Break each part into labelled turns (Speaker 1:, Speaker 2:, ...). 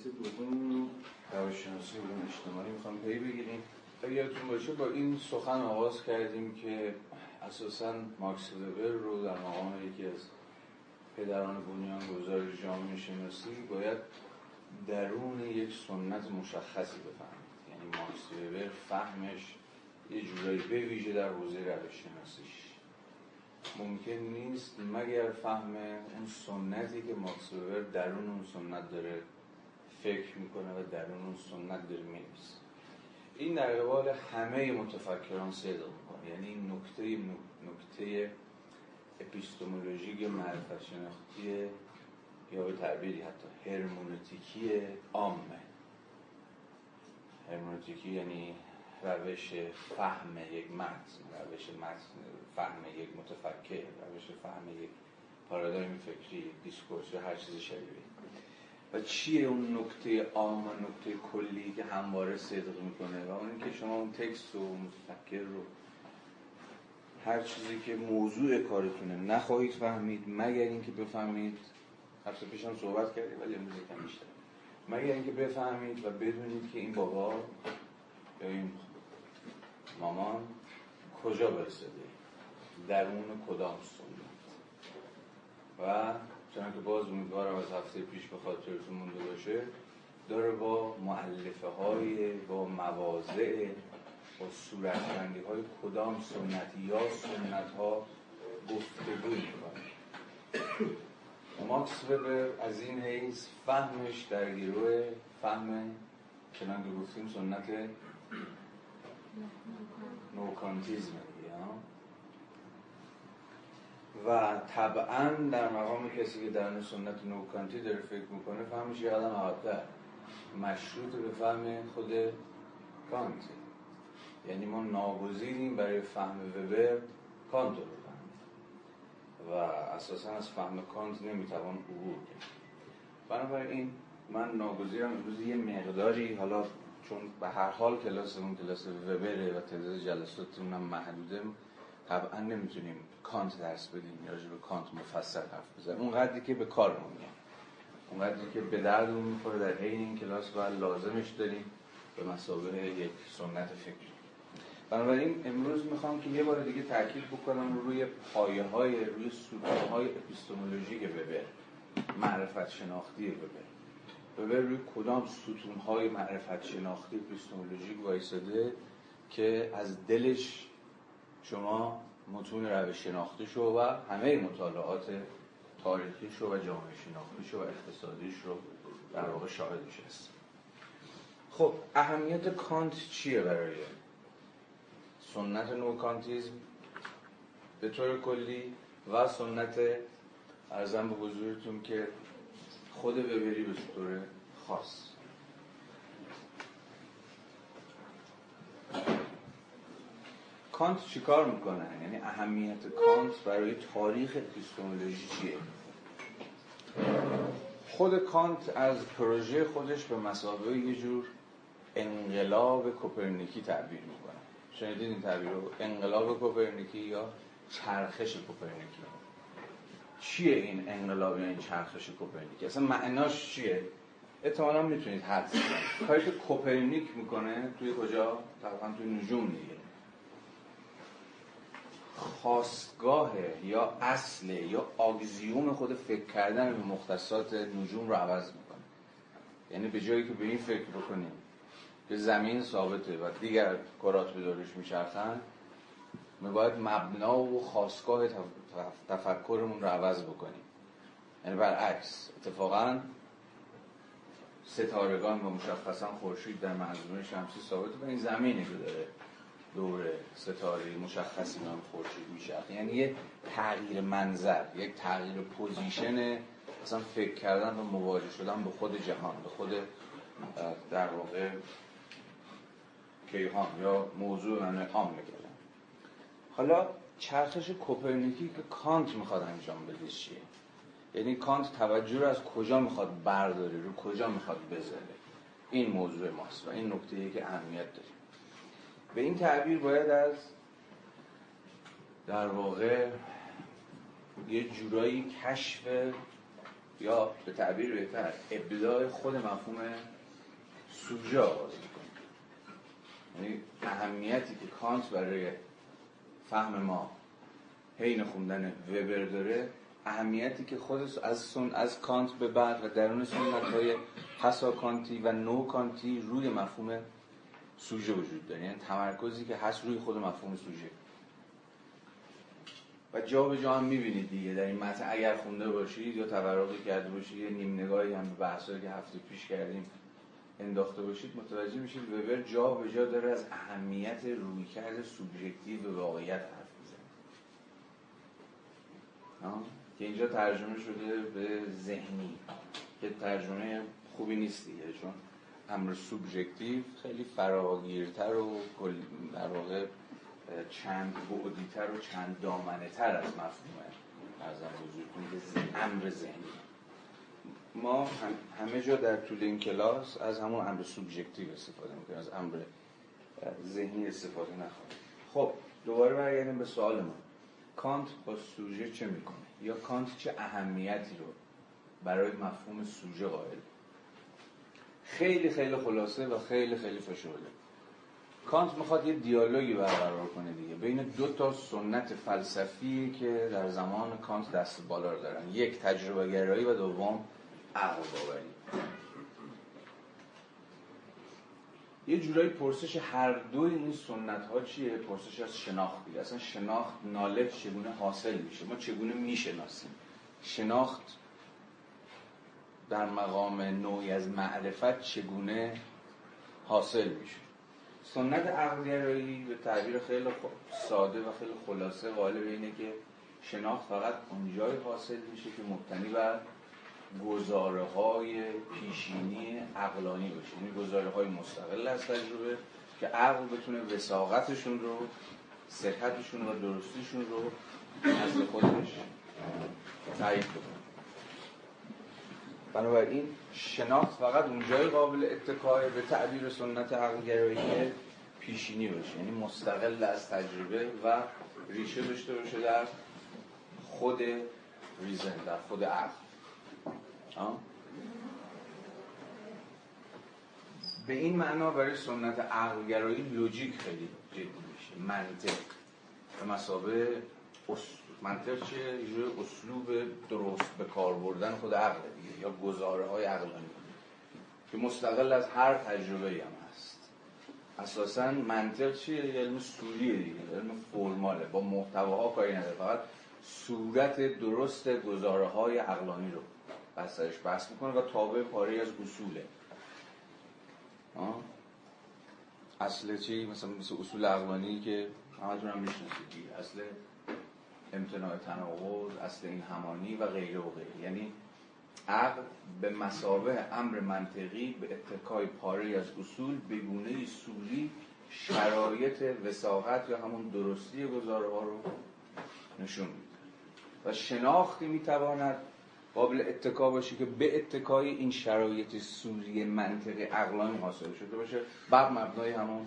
Speaker 1: جلسه دوم رو روششناسی علوم اجتماعی می‌خوام پی بگیریم. یادتون باشه با این سخن آغاز کردیم که اساسا ماکس وبر رو در مقام یکی از پدران گذار جامعه شناسی باید درون یک سنت مشخصی بفهمید. یعنی ماکس وبر فهمش یه جورایی به ویژه در حوزه روش ممکن نیست مگر فهم اون سنتی که ماکس وبر درون اون سنت داره فکر می‌کنه و درون اون سنت داره می‌نویسه. این در قبال همه متفکران صدق می‌کنه. یعنی این نکته نکته اپیستمولوژیک معرفت شناختی یا به تعبیری حتی هرمونوتیکی عامه. هرمونوتیکی یعنی روش فهم یک متن روش متن فهم یک متفکر روش فهم یک پارادایم فکری discourse یا هر چیز شبیه. و چیه اون نکته عام و نکته کلی که همواره صدق می‌کنه؟ و اون که شما اون text و متفکر رو هر چیزی که موضوع کارتونه نخواهید فهمید مگر اینکه بفهمید هفته پیشم صحبت کردیم ولی امروز یکم بیشتر. مگر اینکه بفهمید و بدونید که این بابا یا این مامان کجا برسده درون کدام سنت؟ و چون که باز امیدوارم از هفته پیش به خاطرتون مونده باشه داره با معلفه های با مواضع با صورتبندی های کدام سنتی یا سنت ها گفتگو می‌کنه. ماکس وبر از این حیث فهمش در گروه فهم چنان که گفتیم سنت نوکانتیزم. و طبعا در مقام کسی که در سنت نوکانتی داره فکر می‌کنه فهمش یه آدم عقبتر مشروط به فهم خود کانت. یعنی ما ناگزیریم برای فهم وبر کانت رو بفهمیم. و اساسا از فهم کانت نمی‌توان عبور کرد. بنابراین من ناگزیرم امروز یه مقداری حالا چون به هر حال کلاسمون کلاس وبره و تعداد جلساتمون هم محدوده طبعا نمی‌تونیم کانت درس بدیم یا به کانت مفصل حرف بزنیم. اون قدری که به کار میاد. اون قدری که به دردمون می‌خوره در حین این کلاس و لازمش داریم به مسابقه یک سنت فکری بنابراین امروز می‌خوام که یه بار دیگه تاکید بکنم روی پایه های روی ستون های اپیستمولوژیک وبر معرفت شناختی وبر وبر روی کدام ستون های معرفت شناختی اپیستمولوژیک وایساده که از دلش شما متون روش شناختی شو و همه مطالعات تاریخی شو و جامعه شناختی شو و اقتصادیش رو در واقع شاهدش هست خب اهمیت کانت چیه برای سنت نوکانتیزم به طور کلی و سنت ارزم به حضورتون که خود ببری به طور خاص. کانت چیکار می‌کنه یعنی اهمیت کانت برای تاریخ اپیستمولوژی چیه؟ خود کانت از پروژه خودش به مسابقه یه جور انقلاب کوپرنیکی تعبیر می‌کنه. شنیدید این تعبیر رو؟ انقلاب کوپرنیکی یا چرخش کوپرنیکی؟ چیه این انقلاب یا این چرخش کوپرنیکی؟ اصلا معناش چیه؟ احتمالا می‌تونید حدس کاری که کوپرنیک می‌کنه توی کجا؟ طبعا توی نجوم دیگه. خواستگاه یا اصل یا آگزیوم خود فکر کردن به مختصات نجوم رو عوض می‌کنه. یعنی به جایی که به این فکر بکنیم که زمین ثابته و دیگر کرات به دورش میچرخن ما باید مبنا و خواستگاه تفکرمون رو عوض بکنیم. یعنی برعکس اتفاقا ستارگان و مشخصا خورشید در منظومه شمسی ثابته و این زمینی که داره. دور ستاره مشخصی نام خورشید میشه. یعنی یه تغییر منظر یک تغییر پوزیشن. اصلا فکر کردن و مواجه شدن به خود جهان به خود در واقع کیهان یا موضوع من عام میگردن حالا چرخش کوپرنیکی که کانت می‌خواد انجام بده چیه؟ یعنی کانت توجه رو از کجا می‌خواد برداره؟ رو کجا می‌خواد بذاره؟ این موضوع ماست و این نکته که اهمیت داره. به این تعبیر باید از در واقع یه جورایی کشف یا به تعبیر بهتر ابداع خود مفهوم سوژه آغاز یعنی اهمیتی که کانت برای فهم ما حین خوندن وبر داره اهمیتی که خود از, سن از کانت به بعد و درون سنت های پسا کانتی و نو کانتی روی مفهوم سوژه وجود داره. یعنی تمرکزی که هست روی خود مفهوم سوژه. و جا به جا هم می‌بینید دیگه. در این متن اگر خونده باشید یا تورقی کرده باشید یا نیم نگاهی هم به بحثایی که هفته پیش کردیم انداخته باشید متوجه میشید وبر جا به جا داره از اهمیت رویکرد سوبژکتیو به واقعیت حرف می‌زنه. که اینجا ترجمه شده به ذهنی. که ترجمه خوبی نیست دیگه چون امر سوبژکتیو خیلی فراگیرتر و در واقع چند بعدیتر و چند دامنه تر از مفهوم ارزم بزرگتون امر ذهنی. ما همه جا در طول این کلاس از همون امر سوبژکتیو استفاده می‌کنیم از امر ذهنی استفاده نخواهیم. خب دوباره برگردیم به سوال ما. کانت با سوژه چه می‌کنه؟ یا کانت چه اهمیتی رو برای مفهوم سوژه قائل؟ خیلی خیلی خلاصه و خیلی خیلی فشرده کانت می‌خواد یه دیالوگی برقرار کنه دیگه. بین دو تا سنت فلسفی که در زمان کانت دست بالا دارن. یک تجربه گرایی و دوم عقل باوری. یه جورایی پرسش هر دوی این سنت ها چیه؟ پرسش از شناخت دیگه. اصلا شناخت نالج چگونه حاصل میشه؟ ما چگونه می‌شناسیم؟ شناخت در مقام نوعی از معرفت چگونه حاصل میشه. سنت عقلگرایی به تعبیر خیلی ساده و خیلی خلاصه قائل به اینه که شناخت فقط اونجای حاصل میشه که مبتنی بر گزاره های پیشینی عقلانی باشه. یعنی گزاره های مستقل از تجربه که عقل بتونه وساقتشون رو صحتشون و درستیشون رو نزد خودش تایید کنه بنابراین شناخت فقط اونجای قابل اتکای به تعبیر سنت عقلگرایی پیشینی باشه. یعنی مستقل از تجربه و ریشه داشته باشه در خود ریزن در خود عقل. به این معنا برای سنت عقلگرایی لوجیک خیلی جدی میشه. منطق. به مسابه منطق چیه؟ یه اسلوب درست به کار بردن خود عقل دیگه یا گزاره های عقلانی که مستقل از هر تجربه هم هست اساسا منطق چیه؟ یه علم سوریه دیگه علم فرماله با محتواها کاری نداره فقط صورت درست گزاره های عقلانی رو بسترش بحث می‌کنه و تابع پاره از اصوله اصل چی؟ مثلا مثل اصول عقلانی که همه هم میشنسید اصل امتناع تناقض اصل این همانی و غیره و غیره یعنی عقل به مسابه امر منطقی به اتکای پاره از اصول به گونه سوری شرایط وساقت یا همون درستی گزاره ها رو نشون میده. و شناختی می‌تواند قابل اتکا باشه که به اتکای این شرایط سوری منطقی عقلانی حاصل شده باشه. بر مبنای همون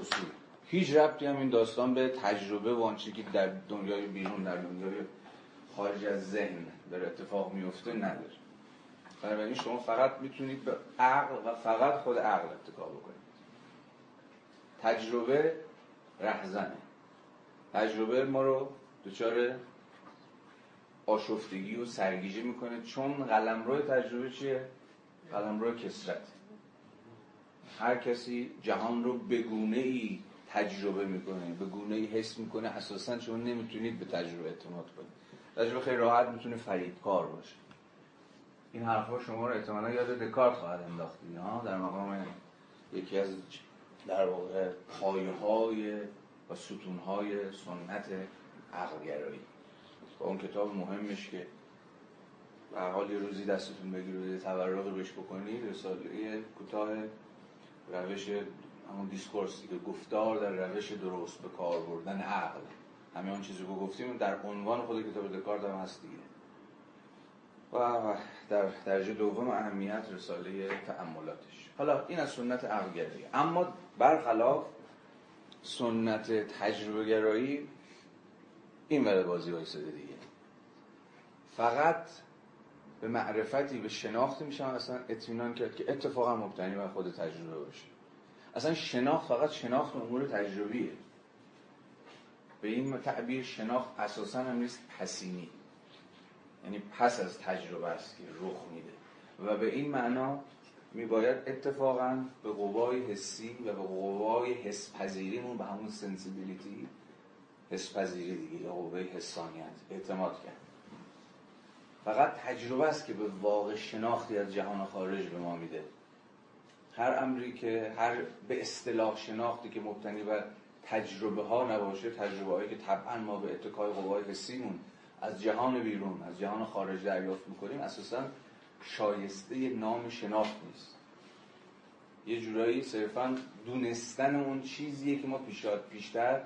Speaker 1: اصول. هیچ ربطی هم این داستان به تجربه و آنچه که در دنیای بیرون در دنیای خارج از ذهن داره اتفاق میفته نداره. بنابراین شما فقط می‌تونید به عقل و فقط خود عقل اتکا بکنید. تجربه رهزنه. تجربه ما رو دچار آشفتگی و سرگیجه می‌کنه. چون قلمرو تجربه چیه؟ قلمرو کسرت هر کسی جهان رو به گونه ای تجربه می‌کنه به گونه ای حس می‌کنه اساسا شما نمی‌تونید به تجربه اعتماد کنید. تجربه خیلی راحت می‌تونه فریدکار باشه. این حرفا شما رو احتمالا یاد دکارت خواهد انداخت ها؟ در مقام یکی از در واقع پایه های و ستون های سنت عقلگرایی. با اون کتاب مهمش که به حال یه روزی دستتون بگیرید تورقی بهش بکنید رساله کوتاه روش همون دیسکورس دیگه گفتار در روش درست به کار بردن عقل. همه اون چیزی که گفتیم در عنوان خود کتاب دکارت هم هست دیگه. و در درجه دوم اهمیت رساله تأملاتش حالا این از سنت عقلگرایی. اما برخلاف سنت تجربه گرایی این وره بازی وایساده دیگه. فقط به معرفتی به شناختی میشم اصلا اطمینان کرد که اتفاقا مبتنی بر خود تجربه باشه. اصلا شناخت فقط شناخت امور تجربیه. به این تعبیر شناخت اساسا هم نیست پسینی. یعنی پس از تجربه است که رخ میده. و به این معنا میباید اتفاقا به قوای حسی و به قوای حس پذیریمون به همون سنسیبیلیتی حس پذیری دیگه یا قوه حسانیت اعتماد کرد. فقط تجربه است که به واقع شناختی از جهان خارج به ما میده. هر امری که هر به اصطلاح شناختی که مبتنی بر تجربه ها نباشه تجربه هایی که طبعا ما به اتکای قوای حسیمون از جهان بیرون از جهان خارج دریافت می‌کنیم اساسا شایسته نام شناخت نیست. یه جورایی صرفا دونستن اون چیزیه که ما پیشاد پیشتر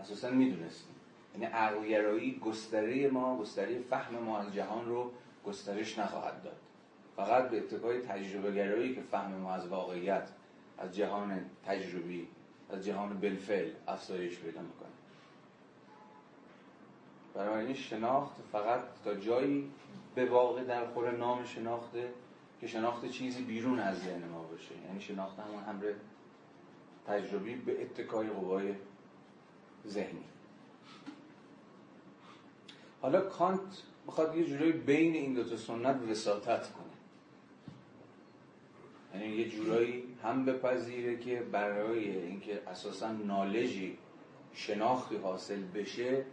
Speaker 1: اساسا می‌دونستیم. یعنی عقلگرایی گستره ما گستره فهم ما از جهان رو گسترش نخواهد داد. فقط به اتکای تجربه گرایی که فهم ما از واقعیت از جهان تجربی از جهان بلفل افزایش پیدا می‌کنه. این شناخت فقط تا جایی به واقع در خور نام شناخته که شناخت چیزی بیرون از ذهن ما باشه. یعنی شناخت همون امر تجربی به اتکای قوای ذهنی. حالا کانت می‌خواد یه جورایی بین این دوتا سنت وساطت کنه. یعنی یه جورایی هم بپذیره که برای اینکه اساسا نالجی شناختی حاصل بشه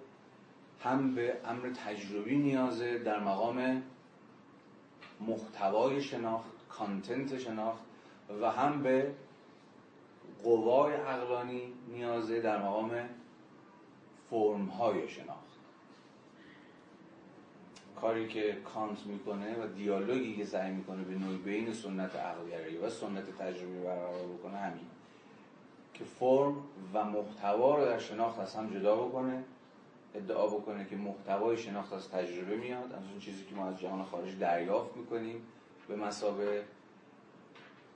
Speaker 1: هم به امر تجربی نیازه در مقام محتوای شناخت کانتنت شناخت و هم به قوای عقلانی نیازه در مقام فرم های شناخت. کاری که کانت می‌کنه و دیالوگی که سعی می‌کنه به نوعی بین سنت عقلگرایی و سنت تجربی برقرار بکنه همین. که فرم و محتوا رو در شناخت از هم جدا بکنه ادعا بکنه که محتوای شناخت از تجربه میاد از اون چیزی که ما از جهان خارج دریافت می‌کنیم به مسابه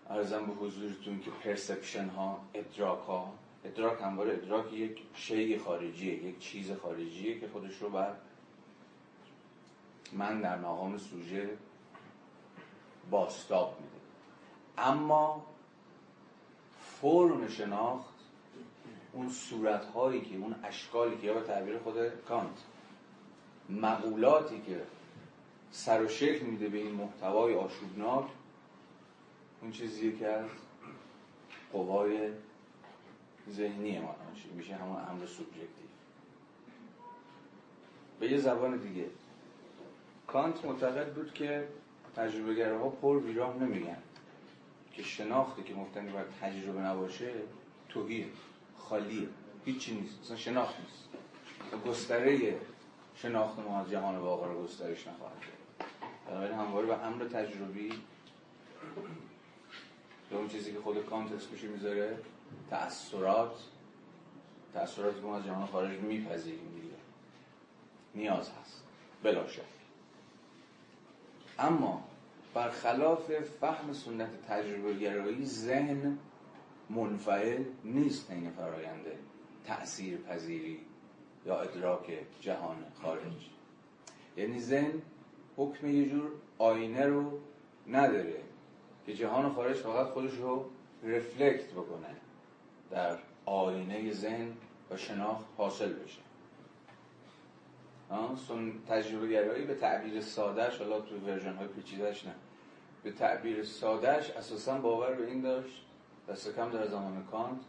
Speaker 1: ارزم به حضورتون که پرسپشن ها ادراک ها ادراک همواره ادراک یک شیء خارجیه یک چیز خارجیه که خودش رو بر من در مقام سوژه باستاب میده اما فرم شناخت اون صورت هایی که اون اشکالی که یا به تعبیر خود کانت مقولاتی که سر و شکل میده به این محتوای آشوبناک اون چیزیه که از قوای ذهنی ما میشه همون امر سوبژکتیو. به یه زبان دیگه. کانت معتقد بود که تجربه ها پر ویرام نمیگن. که شناختی که مفتنی بر تجربه نباشه توهیه خالیه. هیچی نیست. اصلا شناخت نیست. گستره شناخت ما از جهان واقع رو گسترش نخواهد بنابراین همواره به امر تجربی به اون چیزی که خود کانت اسمش می‌ذاره تأثیرات تأثیرات که ما از جهان خارج میپذیریم دیگه. نیاز هست. بلا شک. اما برخلاف فهم سنت تجربه گرایی ذهن منفعل نیست این فراینده تأثیر پذیری یا ادراک جهان خارج. یعنی ذهن حکم یه جور آینه رو نداره که جهان خارج فقط خودش رو reflect بکنه. در آینه ذهن و شناخت حاصل بشه. تجربه گرایی به تعبیر سادهش حالا تو version های پیچیدهش نه. به تعبیر سادهش اساسا باور به این داشت دست کم در زمان کانت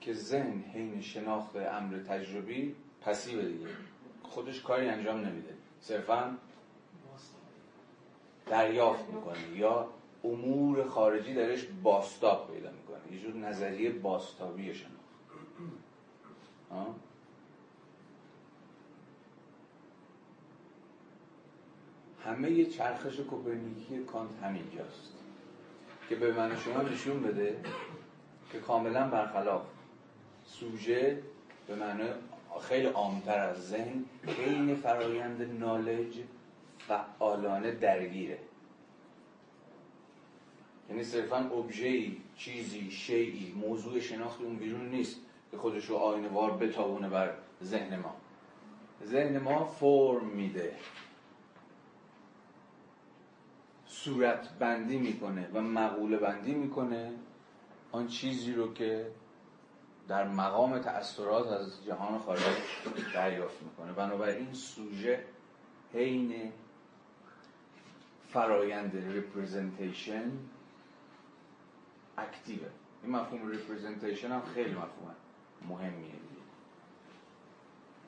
Speaker 1: که ذهن حین شناخت امر تجربی passive دیگه. خودش کاری انجام نمیده. صرفا دریافت می‌کنه یا امور خارجی درش باستاب پیدا می‌کنه. یه جور نظریه باستابی شناخت. همه چرخش کوپرنیکی کانت همینجاست. که به من شما نشون بده که کاملا برخلاف سوژه به معنی خیلی عامتر از ذهن عین فرایند نالج فعالانه درگیره. یعنی صرفا ابژه‌ای چیزی شیعی موضوع شناخت اون بیرون نیست که خودش رو آینوار بتابونه بر ذهن ما. ذهن ما فرم میده. صورت بندی می‌کنه و مقوله بندی می‌کنه آن چیزی رو که در مقام تأثیرات از جهان خارج دریافت می‌کنه. بنابراین سوژه حین فرایند representation active ه این مفهوم representation هم خیلی مفهوم مهمیه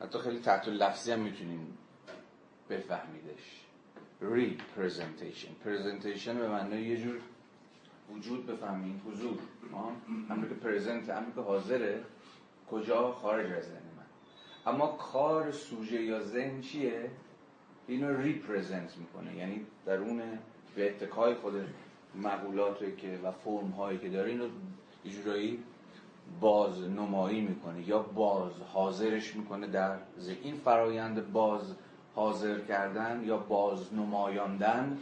Speaker 1: حتی خیلی تحت لفظی هم می‌تونیم بفهمیدش. representation presentation به معنی یه جور وجود بفهمین حضور. همون که پرزنت همون که حاضره. کجا؟ خارج از ذهن من. اما کار سوژه یا ذهن چیه؟ اینو ریپرزنت می‌کنه. یعنی درون به اتکای خود مقولاتی که و فرم هایی که داره اینو یه جورایی باز نمایی می‌کنه یا باز حاضرش می‌کنه در ذهن. این فرایند باز حاضر کردن یا باز نمایاندن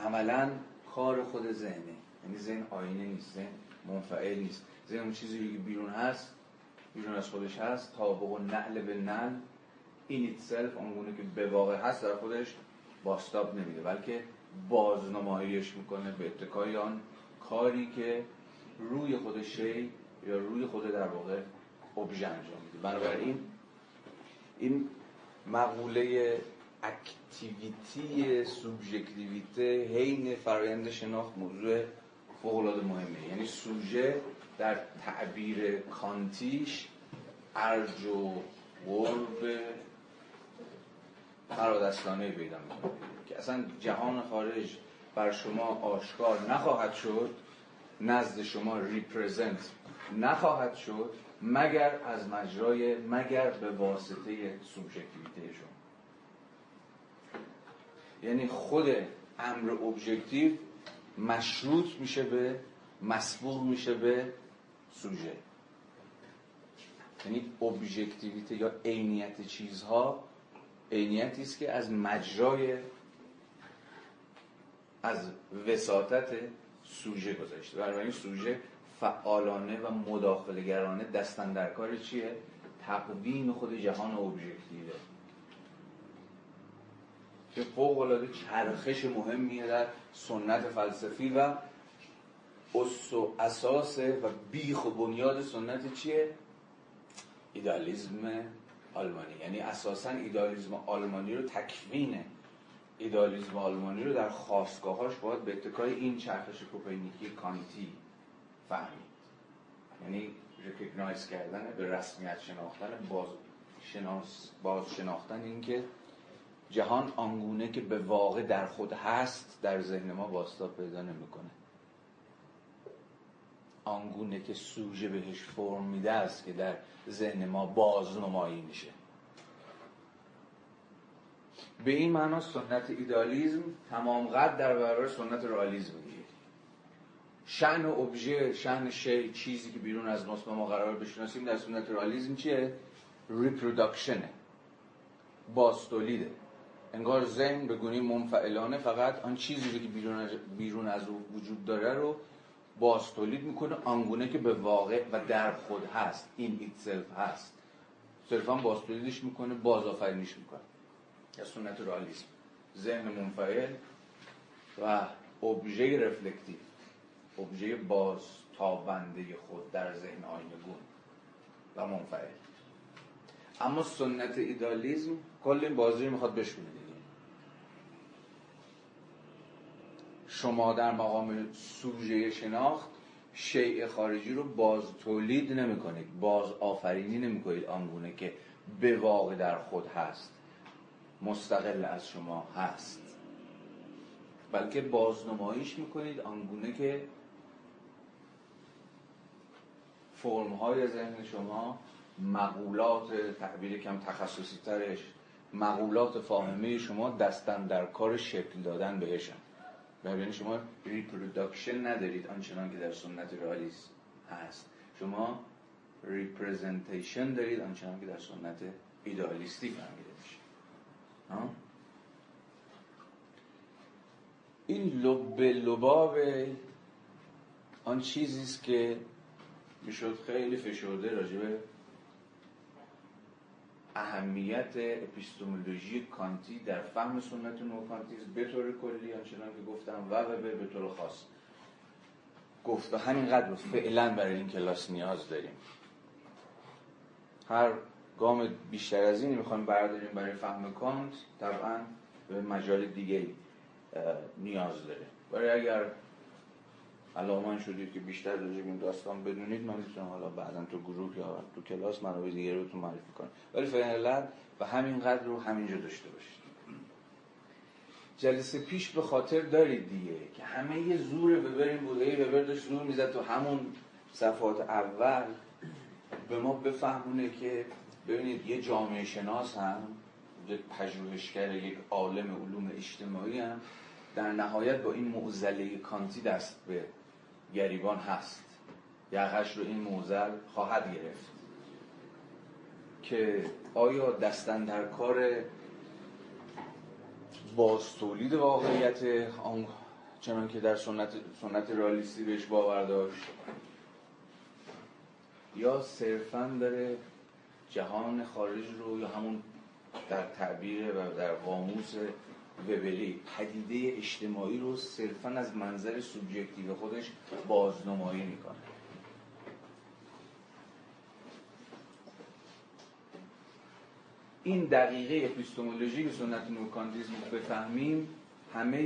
Speaker 1: عملا کار خود ذهنه. یعنی ذهن آینه نیست ذهن منفعل نیست. ذهن اون چیزی که بیرون هست بیرون از خودش هست تا و نعل به نعل این ایتسلف آنگونه که به واقع هست در خودش باستاب نمیده. بلکه بازنماییش می‌کنه به اتکای آن کاری که روی خود شی یا روی خود در واقع ابژه انجام میده. بنابراین این مقوله اکتیویتی سوبژکتیویته حین فرایند شناخت موضوع فوق مهمه. یعنی سوژه در تعبیر کانتیش ارج و قرب فرادستانه پیدا می‌کنه. که اصلا جهان خارج بر شما آشکار نخواهد شد نزد شما ریپرزنت نخواهد شد. مگر از مجرای مگر به واسطه سوبژکتیویته شما. یعنی خود امر ابژکتیو مشروط میشه به مسبوق میشه به سوژه. یعنی ابژکتیویته یا عینیت چیزها عینیتی است که از مجرای از وساطت سوژه گذاشته این سوژه فعالانه و مداخلگرانه دست اندر کار چیه؟ تقویم خود جهان objective ه. که فوق العاده چرخش مهمیه در سنت فلسفی و اس و اساس و بیخ و بنیاد سنت چیه؟ ایدالیزم آلمانی. یعنی اساسا ایدالیزم آلمانی رو تکوین ایدالیزم آلمانی رو در خواستگاهاش باید به اتکای این چرخش کوپرنیکی کانتی فهمید. یعنی recognize کردن به رسمیت شناختن باز شناس باز شناختن اینکه جهان آنگونه که به واقع در خود هست در ذهن ما وا ستا پیدا نمی‌کنه. آنگونه که سوژه بهش فرم میده است که در ذهن ما بازنمایی میشه. به این معنا سنت ایدالیزم تمام قد در برابر سنت رئالیسم شأن ابژه شأن شی چیزی که بیرون از نفس ما قرار بشناسیم در سنت چیه؟ reproduction ه. بازتولیده. انگار ذهن به گونه منفعلانه فقط آن چیزی که بیرون از, بیرون از او وجود داره رو باز تولید می‌کنه آنگونه که به واقع و در خود هست. این itself هست. صرفا باز تولیدش می‌کنه باز آفرینیش می‌کنه. یا سنت رالیسم ذهن منفعل و ابژه رفلکتیو. ابژه باز تابنده خود در ذهن آینگون و منفعل. اما سنت ایدالیزم کل این بازی می‌خواد بشونه شما در مقام سوژه شناخت شیء خارجی رو باز تولید نمی کنید باز آفرینی نمی کنید آنگونه که به واقع در خود هست. مستقل از شما هست. بلکه بازنماییش می‌کنید آنگونه که فرم های ذهن شما مقولات تعبیر کم تخصصی ترش مقولات فاهمه شما دستن در کار شکل دادن بهشن. یعنی شما reproduction ندارید آنچنان که در سنت رئالیسم هست. شما representation دارید آنچنان که در سنت ایدالیستی فهمیده میشه این لب لباب آن چیزی است که می‌شد خیلی فشرده راجب اهمیت اپیستمولوژی کانتی در فهم سنت نوکانتی به طور کلی آنچنان که گفتم و و به طور خاص. گفت و همینقدر فعلا برای این کلاس نیاز داریم. هر گام بیشتر از این می‌خوایم برداریم برای فهم کانت طبعا به مجال دیگه نیاز داره برای اگر علامان شدید که بیشتر راجع این داستان بدونید من می‌تونم حالا بعدا تو گروه یا تو کلاس منابع دیگه رو تو معرفی کنم. ولی فعلا و همینقدر رو همینجا داشته باشید. جلسه پیش به خاطر دارید دیگه که همه یه زور ببریم بوده ببر داشت زور می‌زد تو همون صفحات اول. به ما بفهمونه که ببینید یه جامعه شناس هم یک پژوهشگر یک عالم علوم اجتماعی هم در نهایت با این معزله کانتی دست به گریبان هست. یقش رو این موزل خواهد گرفت. که آیا دستن در کار باز تولید واقعیت آن چنان که در سنت, سنت رالیستی بهش باور داشت؟ یا صرفا داره جهان خارج رو یا همون در تعبیر و در قاموس وبلی پدیده اجتماعی رو صرفا از منظر سوبژکتیو خودش بازنمایی می‌کنه. این دقیقه اپیستمولوژی به سنت نوکانتیزم بفهمیم همه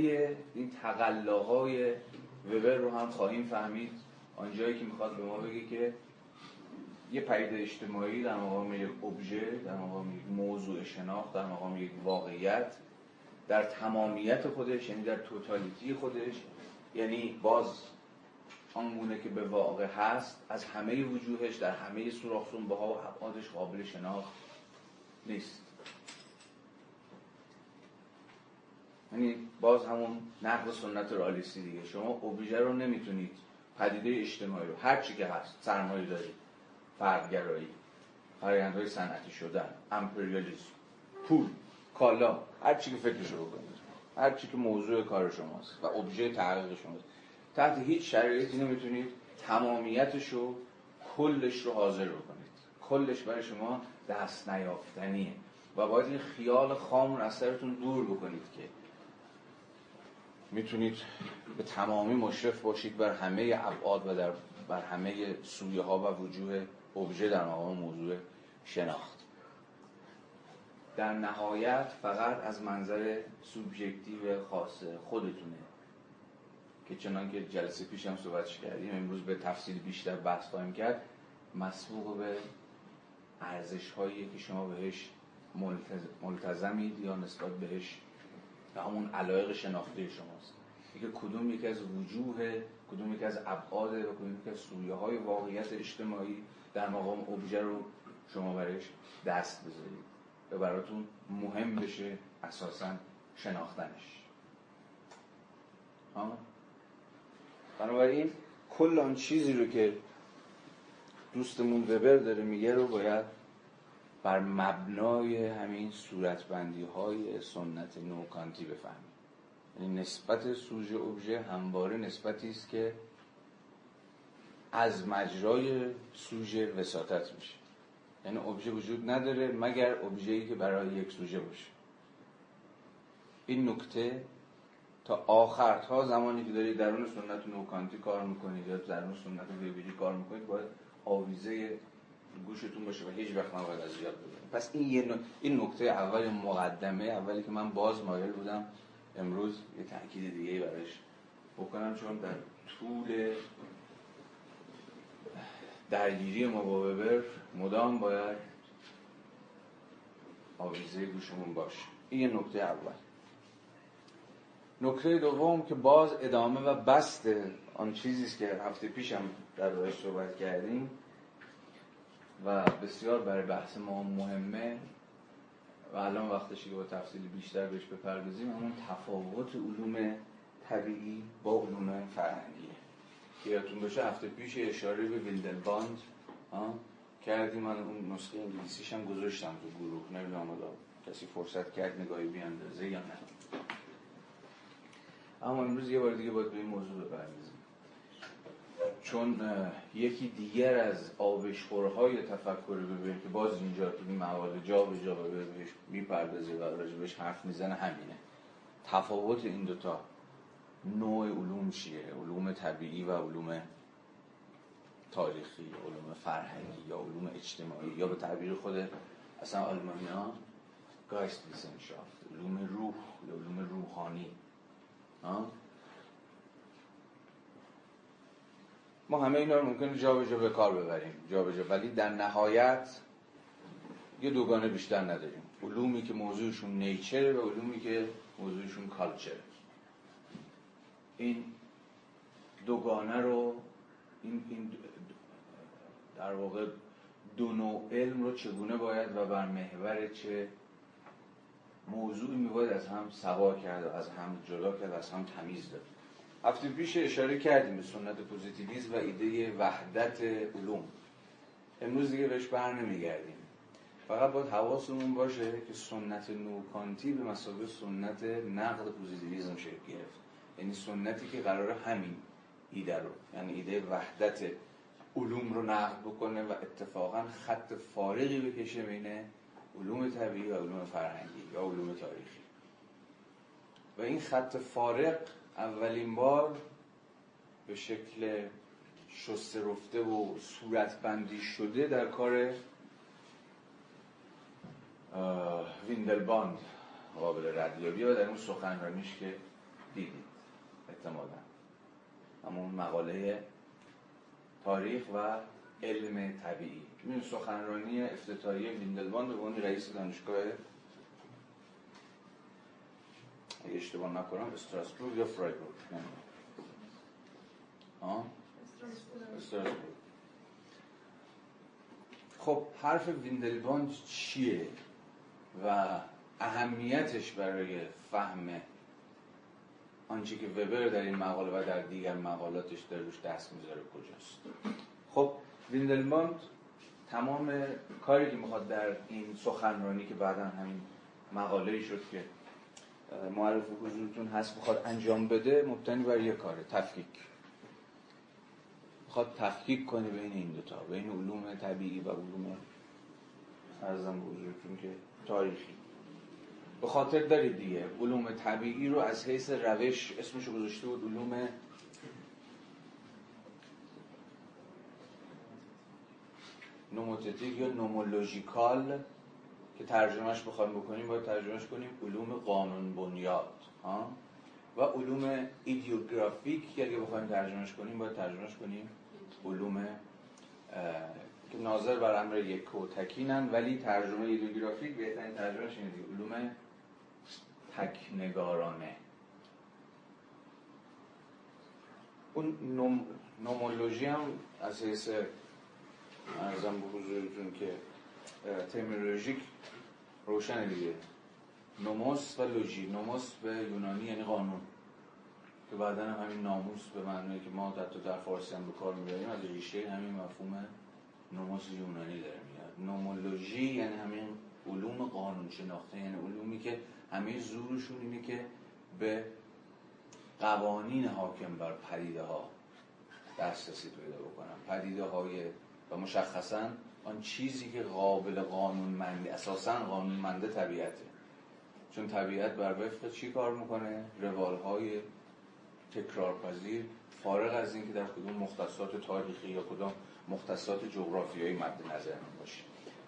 Speaker 1: این تقلاهای وبر رو هم خواهیم فهمید. آنجایی که می‌خواد به ما بگه که یه پدیده اجتماعی در مقام یک ابژه در مقام یک موضوع شناخت در مقام یک واقعیت در تمامیت خودش یعنی در توتالیتی خودش. یعنی باز آنگونه که به واقع هست از همه وجوهش در همه سوراخ ها و ابعادش قابل شناخت نیست. یعنی باز همون نقل سنت رالیستی دیگه. شما اوبژه رو نمی‌تونید پدیده اجتماعی رو هر چی که هست سرمایه فردگرایی فرایندهای صنعتی شدن امپریالیسم پول کالا هر چی که فکرش رو بکنید. هر چی که موضوع کار شماست و ابژه تحقیق شماست. تحت هیچ شرایطی نمی‌تونید تمامیتش رو کلش رو حاضر بکنید. کلش برای شما دست نیافتنیه. و باید این خیال خام رو از سرتون دور بکنید که می‌تونید به تمامی مشرف باشید بر همه ابعاد و در بر همه سویه ها و وجوه ابژه در مقام موضوع شناخت. در نهایت فقط از منظر سوبژکتیو خاص خودتونه. که چنان که جلسه پیش هم صحبتش کردیم امروز به تفصیل بیشتر بحث خواهیم کرد مسبوق به ارزش هایی که شما بهش ملتزمید یا نسبت بهش و همون علایق شناختی شماست. که کدوم یکی از وجوه کدوم یکی از ابعاد و کدوم یکی از سویه های واقعیت اجتماعی در مقام ابژه رو شما برش دست بذارید. و براتون مهم بشه اساسا شناختنش. بنابراین کل آن چیزی رو که دوستمون وبر داره میگه رو باید بر مبنای همین صورتبندی های سنت نوکانتی بفهمیم. یعنی نسبت سوژه ابژه همواره نسبتی است که از مجرای سوژه وساطت میشه. یعنی ابژه وجود نداره مگر ای که برای یک سوژه باشه. این نکته تا آخر تا زمانی که دارید درون سنت نوکانتی کار می‌کنید یا درون سنت ویبیلی کار می‌کنید باید آویزه گوشتون باشه و هیچ وقت نباید از یاد ببرید پس این این نکته اول مقدمه اولی که من باز مایل بودم امروز یه تاکید دیگه برش بکنم چون در طول درگیری ما با وبر مدام باید آویزه گوشمون باشه. این نکته اول. نکته دوم که باز ادامه و بست آن چیزی است که هفته پیشم در روش صحبت کردیم و بسیار برای بحث ما مهمه و الان وقتشی که با تفصیل بیشتر بهش بپردازیم. همون تفاوت علوم طبیعی با علوم فرهنگیه که یادتون باشه هفته پیش اشاره به ویلدنباند کردیم. من اون نسخه انگلیسیش هم گذاشتم تو گروه. نمی‌دونم کسی فرصت کرد نگاهی بیاندازه یا نه. اما امروز یه بار دیگه باید به این موضوع بپردازیم. چون یکی دیگر از آبشخورهای تفکر ببین که باز اینجا تو این مقاله جا به جا بهش می‌پردازه و راجبش حرف می‌زنه همینه. تفاوت این دوتا. نوع علوم چیه؟ علوم طبیعی و علوم تاریخی علوم فرهنگی یا علوم اجتماعی یا به تعبیر خود اصلا آلمانی ها گایست علوم روح یا علوم روحانی. ما همه اینا رو ممکنه جا به کار ببریم جا به جا. ولی در نهایت یه دوگانه بیشتر نداریم. علومی که موضوعشون نیچره و علومی که موضوعشون کالچره این دوگانه رو این, این در واقع دو نوع علم رو چگونه باید و بر محور چه موضوعی میباید از هم سوا کرد و از هم جدا کرد و از هم تمیز داد. هفته پیش اشاره کردیم به سنت پوزیتیویسم و ایده وحدت علوم. امروز دیگه بهش بر نمیگردیم. فقط باید حواسمون باشه که سنت نوکانتی به مسابقه سنت نقد پوزیتیویسم شکل گرفت. یعنی سنتی که قرار همین ایده رو یعنی ایده وحدت علوم رو نقد بکنه و اتفاقا خط فارغی بکشه بین علوم طبیعی و علوم فرهنگی یا علوم تاریخی. و این خط فارق اولین بار به شکل شسته رفته و صورتبندی شده در کار ویندلباند قابل ردیابی و در اون سخنرانیش که احتمالا. همون مقاله تاریخ و علم طبیعی. این سخنرانی افتتاحیه ویندلباند به عنوان رئیس دانشگاه اگه اشتباه نکنم استراسبورگ یا فرایبورگ؟ استراسبورگ. خب حرف ویندلباند چیه و اهمیتش برای فهم آنچه که وبر در این مقاله و در دیگر مقالاتش در روش دست می‌ذاره کجاست. خب ویندلباند تمام کاری که می‌خواد در این سخنرانی که بعدا همین مقاله شد که معرف حضورتون هست بخواد انجام بده مبتنی بر یه کاره تفکیک. می‌خواد تفکیک کنه بین این دوتا بین علوم طبیعی و علوم ارزم حضورتون که تاریخی. به خاطر دارید دیگه علوم طبیعی رو از حیث روش اسمش رو گذاشته بود علوم نوموتتیک یا نومولوژیکال که ترجمهش بخوایم بکنیم باید ترجمهش کنیم علوم قانون بنیاد ها؟ و علوم ایدیوگرافیک که اگه بخوایم ترجمهش کنیم باید ترجمهش کنیم علوم که ناظر بر امر یک و تکینن ولی ترجمه ایدیوگرافیک بهترین ترجمهش اینه علوم تکنگارانه. اون نوم... نومولوژی هم از حیث ارزم به حضورتون که ترمینولوژیک روشن دیگه. نوموس و لوژی. نوموس به یونانی یعنی قانون. که بعدا هم همین ناموس به معنی که ما در در فارسی هم به کار می‌بریم از ریشه همین مفهوم نوموس یونانی داره میاد. نومولوژی یعنی همین علوم قانون شناخته یعنی علومی که همه زورشون اینه که به قوانین حاکم بر پدیده ها دسترسی پیدا بکنن. پدیده های و مشخصا آن چیزی که قابل قانونمندی اساسا قانونمنده طبیعته. چون طبیعت بر وفق چی کار می‌کنه؟ روال های تکرارپذیر فارغ از اینکه در کدوم مختصات تاریخی یا کدام مختصات جغرافیایی مد نظر باشه.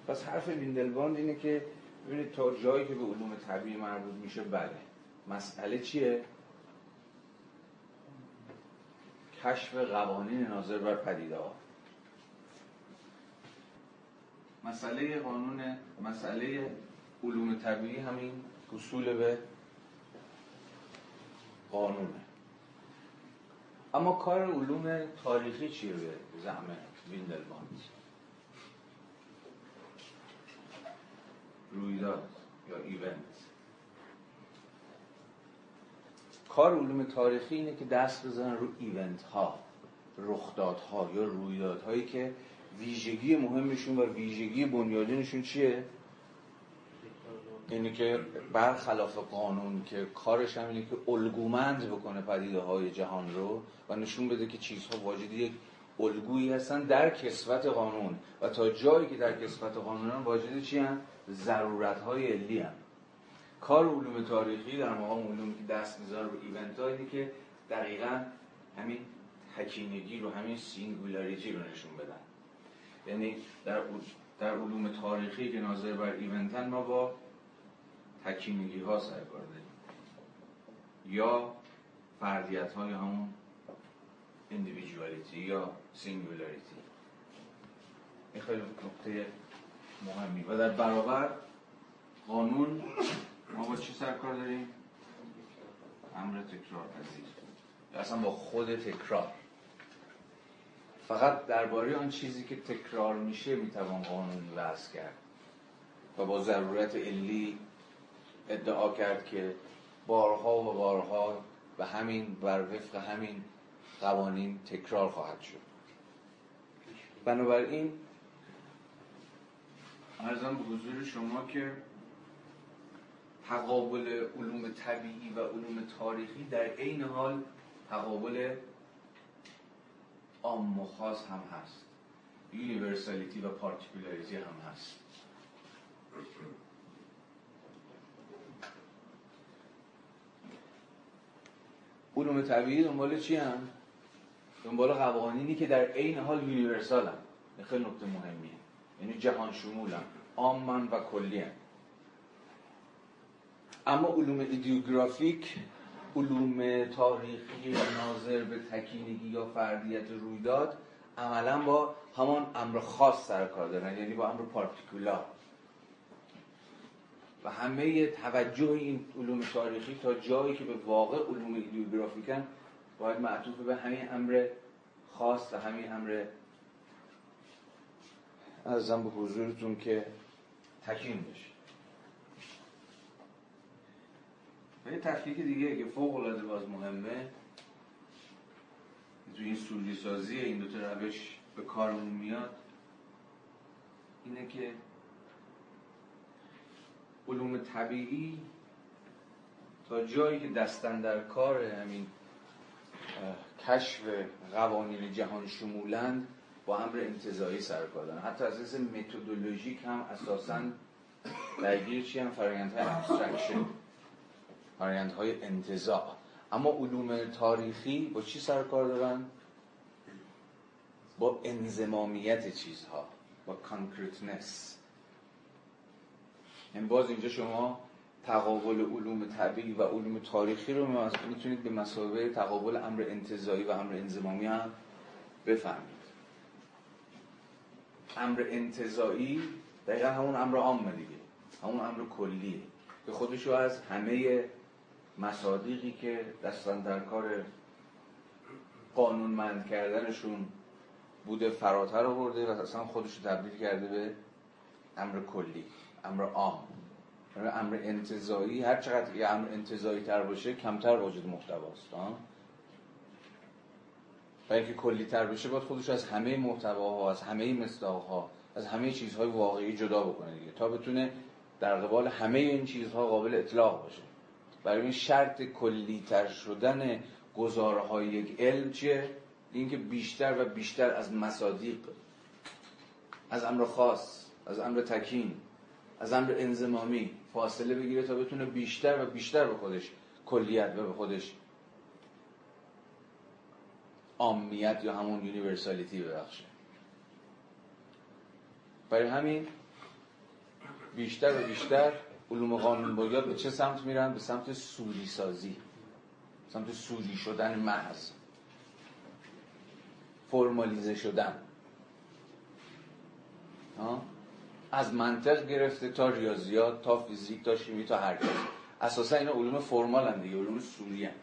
Speaker 1: پس حرف ویندلباند اینه که ببینید تا جایی که به علوم طبیعی مربوط میشه بله. مسئله چیه؟ کشف قوانین ناظر بر پدیده ها. مسئله قانون مسئله علوم طبیعی همین اصول به قانونه. اما کار علوم تاریخی چیه به زعم ویندلباند رویداد یا event کار علوم تاریخی اینه که دست بزنن رو event ها رخدادها یا رویدادهایی که ویژگی مهمشون و ویژگی بنیادینشون چیه؟ اینی که برخلاف قانون که کارش هم اینه که الگومند بکنه پدیده های جهان رو و نشون بده که چیزها واجد یک الگویی هستن در کسوت قانون و تا جایی که در کسوت قانون واجد چی‌ان؟ ضرورت های علی‌ان. کار علوم تاریخی در مقام علومی که دست می‌ذاره رو event هایی که دقیقا همین تکینگی رو همین singularity رو نشون بدن. یعنی در, در علوم تاریخی که ناظر بر ایونتن ما با تکینگی ها سرکار داریم. یا فردیت های همون individuality یا singularity. این خیلی نقطه مهمی. و در برابر قانون ما با چی سرکار داریم؟ امر تکرار پذیر. اصلا با خود تکرار. فقط درباره آن چیزی که تکرار میشه می‌توان قانون وضع کرد. و با ضرورت علی ادعا کرد که بارها و بارها و همین بر وفق همین قوانین تکرار خواهد شد. بنابراین ارزم به حضور شما که تقابل علوم طبیعی و علوم تاریخی در عین حال تقابل عام و خاص هم هست. universality و particularity هم هست. علوم طبیعی دنبال چی‌ان؟ دنبال قوانینی که در عین حال universal ان خیلی نکته مهمیه. یعنی جهان شمولن عامن و کلی‌ان. اما علوم idiographic علوم تاریخی ناظر به تکینگی یا فردیت رویداد عملا با همان امر خاص سر کار دارن یعنی با امر پارتیکولار و همه توجه این علوم تاریخی تا جایی که به واقع علوم ایدیوگرافیکن باید معطوف به همین امر خاص و همین امر ازم به حضورتون که تکین بشه و یه تفکیک دیگه که فوق العاده باز مهمه تو این صوری سازی این دو تا روش به کارمون میاد اینه که علوم طبیعی تا جایی که دستن در کار همین کشف قوانین جهان شمولند با امر انتزاعی سر و کار دارن حتی از از methodologic هم اساسا درگیر چی‌ان؟ فرایندهای abstraction فرایندهای انتزاع اما علوم تاریخی با چی سر کار دارن؟ با انضمامیت چیزها. با concreteness این باز اینجا شما تقابل علوم طبیعی و علوم تاریخی رو می‌تونید به مثابه تقابل امر انتزاعی و امر انضمامی هم بفهمید. امر انتزاعی دقیقا همون امر عامه دیگه. همون امر کلیه. که خودشو از همه مصادیقی که دستن در کار قانونمند کردنشون بوده فراتر آورده و اصلا خودش تبدیل کرده به امر کلی امر عام. یعنی امر انتظایی هر چقدر یه امر انتظایی تر باشه کمتر واجد محتواست و اینکه کلی تر بشه باید خودش از همه محتواها از همه مصداقها از همه چیزهای واقعی جدا بکنه دیگه تا بتونه در قبال همه این چیزها قابل اطلاق باشه برای این شرط کلی تر شدن گزارهای یک علم چیه؟ اینکه بیشتر و بیشتر از مصادیق از امر خاص از امر تکین از امر انزمامی فاصله بگیره تا بتونه بیشتر و بیشتر به خودش کلیت و به خودش عامیت یا همون universality ببخشه برای همین بیشتر و بیشتر علوم قانون بنیاد به چه سمت میرن؟ به سمت صوری سازی سمت صوری شدن محض. formalize شدن. از منطق گرفته تا ریاضیات تا فیزیک تا شیمی تا هر اساسا اینا علوم formal ان دیگه علوم صوری‌ان.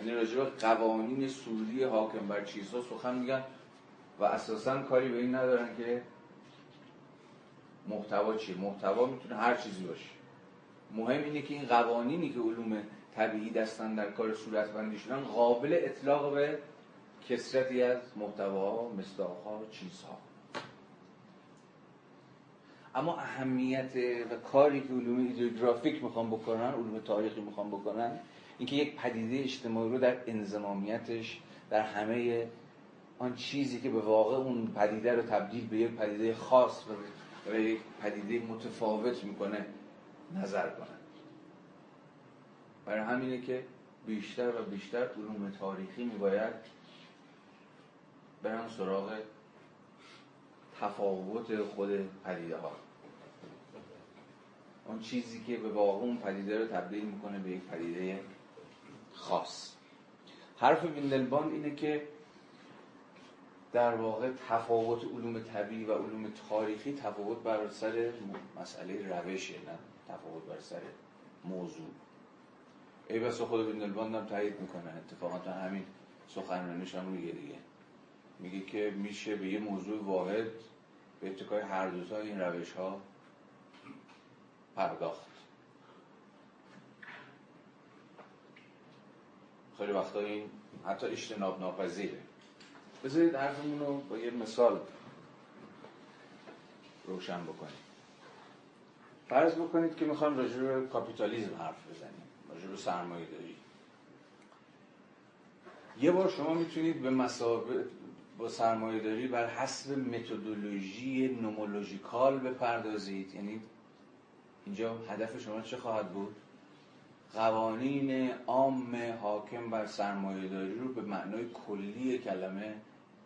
Speaker 1: یعنی راجع قوانین سوری حاکم بر چیزها سخن میگن و اساسا کاری به این ندارن که محتوا چیه. محتوا می‌تونه هر چیزی باشه. مهم اینه که این قوانینی که علوم طبیعی دستن در کار صورت بندی شدن قابل اطلاق به کسرتی از محتواها مصداقها چیزها. اما اهمیت و کاری که علوم ایدئوگرافیک می‌خوان بکنن علوم تاریخی می‌خوان بکنن اینکه یک پدیده اجتماعی رو در انزمامیتش در همه آن چیزی که به واقع اون پدیده رو تبدیل به یک پدیده خاص و به یک پدیده متفاوت می‌کنه نظر کنن برای همینه که بیشتر و بیشتر علوم تاریخی میباید برن سراغ تفاوت خود پدیده ها اون چیزی که به واقع اون پدیده رو تبدیل می‌کنه به یک پدیده خاص. حرف ویندلباند اینه که در واقع تفاوت علوم طبیعی و علوم تاریخی تفاوت بر سر مسئله روشه نه تفاوت بر سر موضوع. ای بسا خود ویندلباند هم تایید می‌کنه. اتفاقا همین سخنرانیش هم میگه دیگه. میگه که میشه به یه موضوع واحد به اتکای هر دوتا این روش ها پرداخت. خیلی وقتا این حتی اجتناب ناپذیره. بذارید حرفمون رو با یه مثال روشن بکنیم. فرض بکنید که می‌خوایم راجع به کاپیتالیزم حرف بزنیم. راجع به سرمایه داری. یه بار شما می‌تونید به مسابقه با سرمایه داری بر حسب متدولوژی نومولوژیکال بپردازید. یعنی اینجا هدف شما چه خواهد بود؟ قوانین عام حاکم بر سرمایه داری رو به معنای کلی کلمه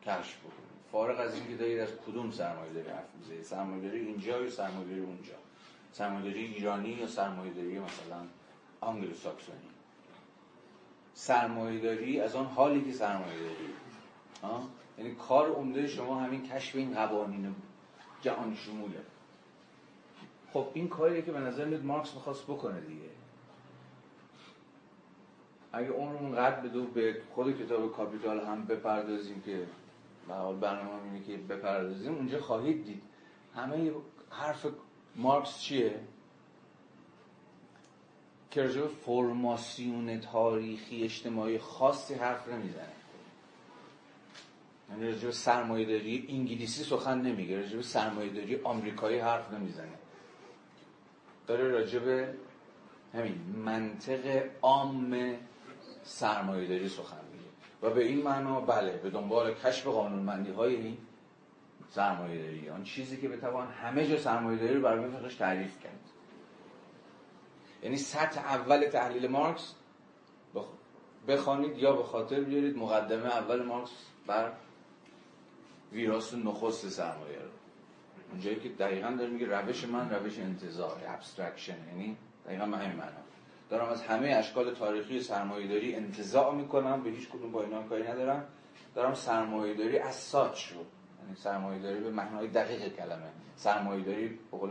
Speaker 1: کشف بکنید. فارغ از اینکه دارید از کدوم سرمایه داری حرف می‌زنید. سرمایه داری اینجا یا سرمایه داری اونجا؟ سرمایه داری ایرانی یا سرمایه داری مثلا آنگلو ساکسونی سرمایه داری از آن حالی که سرمایه داری یعنی کار عمده شما همین کشف این قوانین جهان شموله خب این کاریه که به نظر میاد مارکس می‌خواست بکنه دیگه. اگه رو اونقدر بدو به خود کتاب کاپیتال هم بپردازیم که به حال برنامه اینه که بپردازیم اونجا خواهید دید. همه حرف مارکس چیه؟ که فرماسیون تاریخی اجتماعی خاصی حرف نمی‌زنه. یعنی راجع سرمایه داری انگلیسی سخن نمیگه راجع سرمایه داری آمریکایی حرف نمی‌زنه. داره راجع به همین منطق عام سرمایه داری سخن میگه. و به این معنا بله به دنبال کشف قانونمندی های این سرمایه داری آن چیزی که بتوان همه جا سرمایه داری رو برای فقش تعریف کرد. یعنی سطح اول تحلیل مارکس بخوانید یا به خاطر بیارید مقدمه اول مارکس بر ویراست نخست سرمایه رو. اونجایی که دقیقا داره میگه روش من روش انتزاع abstraction یعنی دقیقا به همین معنا. دارم از همه اشکال تاریخی سرمایه‌داری انتزاع می‌کنم به هیچ کدوم با اینا کاری ندارم. دارم سرمایه‌داری as such رو یعنی سرمایه‌داری به معنای دقیق کلمه. سرمایه‌داری به قول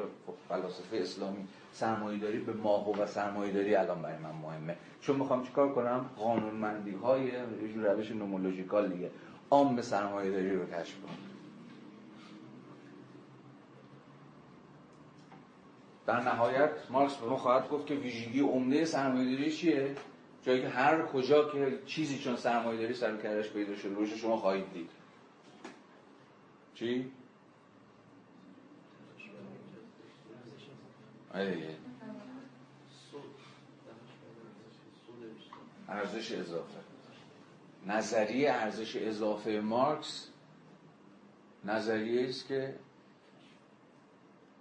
Speaker 1: فلاسفه اسلامی سرمایه‌داری به ماهو و سرمایه‌داری الان برای من مهمه. چون می‌خوام چیکار کنم؟ قانونمندی های روش نومولوژیکال دیگه. عام سرمایه‌داری رو کشف کنم. در نهایت مارکس به ما خواهد گفت که ویژگی عمده سرمایه‌داری چیه؟ جایی که هر کجا که چیزی چون سرمایه‌داری سر کردش پیدا شده روش شما خواهید دید. چی؟ ارزش اضافه. نظریه ارزش اضافه مارکس نظریه است که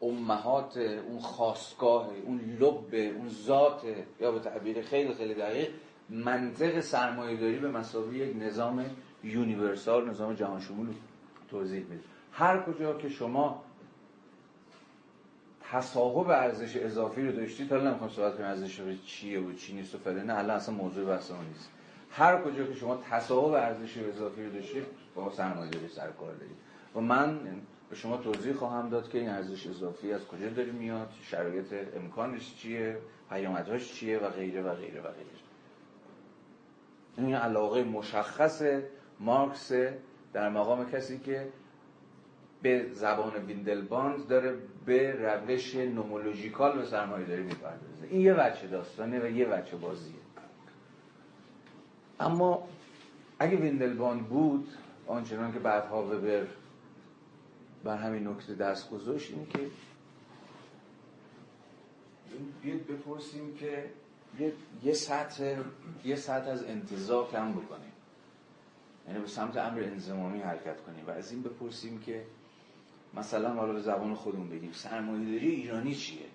Speaker 1: امهات اون خواستگاه اون لب اون ذات یا به تعبیر خیلی خیلی دقیق منطق سرمایه داری به مسابقه یک نظام یونیورسال نظام جهان شمول توضیح میده هر کجا که شما تصاحب ارزش اضافی رو داشتید حالا نمی‌خوام صحبت کنم ارزش چیه و چی نیست و فلان نه حالا اصلا موضوع بحث نیست. هر کجا که شما تصاحب ارزش اضافی رو داشتید با سرمایه داری سر کار دارید. و من به شما توضیح خواهم داد که این ارزش اضافی از کجا داره میاد شرایط امکانش چیه پیامدهاش چیه و غیره و غیره و غیره. این علاقه مشخص مارکس در مقام کسی که به زبان ویندلباند داره به روش nomological به سرمایه داری می‌پردازه. این یه وجه داستانه و یه وجه بازیه. اما اگه ویندلباند بود آنچنان که بعدها وبر بر همین نکته دست گذاشت اینه که بیاد بپرسیم که یه, یه سطح یه سطح از انتظار کم بکنیم. یعنی به سمت امر انزمامی حرکت کنیم و از این بپرسیم که مثلا حالا به زبان خودمون بگیم سرمایه داری ایرانی چیه؟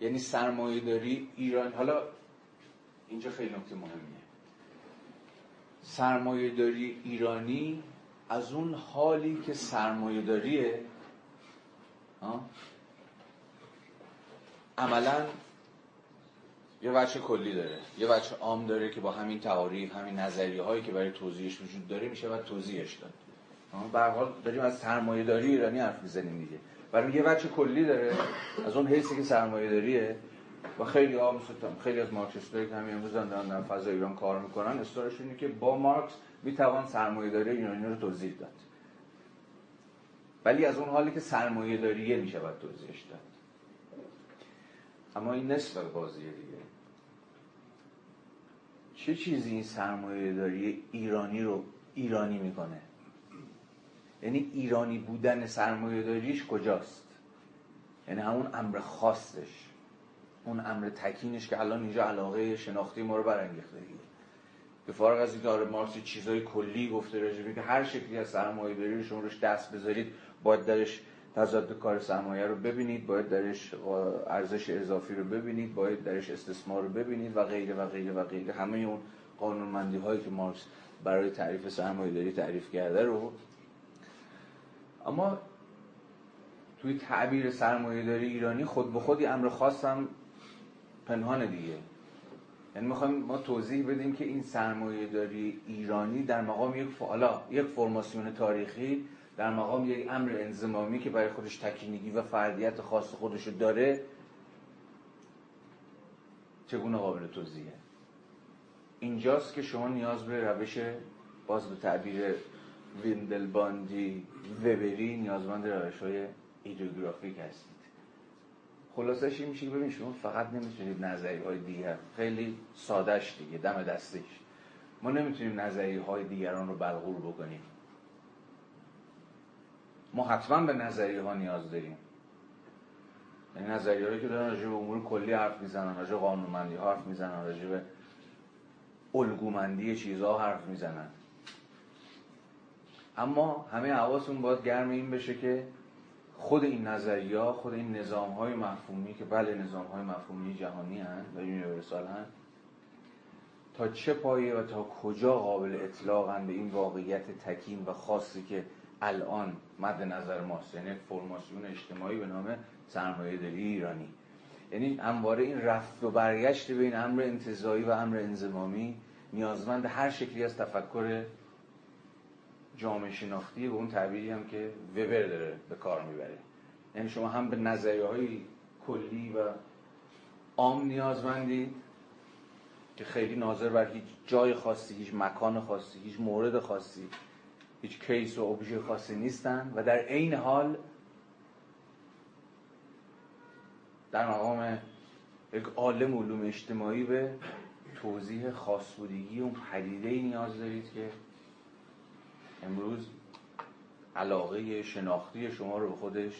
Speaker 1: یعنی سرمایه داری ایران حالا اینجا خیلی نکته مهمیه. سرمایه داری ایرانی از اون حالی که سرمایه داریه عملا یه بچه کلی داره. یه بچه عام داره که با همین تعاریف همین نظریه هایی که برای توضیحش وجود داره میشه و توضیحش داد. به حال داریم از سرمایه داری ایرانی حرف می‌زنیم دیگه. برای یه بچه کلی داره از اون حیثی که سرمایه داریه و خیلی ها خیلی از مارکسیستایی که همین امروز دارن در فضای ایران کار می‌کنن. استارش اینه که با مارکس می‌توان سرمایه داری ایرانی رو توضیح داد. ولی از اون حالی که سرمایه داریه میشه باید توضیحش داد. اما این نصف بازیه دیگه. چه چیزی این سرمایه داری ایرانی رو ایرانی می‌کنه؟ یعنی ایرانی بودن سرمایه داریش کجاست؟ یعنی همون امر خاصش. اون امر تکینش که الان اینجا علاقه شناختی ما رو برانگیخته دیگه. به فارغ از اینکه آره مارکس چیزای کلی گفته راجع که هر شکلی از سرمایه داری شما روش دست بذارید باید درش تضاد کار سرمایه رو ببینید باید درش ارزش اضافی رو ببینید باید درش استثمار رو ببینید و غیره و غیره و غیره. همه اون قانونمندی هایی که مارکس برای تعریف سرمایه داری تعریف کرده رو. اما توی تعبیر سرمایه داری ایرانی خود به خودی امر خاص هم پنهان دیگه. یعنی می‌خوایم ما توضیح بدیم که این سرمایه داری ایرانی در مقام یک فعلا یک فرماسیون تاریخی در مقام یک امر انزمامی که برای خودش تکینگی و فردیت خاص خودشو داره چگونه قابل توضیحه؟ اینجاست که شما نیاز به روش باز به تعبیر ویندلباندی وبری نیازمند روش های ایدئوگرافیک هستید. خلاصش این میشه ببین شما فقط نمی‌تونید نظری های دیگر خیلی سادش دیگه دم دستش. ما نمی‌تونیم نظری های دیگران رو بلغور بکنیم. ما حتما به نظریه ها نیاز داریم. یعنی نظریه هایی که دارن راجع به امور کلی حرف می‌زنن راجع قانونمندی حرف می‌زنن راجع به الگومندی چیزها حرف می‌زنن. اما همه حواسون باید گرم این بشه که خود این نظریه خود این نظام های مفهومی که بله نظام های مفهومی جهانی هن و یونیورسال هن تا چه پایه و تا کجا قابل اطلاق به این واقعیت تکیم و خاصی که الان مد نظر ماست؟ یعنی فرماسیون اجتماعی به نام سرمایه داری ایرانی. یعنی همواره این رفت و برگشت بین امر انتظایی و امر انزمامی نیازمند هر شکلی از تفکر جامعه شناختی و اون تعبیری هم که وبر داره به کار می‌بره. یعنی شما هم به نظریه های کلی و عام نیازمندید که خیلی ناظر بر هیچ جای خاصی هیچ مکان خاصی هیچ مورد خاصی هیچ کیس و ابژه خاصی نیستن و در عین حال در مقام یک عالم علوم اجتماعی به توضیح خاص بودگی اون پدیده نیاز دارید که امروز علاقه شناختی شما رو به خودش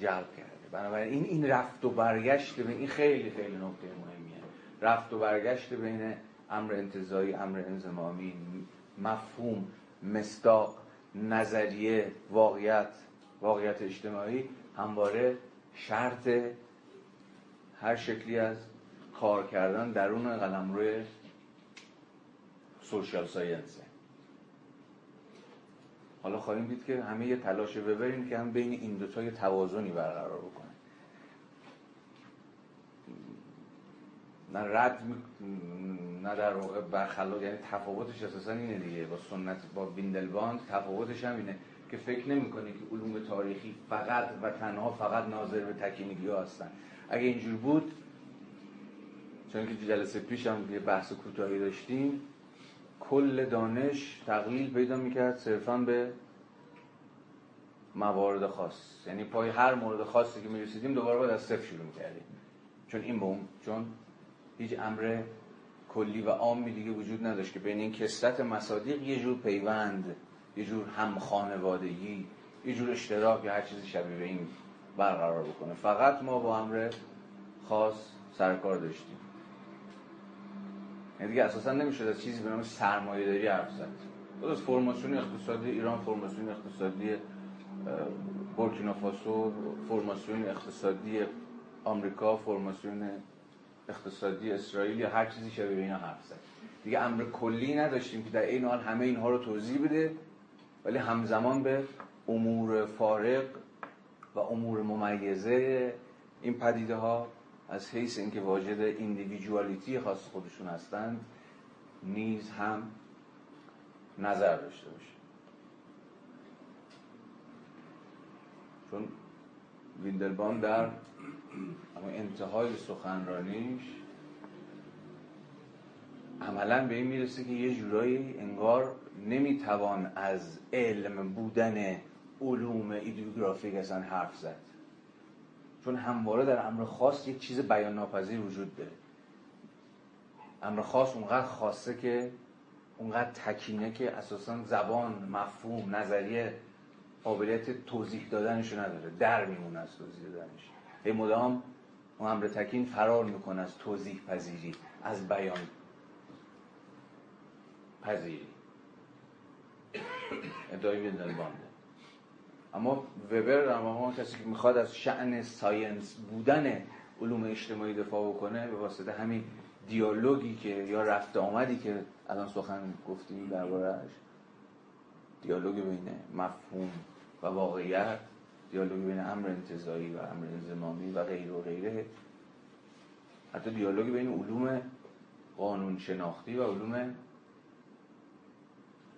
Speaker 1: جلب کرده. بنابراین این این رفت و برگشت به این خیلی خیلی نکته مهمیه. رفت و برگشت بین امر انتظایی امر انزمامی مفهوم مستاق نظریه واقعیت واقعیت اجتماعی همواره شرط هر شکلی از کار کردن درون قلمروی social science ه. حالا خواهیم دید که همه‌ی تلاش وبر اینه که هم بین این دوتا یه توازنی برقرار بکنه نه رد نه در واقع برخلاف یعنی تفاوتش اساسا اینه دیگه. با سنت با ویندلباند تفاوتش هم اینه که فکر نمی‌کنه که علوم تاریخی فقط و تنها فقط ناظر به تکینگی ها هستن. اگه اینجور بود چون که جلسه پیش هم یه بحث کوتاهی داشتیم کل دانش تقلیل پیدا می‌کرد صرفا به موارد خاص. یعنی پای هر مورد خاصی که می‌رسیدیم دوباره باید از صفر شروع می‌کردیم. چون این بوم چون هیچ امر کلی و عامی دیگه وجود نداشت که بین این کسرت مصادیق یه جور پیوند یه جور هم خانوادگی یه جور اشتراک یا هر چیزی شبیه به این برقرار بکنه. فقط ما با امر خاص سرکار داشتیم. یعنی دیگه اساسا نمی‌شد از چیزی به نام سرمایه داری حرف زد. درست فرماسیون اقتصادی ایران فرماسیون اقتصادی بورکینافاسو فرماسیون اقتصادی آمریکا فرماسیون اقتصادی اسرائیل یا هر چیزی شبیه اینا حرف زد. دیگه امر کلی نداشتیم که در این حال همه اینها رو توضیح بده ولی همزمان به امور فارق و امور ممیزه این پدیده ها از حیث اینکه واجد ایندیویدوالیتی خاص خودشون هستند نیز هم نظر داشته باشه. چون ویندلبام در اما انتهای سخنرانیش عملا به این می‌رسه که یه جورایی انگار نمی‌توان از علم بودن علوم ایدئوگرافیک اصلا حرف زد. چون همواره در امر خاص یک چیز بیان ناپذیر وجود داره. امر خاص اونقدر خاصه که اونقدر تکینه که اساسا زبان مفهوم نظریه قابلیت توضیح دادنشو نداره. در میمونه از توضیح دادنش. هی مدام اون امر تکین فرار می‌کنه از توضیح پذیری از بیان پذیری. ادعای ویندلبانده اما وبر مقام کسی که می‌خواد از شعن ساینس بودن علوم اجتماعی دفاع بکنه به واسطه همین دیالوگی که یا رفت آمدی که الان سخن گفتیم دربارهش دیالوگ بین مفهوم و واقعیت دیالوگ بین امر انتظایی و امر انزمامی و غیر و غیره حتی دیالوگ بین علوم قانون شناختی و علوم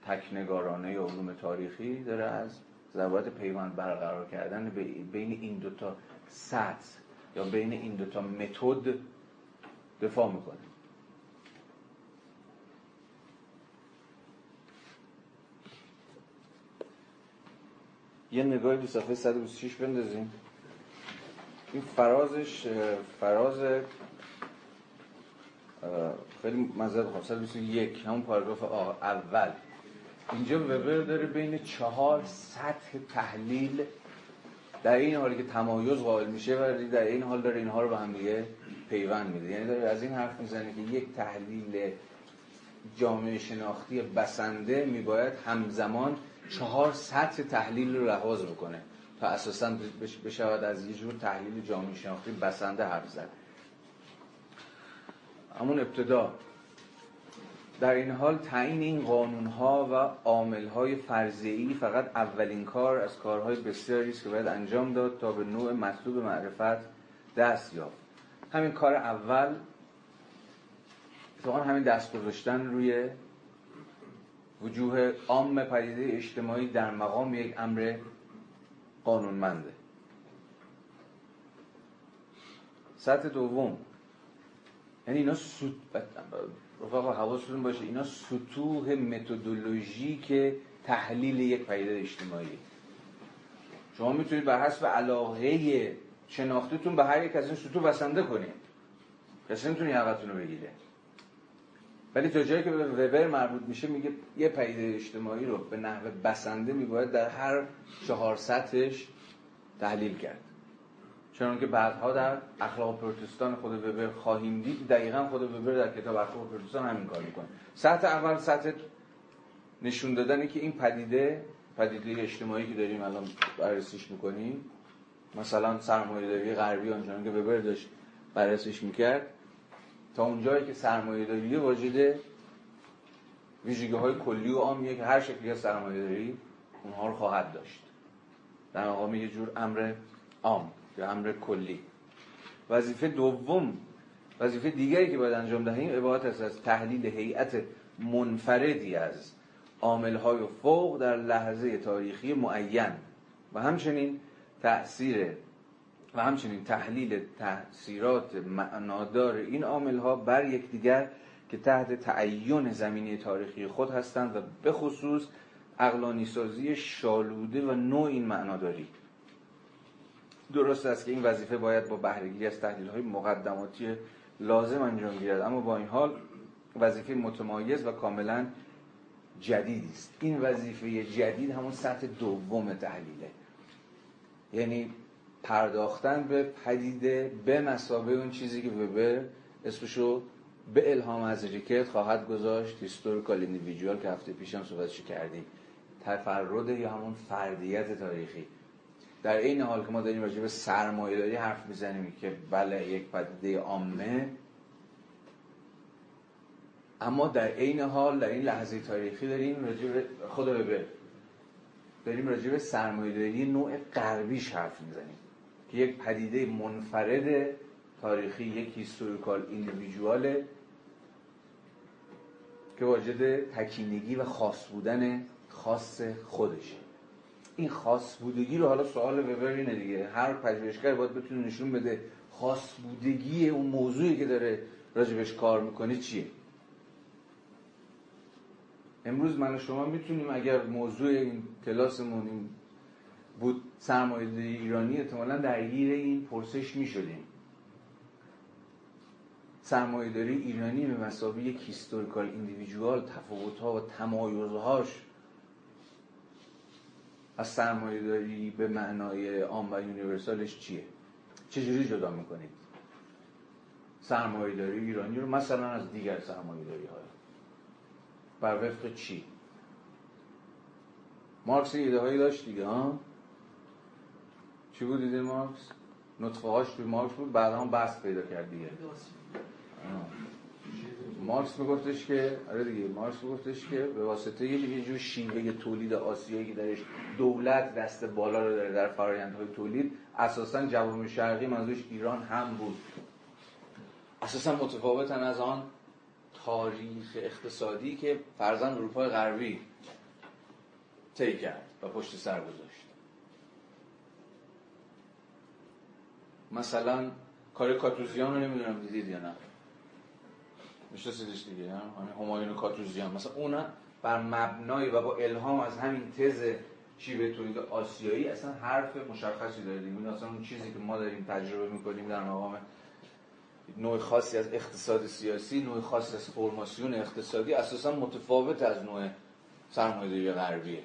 Speaker 1: تکنگارانه یا علوم تاریخی داره از ضرورت پیوند برقرار کردن بین این دوتا سطح یا بین این دوتا متد دفاع می‌کنه. یه نگاهی به صفحه 126 بندازیم. این فرازش فراز خیلی مزد خواهم 121 همون پاراگراف اول. اینجا وبر داره بین چهار سطح تحلیل. در این حالی که تمایز قائل میشه و در این حال داره اینها رو به هم دیگه پیوند میده. یعنی داره از این حرف می‌زنه که یک تحلیل جامعه شناختی بسنده میباید همزمان چهار سطح تحلیل رو لحاظ بکنه تا اساسا بشود از یه جور تحلیل جامعه شناختی بسنده حرف زد. همون ابتدا. در این حال تعیین این قانون ها و عامل های فرضی فقط اولین کار از کارهای بسیاری است که باید انجام داد تا به نوع مطلوب معرفت دست یافت. همین کار اول اتفاقا همین دست گذاشتن روی وجوه عام پدیده اجتماعی در مقام یک امر قانونمنده. سطح دوم یعنی اینا سود رفاق حواستون باشه اینا سطوح که تحلیل یک پدیده اجتماعی. شما می‌تونید بر حسب علاقه شناختیتون به هر یک از این سطوح بسنده کنید. کسی نمی‌تونی حقتون رو بگیره. ولی تا جایی که به وبر مربوط میشه میگه یه پدیده اجتماعی رو به نحو بسنده میباید در هر چهار سطحش تحلیل کرد. چون که بعدها در اخلاق پروتستان خود وبر خواهیم دید دقیقا خود وبر در کتاب اخلاق پروتستان همین کار می‌کنه. سطح اول سطح نشون دادنه که این پدیده پدیده اجتماعی که داریم الان بررسیش می‌کنیم مثلا سرمایه‌داری غربی آنچنان که وبر داشت بررسیش می‌کرد تا اونجایی که سرمایه داری واجد ویژگی های کلی و عامیه که هر شکلی از سرمایه داری اونها رو خواهد داشت. در مقام یه جور امر عام. یا امر کلی. وظیفه دوم وظیفه دیگری که باید انجام دهیم عبارت است از تحلیل هیئت منفردی از عاملهای فوق در لحظه تاریخی معین و همچنین تأثیر و همچنین تحلیل تاثیرات معنادار این عاملها بر یکدیگر که تحت تعین زمینه تاریخی خود هستند و به خصوص اقلانی سازی شالوده و نوع این معناداری. درست است که این وظیفه باید با بهرهگیری از تحلیل های مقدماتی لازم انجام گیرد. اما با این حال وظیفه متمایز و کاملا جدید است. این وظیفه جدید همون سطح دوم تحلیله. یعنی پرداختن به پدیده به مثابه اون چیزی که وبر اسمشو به الهام از ریکرت خواهد گذاشت. historical individual که هفته پیشم صحبتش کردیم. تفرد یا همون فردیت تاریخی. در این حال که ما داریم راجع به سرمایه داری حرف می‌زنیم که بله یک پدیده عامه. اما در عین حال در این لحظه تاریخی داریم راجع به خدا ببر. داریم راجع به سرمایه‌داری نوع غربیش حرف می‌زنیم که یک پدیده منفرد تاریخی یک هیستوریکال ایندیویدواله که واجد تکینگی و خاص بودن خاص خودشه. این خاص بودگی رو حالا سوال وبر اینه دیگه. هر پژوهشگر باید بتونه نشون بده خاص بودگی اون موضوعی که داره راجبش کار می‌کنه چیه. امروز من و شما می‌تونیم اگر موضوع این کلاسمون این بود سرمایه ایرانی احتمالا درگیر این پرسش می‌شدیم. سرمایه‌داری ایرانی به مسابقه یک هیستوریکال ایندیویدوال تفاوت‌ها و تمایزهاش از سرمایه‌داری به معنای عام و یونیورسالش چیه؟ چجوری جدا می‌کنید؟ سرمایه‌داری ایرانی رو مثلا از دیگر سرمایه‌داری های بر وفق چی؟ مارکس ایده هایی داشت دیگه ها؟ چی بود ایده مارکس؟ نطفه هاش به مارکس بود بعد هم بحث پیدا کرد دیگه. مارکس میگفتش که آره دیگه مارکس میگفتش که به واسطه یه جور شیوه تولید آسیایی که درش دولت دست بالا رو داره در فرآیندهای تولید اساسا جوامع شرقی منظورش ایران هم بود. اساسا متفاوتن از آن تاریخ اقتصادی که فرزن اروپای غربی طی کرد و پشت سر گذاشت. مثلا کار کاتوزیان رو نمی‌دونم دیدید یا نه؟ میشناسیدش دیگه همین همایون کاتوزیان مثلا اونا بر مبنای و با الهام از همین تز شیوه تولید آسیایی اصلا حرف مشخصی داره دیگه اصلا اون چیزی که ما داریم تجربه می‌کنیم در مقام نوع خاصی از اقتصاد سیاسی نوع خاصی از فرماسیون اقتصادی اساسا متفاوت از نوع سرمایه‌داری غربیه.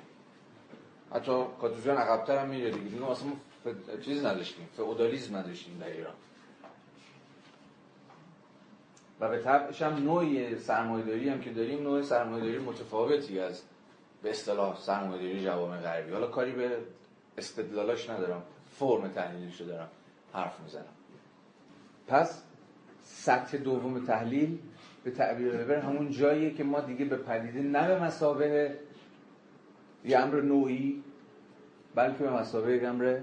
Speaker 1: حتی کاتوزیان عقب‌تر هم میره دیگه. دیگه اصلا چیز نداشتیم فئودالیسم نداشتیم در ایران. و به طبعش هم نوع سرمایه‌داری هم که داریم نوع سرمایه‌داری متفاوتی از به اصطلاح سرمایه‌داری جوامع غربی. حالا کاری به استدلالاش ندارم فرم تحلیلیشو دارم حرف می‌زنم. پس سطح دوم تحلیل به تعبیر وبر همون جاییه که ما دیگه به پدیده نه به مسابه یه امر نوعی بلکه به مسابه یک امر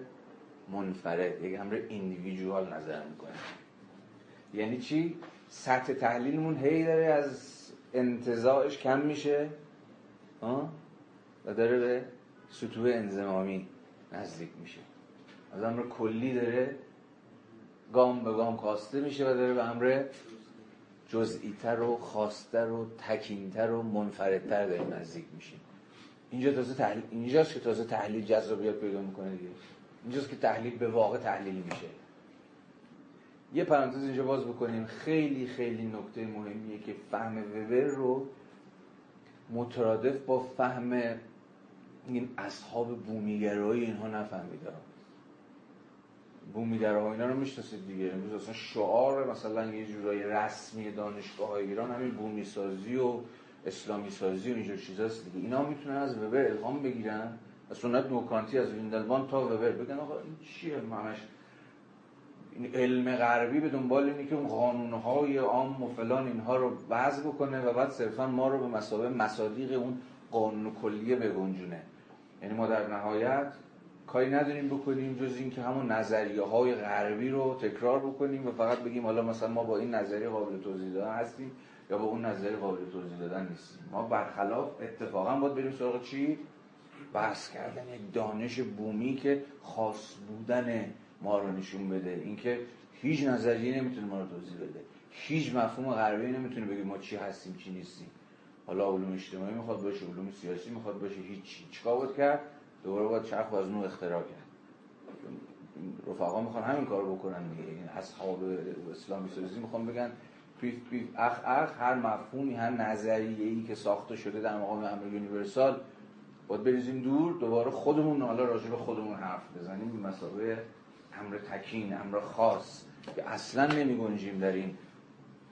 Speaker 1: منفرد یک امر ایندیویدوال نظر می‌کنه. یعنی چی؟ سطح تحلیلمون هی داره از انتظاعش کم میشه. و داره به سطوح انزمامی نزدیک میشه. از امر کلی داره گام به گام کاسته میشه و داره به امر جزئیتر و خاصتر و تکینتر و منفردتر داره نزدیک میشه. اینجا تازه تحلیل اینجاست که تازه تحلیل جذابیت پیدا می‌کنه دیگه. اینجاست که تحلیل به واقع تحلیل میشه. یه پرانتز اینجا باز بکنیم. خیلی خیلی نکته مهمیه که فهم وبر رو مترادف با فهم این اصحاب بومیگرایی اینها نفهمیده بومیگراها اینا رو می‌شناسید دیگه. امروز اصلا شعار مثلا یه جورای رسمی دانشگاه های ایران همین بومی سازی و اسلامی سازی و اینجور چیزاست دیگه. اینا می‌تونن از وبر الهام بگیرن. از سنت نوکانتی از ویندلوان تا وبر. بگن آقا این چیه؟ همش علم غربی به دنبال اینه که اون قانونهای عام و فلان اینها رو وضع بکنه و بعد صرفا ما رو به مسابقه مصادیق اون قانون کلیه بگنجونه. یعنی ما در نهایت کاری نداریم بکنیم جز اینکه همون نظریه های غربی رو تکرار بکنیم و فقط بگیم حالا مثلا ما با این نظریه قابل توضیح دادن هستیم یا با اون نظریه قابل توضیح دادن نیستیم. ما برخلاف اتفاقا باید بریم سراغ چی؟ بحث کردن یک دانش بومی که خاص بودن ما رو نشون بده. اینکه هیچ نظریه نمی‌تونه ما رو توضیح بده. هیچ مفهوم غربی نمی‌تونه بگه ما چی هستیم چی نیستیم. حالا علوم اجتماعی می‌خواد باشه علوم سیاسی می‌خواد باشه هیچ چیکار باید کرد؟ دوباره باید چرخ از نو اختراع کرد. رفقا می‌خوان همین کار بکنن دیگه. اصحاب اسلامی سازی می‌خوان بگن پیف پیف اخ اخ هر مفهومی هر نظریه ای که ساخته شده در مقام امر universal باید بریزیم دور دوباره خودمون حالا راجع به خودمون حرف بزنیم به مسابقه امر تکین امر خاص. که اصلا نمی گنجیم در این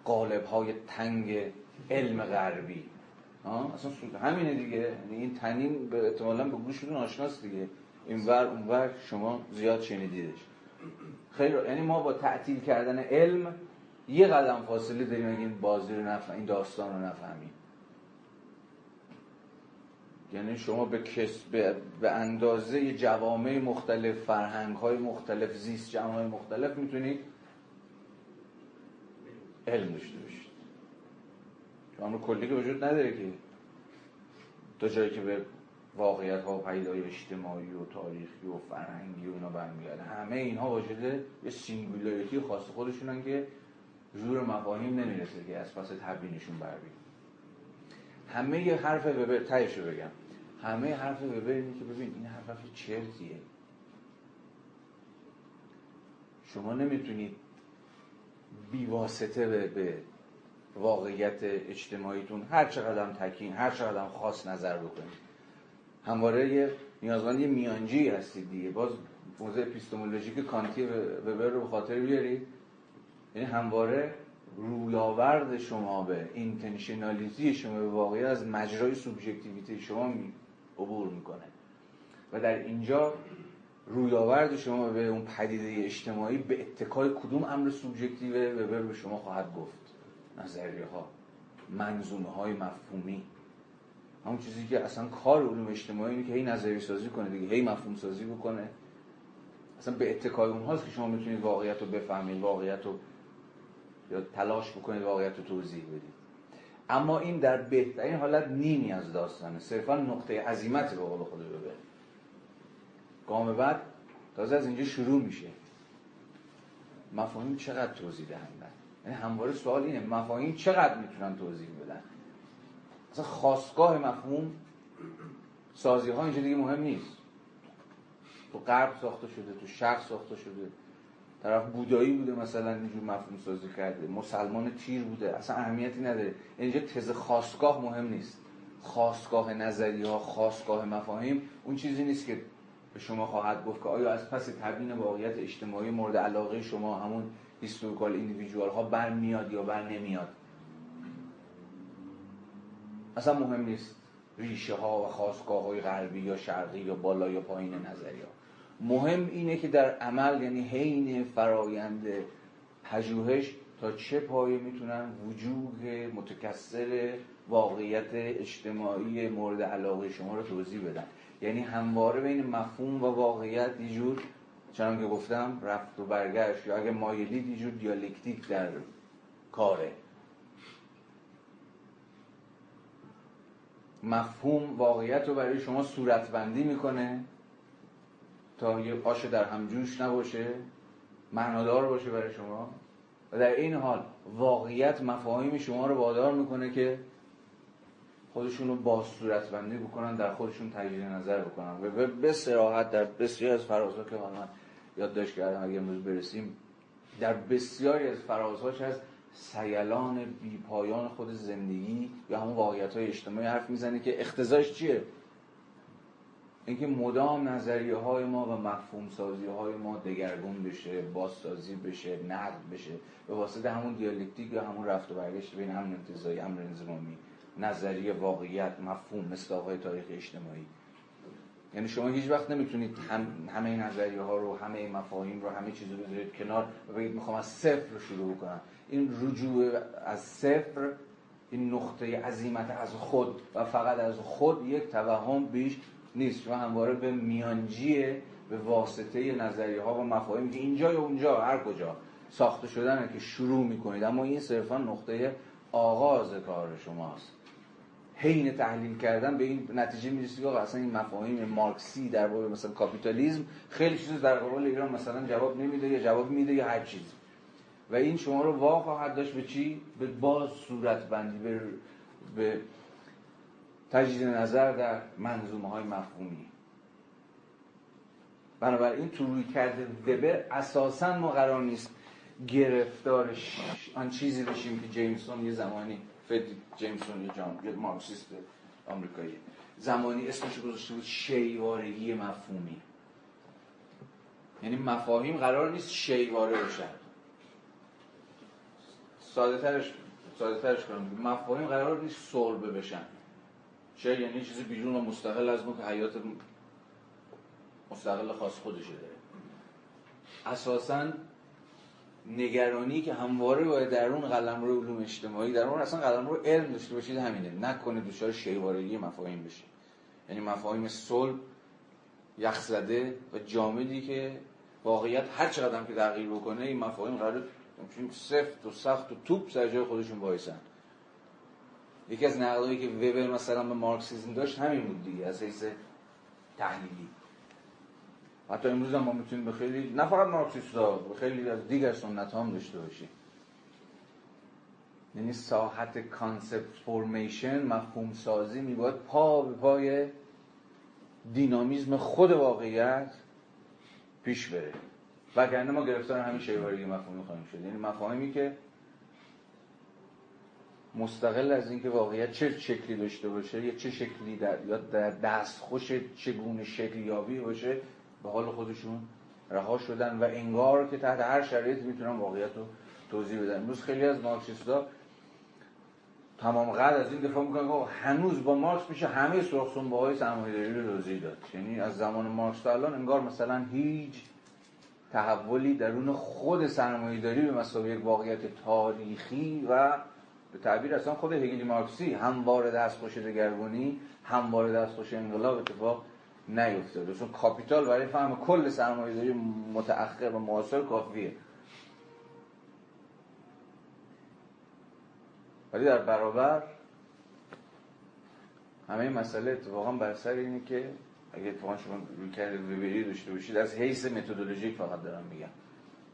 Speaker 1: قالب های تنگ علم غربی. اصلا همینه دیگه. یعنی این تنین به احتمالا به گوشتون آشناست دیگه. این ور اون ور شما زیاد شنیدیدش. خیلی یعنی ما با تعطیل کردن علم یه قدم فاصله داریم اگه این بازی رو نفهم این داستان رو نفهمیم. یعنی شما به, کس به, به اندازه جوامع مختلف فرهنگ های مختلف زیست جمع مختلف می‌تونید علم داشته باشید. چون کلی که وجود نداره که دو جایی که به واقعیت ها و های اجتماعی و تاریخی و فرهنگی و اینا برمیگرده. همه اینها واجده یه singularity خاص خودشونن که زور مفاهیم نمی‌رسه که از پس تبیینشون بر همه یه حرف وبر تایش رو بگم. همه حرف وبر اینه که ببین این حرف حرف چرتیه. شما نمی‌تونید بیواسطه به, به واقعیت اجتماعیتون هر چقدر تکین هر چقدر خاص نظر بکنید همواره یه نیازمند یه میانجی هستید دیگه. باز موضوع اپیستمولوژیک کانتی وبر رو به خاطر بیارید یعنی همواره رویاورد شما به اینتنشنالیتی شما به واقعی از مجرای سوبژکتیویته شما می عبور می‌کنه. و در اینجا رویاورد شما به اون پدیده اجتماعی به اتکای کدوم امر سوبژکتیو وبر به شما خواهد گفت؟ نظریه ها منظومه های مفهومی. همون چیزی که اصلا کار علوم اجتماعی اینه که هی نظری سازی کنه دیگه هی مفهوم سازی بکنه. اصلا به اتکای اونهاست که شما می‌تونید واقعیت رو بفهمید واقعیت رو یا تلاش بکنید واقعیت رو توضیح بدید. اما این در بهترین حالت نیمی از داستانه. صرفا نقطه عظیمت به قول خود ببر گام بعد تازه از اینجا شروع میشه. مفاهیم چقدر توضیح دهندن؟ یعنی همواره سوال اینه مفاهیم چقدر می‌تونن توضیح بدن؟ اصلا خواستگاه مفهوم سازی ها اینجا دیگه مهم نیست. تو غرب ساخته شده تو شرق ساخته شده. طرف بودایی بوده مثلا اینجور مفهوم سازی کرده مسلمان تیر بوده اصلا اهمیتی نداره. اینجا تز خواستگاه مهم نیست. خواستگاه نظری ها خواستگاه مفاهیم اون چیزی نیست که به شما خواهد گفت که آیا از پس تبیین واقعیت اجتماعی مورد علاقه شما همون هیستوریکال ایندیویدوال ها برمیاد یا بر نمیاد اصلا مهم نیست ریشه ها و خواستگاه های غربی یا شرقی یا بالا یا پایین نظری ها مهم اینه که در عمل یعنی حین فرایند پژوهش تا چه پایه می‌تونن وجود متکثر واقعیت اجتماعی مورد علاقه شما رو توضیح بدن. یعنی همواره بین مفهوم و واقعیت یه جور چنان که گفتم رفت و برگشت یا اگه مایلید یه جور دیالکتیک در کاره. مفهوم واقعیت رو برای شما صورتبندی می‌کنه. تا یه آش در هم جوش نباشه معنادار باشه برای شما. و در این حال واقعیت مفاهیم شما رو وادار می‌کنه که خودشون رو با صورت بندی بکنن در خودشون تجدید نظر بکنن. و به سراحت در بسیاری از فرازها که من یادداشت کردم اگه امروز برسیم در بسیاری از فرازهاش از سیلان بی پایان خود زندگی یا همون واقعیت های اجتماعی حرف می‌زنه که اختزاش چیه؟ اینکه مدام نظریه های ما و مفهوم سازی های ما دگرگون بشه بازسازی بشه نقد بشه به واسطه همون دیالکتیک یا همون رفت و برگشت بین همون انتظایی امر انضمامی نظریه واقعیت مفهوم مثل آقای تاریخ اجتماعی. یعنی شما هیچ وقت نمی‌تونید هم همه نظریه ها رو همه مفاهیم رو همه چیز رو بذارید کنار و بگید می‌خوام از صفر شروع کنم این رجوع از صفر این نقطه عظیمت از خود و فقط از خود یک توهم بیش نیست و همواره به میانجیه به واسطه نظریه ها و مفاهیم که اینجا یا اونجا هر کجا ساخته شدن که شروع می‌کنید. اما این صرفا نقطه آغاز کار شماست. حین تحلیل کردن به این نتیجه می‌رسید که اصلا این مفاهیم مارکسی در باب مثلا کاپیتالیسم خیلی چیز در قبال ایران مثلا جواب نمیده یا جواب میده یا هر چیز. و این شما رو وا خواهد داشت به چی؟ به باز صورت بندی به, به تجدید نظر در منظومه های مفهومی. بنابراین تو روی کرده وبر اساسا ما قرار نیست گرفتارش آن چیزی بشیم که جیمسون یه زمانی فد جیمسون یه جان یه مارکسیست آمریکایی زمانی اسمش گذاشته بود شیوارگی مفهومی. یعنی مفاهیم قرار نیست شیواره بشن. ساده ترش ساده ترش کنم. مفاهیم قرار نیست صلبه بشن. چه یعنی چیزی بیرون و مستقل از ما که حیات مستقل خاص خودشه داره. اساسا نگرانی که همواره باید در اون قلم رو علوم اجتماعی در اون اصلا قلم رو علم داشته باشید همینه. نکنه دچار شیوارگی مفاهیم بشه. یعنی مفاهیم صلب یخزده و جامدی که واقعیت هر چقدر که تغییر بکنه این مفاهیم قرار سفت و سخت و توپ سر جای خودشون وایسن. یکی از نقدایی که وبر مثلا به مارکسیسم داشت همین بود دیگه از حیث تحلیلی. حتی امروز هم ما می‌تونیم به خیلی نه فقط مارکسیست به خیلی از دیگر سنت هم داشته باشیم. یعنی ساحت concept formation مفهوم سازی میباید پا به پای دینامیزم خود واقعیت پیش بره. وگرنه ما گرفتار همین شیءوارگی مفهومی خواهیم شد. یعنی مفاهیمی که مستقل از اینکه واقعیت چه شکلی داشته باشه یا چه شکلی در یا در دستخوش چگونه شکلیابی باشه به حال خودشون رها شدن و انگار که تحت هر شرایطی می‌تونن واقعیت رو توضیح بدن. امروز خیلی از مارکسیستا تمام قد از این دفاع می‌کنن که هنوز با مارکس میشه همه سرخ های سرمایه‌داری رو توضیح داد. یعنی از زمان مارکس تا الان انگار مثلا هیچ تحولی درون خود سرمایه‌داری به مسابقه واقعیت تاریخی و به تعبیر اصلا خود هگلی مارکسی همواره دستخوش دگرگونی همواره دستخوش انقلاب اتفاق نیفتاده. چون کاپیتال برای فهم کل سرمایه‌داری متأخر و معاصر کافیه. ولی در برابر همه مسئله اتفاقا بر سر اینه که اگه اتفاقا شما روی کرده وبری داشته باشید از حیث متدولوژیک فقط دارم میگم.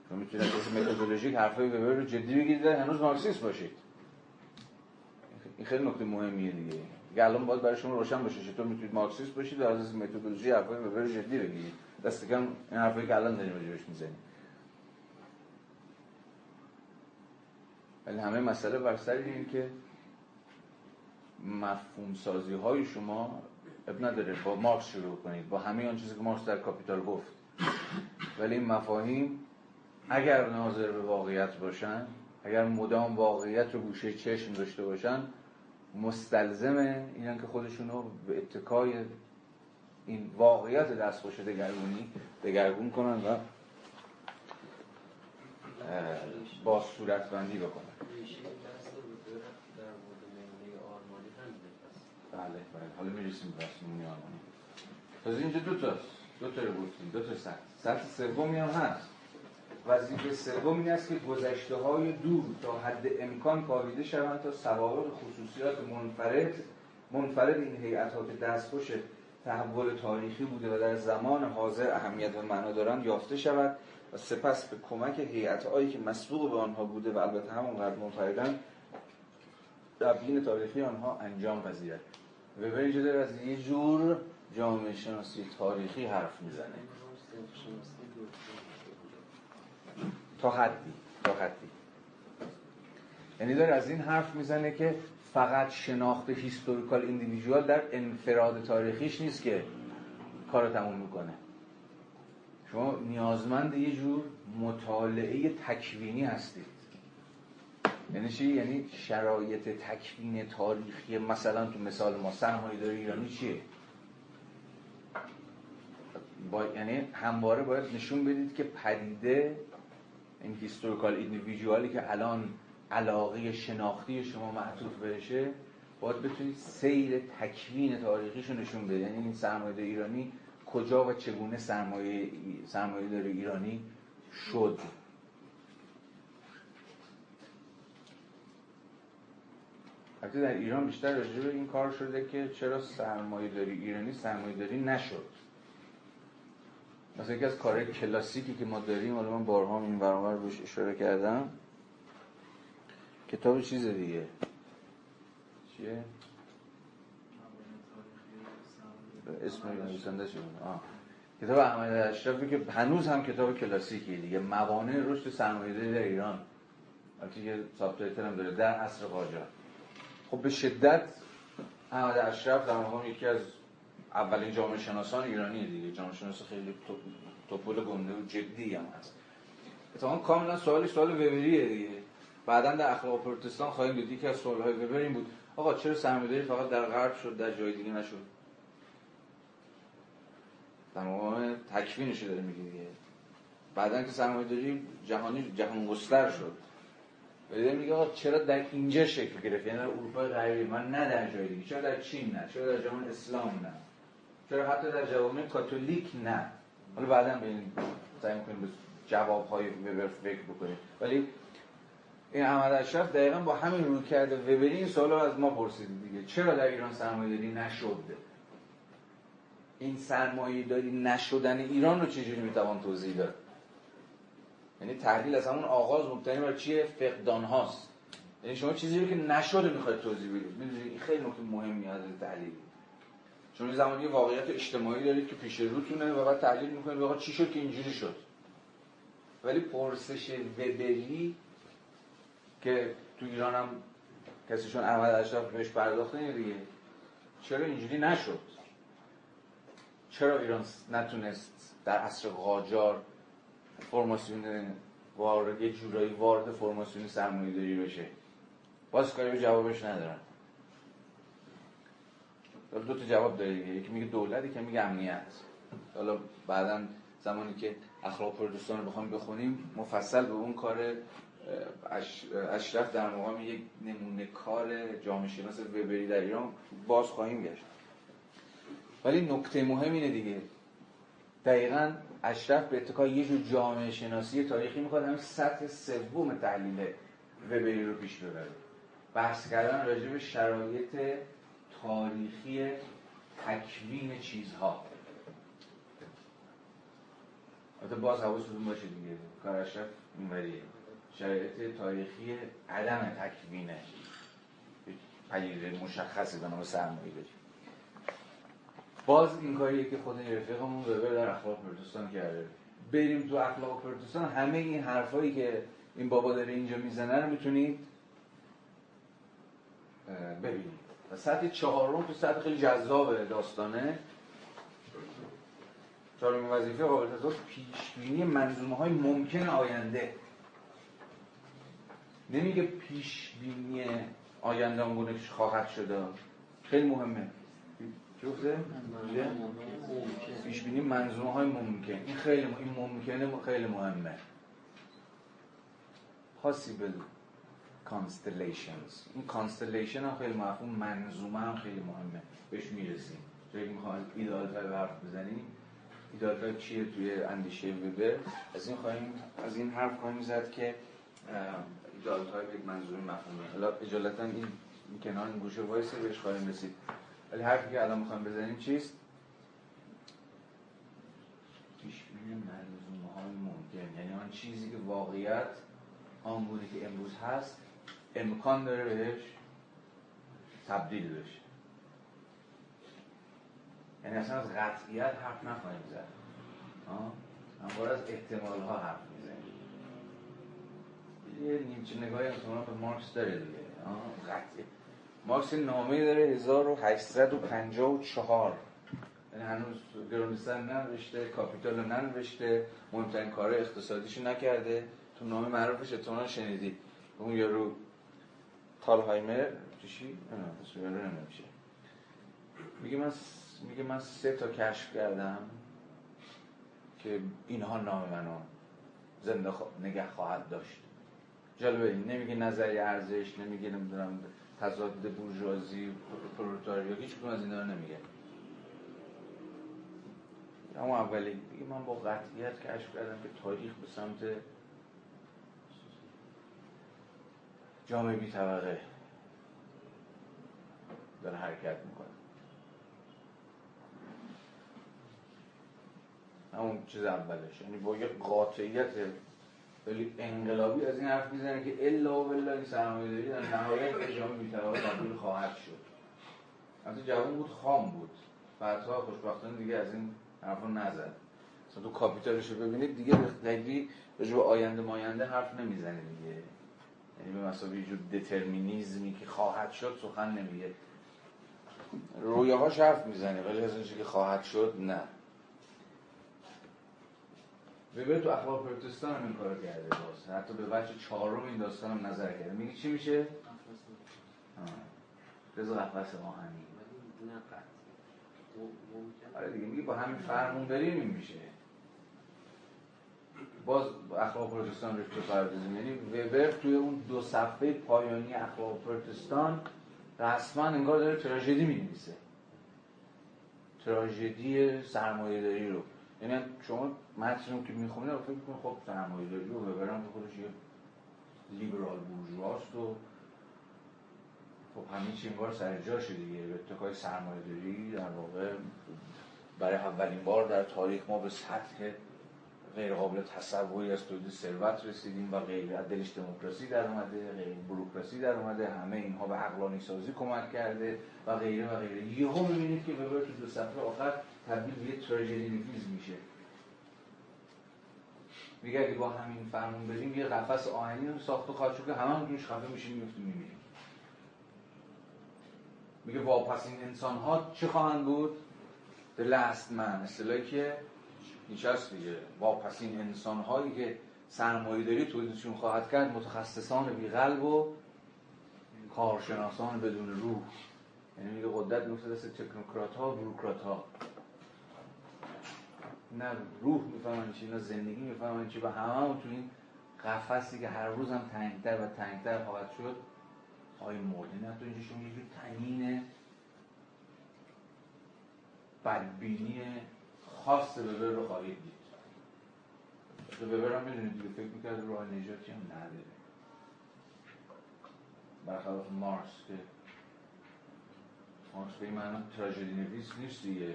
Speaker 1: شما می‌تونید از حیث متدولوژیک حرفای رو جدی بگیرید هنوز مارکسیست باشید. این خیلی نکته مهمیه دیگه. الان باید برای شما روشن باشه چطور می‌تونید مارکسیست باشید و از متدولوژی حرفای وبر جدی بگیرید. دست کم این حرفایی که الان داریم راجعش می‌زنیم. ولی همه مسئله بر سر این که مفهوم سازی های شما اب نداره با مارکس شروع کنید. با همه آن چیزی که مارکس در کاپیتال گفت. ولی این مفاهیم اگر ناظر به واقعیت باشن اگر مدام واقعیت رو گوشه چشم داشته باشن مستلزمه اینن که خودشونو به اتکای این واقعیت دستخوش دگرگونی دگرگون کنن و با صورت بندی بکنن. بله بله. حالا می‌رسیم به رسمونی آرمانی تازه اینجا دو تاست دو تا رو گفتیم. دو تا سطح سطح سومی هم هست. وظیفه سوم این است که گذشته های دور تا حد امکان کاویده شوند تا سوابق خصوصیات منفرد منفرد این هیئت ها که دستخوش تحول تاریخی بوده و در زمان حاضر اهمیت و معنا دارند یافته شود و سپس به کمک هیئت هایی که مسبوق به آنها بوده و البته همونقدر منفردن تبیین تاریخی آنها انجام پذیرد. به اینجا از یه جور جامعه شناسی تاریخی حرف می‌زنه. تا حدی تا حدی یعنی داره از این حرف می‌زنه که فقط شناخت هیستوریکال ایندیویژوال در انفراد تاریخیش نیست که کار تموم می‌کنه شما نیازمند یه جور مطالعه تکوینی هستید یعنی چی؟ یعنی شرایط تکوین تاریخی مثلا تو مثال ما سرمایه داری ایرانی چیه؟ با... یعنی همواره باید نشون بدید که پدیده این هیستوریکال ایندیویژوالی که الان علاقه شناختی شما معطوف بهشه باید بتونید سیر تکوین تاریخیشو نشون بده یعنی این سرمایه ایرانی کجا و چگونه سرمایه سرمایه داری ایرانی شد. حتی در ایران بیشتر راجع به این کار شده که چرا سرمایه داری ایرانی سرمایه داری نشد. مثلا یکی از کارهای کلاسیکی که ما داریم حالا من بارها این برامر بهش اشاره کردم کتاب چیز دیگه. چیه؟ اسم نویسنده. کتاب احمد اشرفی که هنوز هم کتاب کلاسیکیه دیگه. موانع رشد سرمایه‌داری در ایران. البته یه سابتایتل هم داره در عصر قاجار. خب به شدت احمد اشرف در مقام یکی از اولین جامعه شناسان ایرانی دیگه. جامعه شناس خیلی توپول گنده و جدی هم هست. اتفاقا کاملا سوالش سوال وبریه دیگه. بعدا در اخلاق پروتستان خواهیم دید یکی از سوالهای وبر این بود. آقا چرا سرمایه‌داری فقط در غرب شد در جای دیگه نشد. در مقام تکوینش داره میگه دیگه. بعدا که سرمایه‌داری جهانی جهان گستر شد. ولی میگه آقا چرا در اینجا شکل گرفت؟ یعنی در اروپای غربی. من نه در جای دیگه. چرا در چین نه؟ چرا در جهان اسلام نه؟ چرا حتی در جوامع کاتولیک نه؟ حالا بعدا به این سعی می‌کنیم به جواب‌های وبر فکر بکنیم. ولی این احمد اشرف دقیقا با همین روی کرده وبری این سوال از ما پرسید دیگه. چرا در ایران سرمایه داری نشد این سرمایه داری نشدن ایران رو چجوری می‌توان توضیح داد؟ یعنی تحلیل از همون آغاز مبتنی بر چیه؟ فقدان هاست. یعنی شما چیزی رو که نشده می‌خواید توضیح بدید. می‌دونید این خیلی نکته مهمی از تحلیل. چون زمانی واقعیت اجتماعی دارید که پیش روتونه و بعد تحلیل می‌کنید آقا چی شد که اینجوری شد؟ ولی پرسش وبری که تو ایران هم کسیشون احمد اشرف بهش پرداخته دیگه چرا اینجوری نشد؟ چرا ایران نتونست در عصر قاجار فرماسیون وارد یه جورایی وارد فرماسیون سرمایه داری بشه؟ باز کاری به جوابش ندارن. دو تا جواب داره یکی میگه دولت که میگه امنیت. حالا بعدا زمانی که اخلاق پردوستان رو بخوام بخونیم مفصل به اون کار اشرف در مقام یک نمونه کار جامعه شناس وبری در ایران باز خواهیم گشت. ولی نکته مهم اینه دیگه. دقیقا اشرف به اتکای یه جور جامعه شناسی تاریخی می‌خواد همین سطح سوم تحلیل وبری رو پیش ببره. بحث کردن راجع به شرایط تاریخی تکوین چیزها. البته باز حواستون باشه دیگه. کار اشرف اینوریه. شرایط تاریخی عدم تکوینه. پدیده مشخصی به نام سرمایه داری. باز این کاریه که خود رفیقمون وبر در اخلاق پروتستان کرده. بریم تو اخلاق پروتستان همه این حرفایی که این بابا داره اینجا می‌زنه رو می‌تونید ببینید. و سطح چهارم تو سطح خیلی جذاب داستانه. چهارم وظیفه قابل تصور پیشبینی منظومه های ممکن آینده. نمیگه پیشبینی آینده آنگونه خواهد شده خیلی مهمه. چی گفته؟ پیش بینی منظومه های ممکن. این خیلی این ممکنه خیلی مهمه. possible constellations. این constellation هم خیلی مفهوم منظومه هم خیلی مهمه. بهش می‌رسیم. جایی که می‌خوایم ایدال به حرف بزنیم ایدال چیه توی اندیشه وبر از این خواهیم از این حرف خواهیم زد که ایدال یک منظومه مفهومه. حالا اجالتا این کنار این گوشه وایسه بهش خواهیم رسید. ولی حرفی که الان می‌خوایم بزنیم چیست؟ پیشبینی منظومه های ممکن. یعنی آن چیزی که واقعیت آن که امروز هست امکان داره بهش تبدیل بشه. یعنی اصلا از قطعیت حرف نخواهیم زد. همواره از احتمال ها حرف می‌زنیم یه نیمچه نگاهی احتمال به مارکس داره دیگه. قطعیت مارکس نامه داره 1854 یعنی هنوز گرونستان ننوشته کاپیتال ننوشته مهمترین کار اقتصادیشو نکرده. تو نامه معروفش اتمالا شنیدید اون یارو تالهایمر چی؟ نمیشه. میگه من میگه من سه تا کشف کردم که اینها نام منو زنده نگه خواهد داشت. جالبه نمیگه نظری ارزش نمیگه نمی‌دونم تضاد بورژوازی پرولتاریا هیچ کدوم از اینا رو نمیگه. اما اولی من با قطعیت کشف کردم که تاریخ به سمت جامعه بی طبقه داره حرکت می‌کنه. همون چیز اولش. یعنی با یه قاطعیت ولی انقلابی از این حرف می‌زنه که الا و بلا این سرمایه داری در نهایت به جامعه بیتراغ تبدیل خواهد شد. از جوان بود خام بود. بعدها خوشبختانه دیگه از این حرف نزد. مثلا تو کاپیتالش رو ببینید دیگه راجع به آینده ماینده حرف نمی‌زنه دیگه. یعنی به مسابقه جور دترمینیزمی که خواهد شد سخن نمیگه. رویاهاش حرف می‌زنه ولی از که خواهد شد نه. وبر تو اخبار پروتستان هم این کار کرده باز. حتی به بچه چهارم این داستان هم نظر کرده. میگه چی میشه؟ رضا قفص آهنی. آره دیگه میگه با همین فرمون بریم این میشه. باز اخلاق پروتستان رو تو پردازیم یعنی وبر توی اون دو صفحه پایانی اخلاق پروتستان رسما انگار داره تراژدی می‌نویسه. تراژدی سرمایه داری رو. یعنی شما متن رو که می‌خونید فکر می‌کنید خب سرمایه داری رو ببرم که خودش یه لیبرال بورژواست و خب همین چی انگار سر جاشه دیگه. به اتکای سرمایه داری در واقع برای اولین بار در تاریخ ما به سطح غیر قابل تصوری از تولید ثروت رسیدیم و غیر دلش دموکراسی در اومده غیر بروکراسی در اومده همه اینها به عقلانی سازی کمک کرده و غیره و غیره. یهو می‌بینید که وبر تو دو صفحه آخر تبدیل به یه تراژدی میشه. میگه اگه با همین فرمون بریم یه قفس آهنی رو ساخت و خواهد که همه هم توش خفه میشیم میفتیم میمیریم. میگه واپسین انسان ها چه خواهند بود؟ The last man. اصطلاحی که نیچست دیگه. واپسین انسان هایی که سرمایه داری تولیدشون خواهد کرد متخصصان بی قلب و کارشناسان بدون روح. یعنی میگه قدرت میفته دست تکنوکرات ها بروکرات ها نه روح می‌فهمن چی نه زندگی می‌فهمن چی. و همه تو این قفصی که هر روز هم تنگتر و تنگتر خواهد شد مورد نه تو اینجا شما یه تنین بدبینی خاص وبر رو خواهید دید. وبر هم می‌دونید دیگه فکر می‌کرد راه نجاتی هم نداره. برخلاف مارس که مارس به این معنا تراژدی نویس نیست دیگه.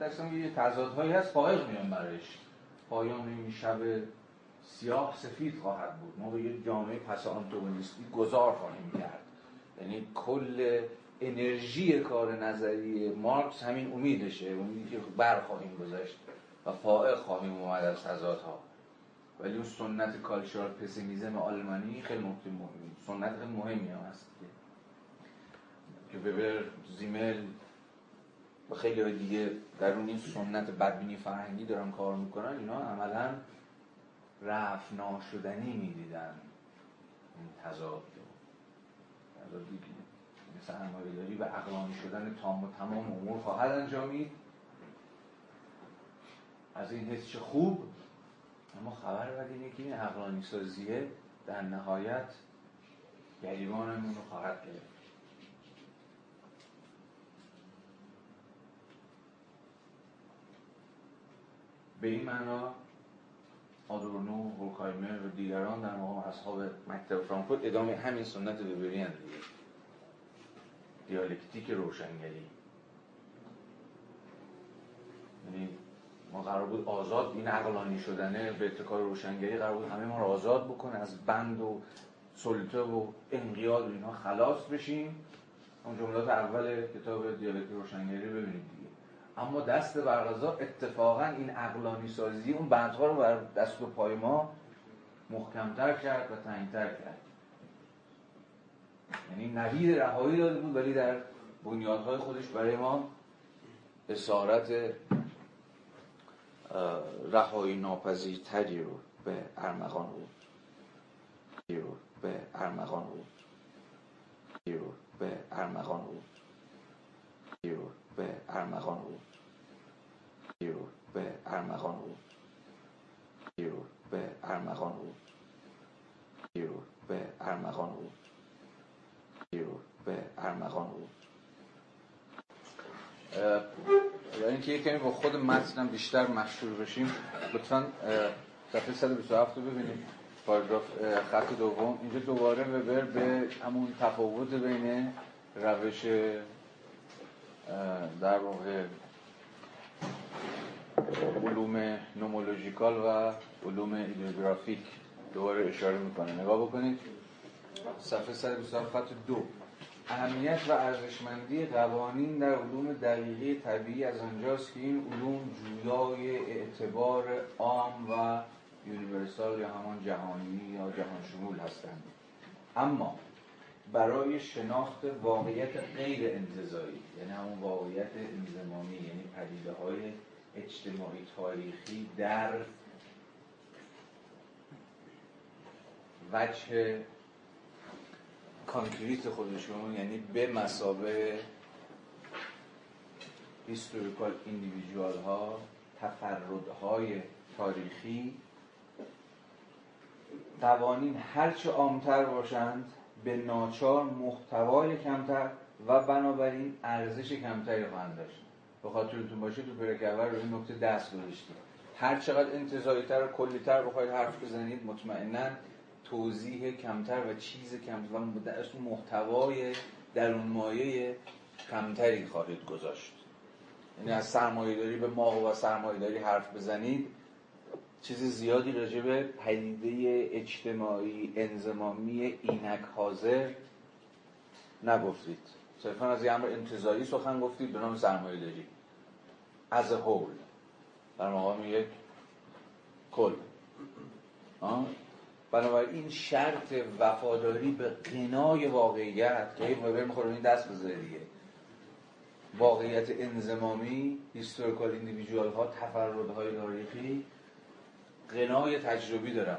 Speaker 1: درستم یه تضادهایی هست فائق میان برش. پایان این شب سیاه سفید خواهد بود. ما به یه جامعه پس آنتوگونیستی گذار خواهیم کرد. یعنی کل انرژی کار نظری مارکس همین امیدشه امیدی که بر خواهیم گذاشت و فائق خواهیم اومد از تضادها. ولی اون سنت کالچورال پسیمیزم آلمانی خیلی نکته مهمی. سنت خیلی مهمی هم هست که وبر زیمل و خیلی دیگه در اون این سنت بدبینی فرهنگی دارن کار می‌کنن اینا عملا رفت ناشدنی می‌دیدن. این تضاد. تضادی که سرمایه داری و اقلانی شدن تام و تمام امور خواهد انجامید از این حس خوب اما خبر بعد اینه که این اقلانی سازیه در نهایت گریبانمون رو خواهد گرفت. به این معنا آدورنو، هورکایمر و دیگران در مقام اصحاب مکتب فرانکفورت ادامه همین سنت وبری دیگه دیالکتیک روشنگری. یعنی ما قرار بود آزاد این عقلانی شدنه به اتکار روشنگری قرار بود همه ما رو آزاد بکنه از بند و سلطه و انقیاد و اینها خلاص بشیم. اون جملات اول کتاب دیالکتیک روشنگری ببینید دیگه. اما دست برغذا اتفاقا این عقلانی سازی اون بندها رو بر دست و پای ما محکمتر کرد و تنگتر کرد. یعنی نوید رهایی داده بود ولی در بنیادهای خودش برای ما اسارت رهایی ناپذیرتری رو به ارمغان بود. رو به ارمغان بود. رو به ارمغان بود. رو به ارمغان بود. رو به ارمغان بود. رو به ارمغان بود. رو به ارمغان بود. به ارمغان بود. برای اینکه یه کمی با خود متنم بیشتر مشهور بشیم. لطفا صفحه 127 رو ببینیم. پاراگراف خط دوم. اینجا دوباره وبر به همون تفاوت بین روش در واقع علوم نومولوژیکال و علوم ایدئوگرافیک دوباره اشاره می‌کنه. نگاه بکنید. صفحه 127 خط دو. اهمیت و ارزشمندی قوانین در علوم دقیقی طبیعی از آنجاست که این علوم جویای اعتبار عام و یونیورسال یا همان جهانی یا جهان شمول هستند. اما برای شناخت واقعیت غیر انتظایی یعنی همون واقعیت انزمامی یعنی پدیده های اجتماعی تاریخی در وجه concrete خودشون یعنی به مثابه historical individual ها تفردهای تاریخی قوانین هرچه عامتر باشند به ناچار محتوای کمتر و بنابراین ارزش کمتری خواهند داشت. به خاطرتون باشه تو برک اول رو این نکته دست گذاشتیم. هر چقدر انتظاری تر و کلی تر بخواید حرف بزنید مطمئنا توضیح کمتر و چیز کمتر و محتوای درون مایه کمتری خواهید گذاشت. یعنی از سرمایه داری به ماغ و سرمایه داری حرف بزنید چیز زیادی راجع به پدیده اجتماعی انزمامی اینک حاضر نگفتید. صرفا از یه امر انتظاری سخن گفتید به نام سرمایه داری از هول در مقام یک کل. بنابراین شرط وفاداری به قنای واقعیت که این می‌خوره این دست بذاره دیگه. واقعیت انزمامی هیستوریکال ایندیویژوال ها تفردهای تاریخی قنای تجربی دارن.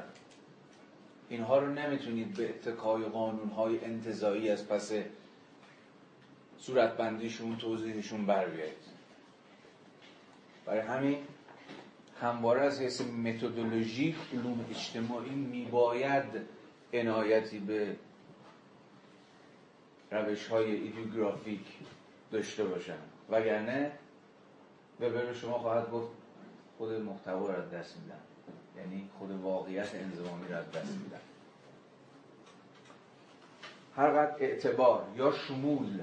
Speaker 1: اینها رو نمی‌تونید به اتکای قانون های انتظایی از پس صورتبندیشون توضیحشون بر بیایید برای همین همواره از حیث متدولوژیک علوم اجتماعی میباید عنایتی به روش های ایدیوگرافیک داشته باشن. وگرنه وبر شما خواهد گفت خود محتوا را دست میدن یعنی خود واقعیت انزمامی را از دست میدن هر قد اعتبار یا شمول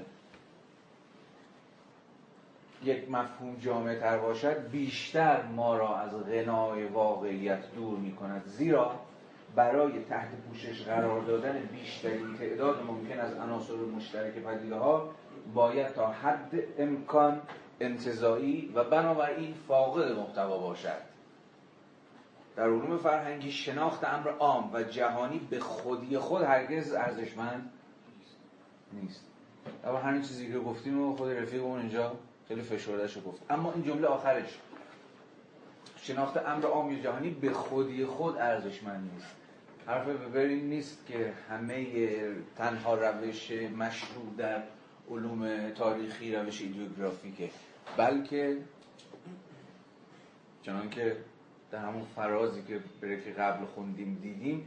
Speaker 1: یک مفهوم جامع تر باشد بیشتر ما را از غنای واقعیت دور می کند زیرا برای تحت پوشش قرار دادن بیشترین تعداد ممکن از عناصر مشترک پدیده ها باید تا حد امکان انتظایی و بنابراین فاقد محتوا باشد. در علوم فرهنگی شناخت امر عام و جهانی به خودی خود هرگز ارزشمند نیست. اما همین چیزی که گفتیم و خود رفیقمون اینجا خیلی فشردهش گفت. اما این جمله آخرش. شناخت امر عام جهانی به خودی خود ارزشمند نیست. حرف ببرین نیست که همه تنها روش مشروع در علوم تاریخی روش ایدئوگرافیکه بلکه چنان که در همون فرازی که بره که قبل خوندیم دیدیم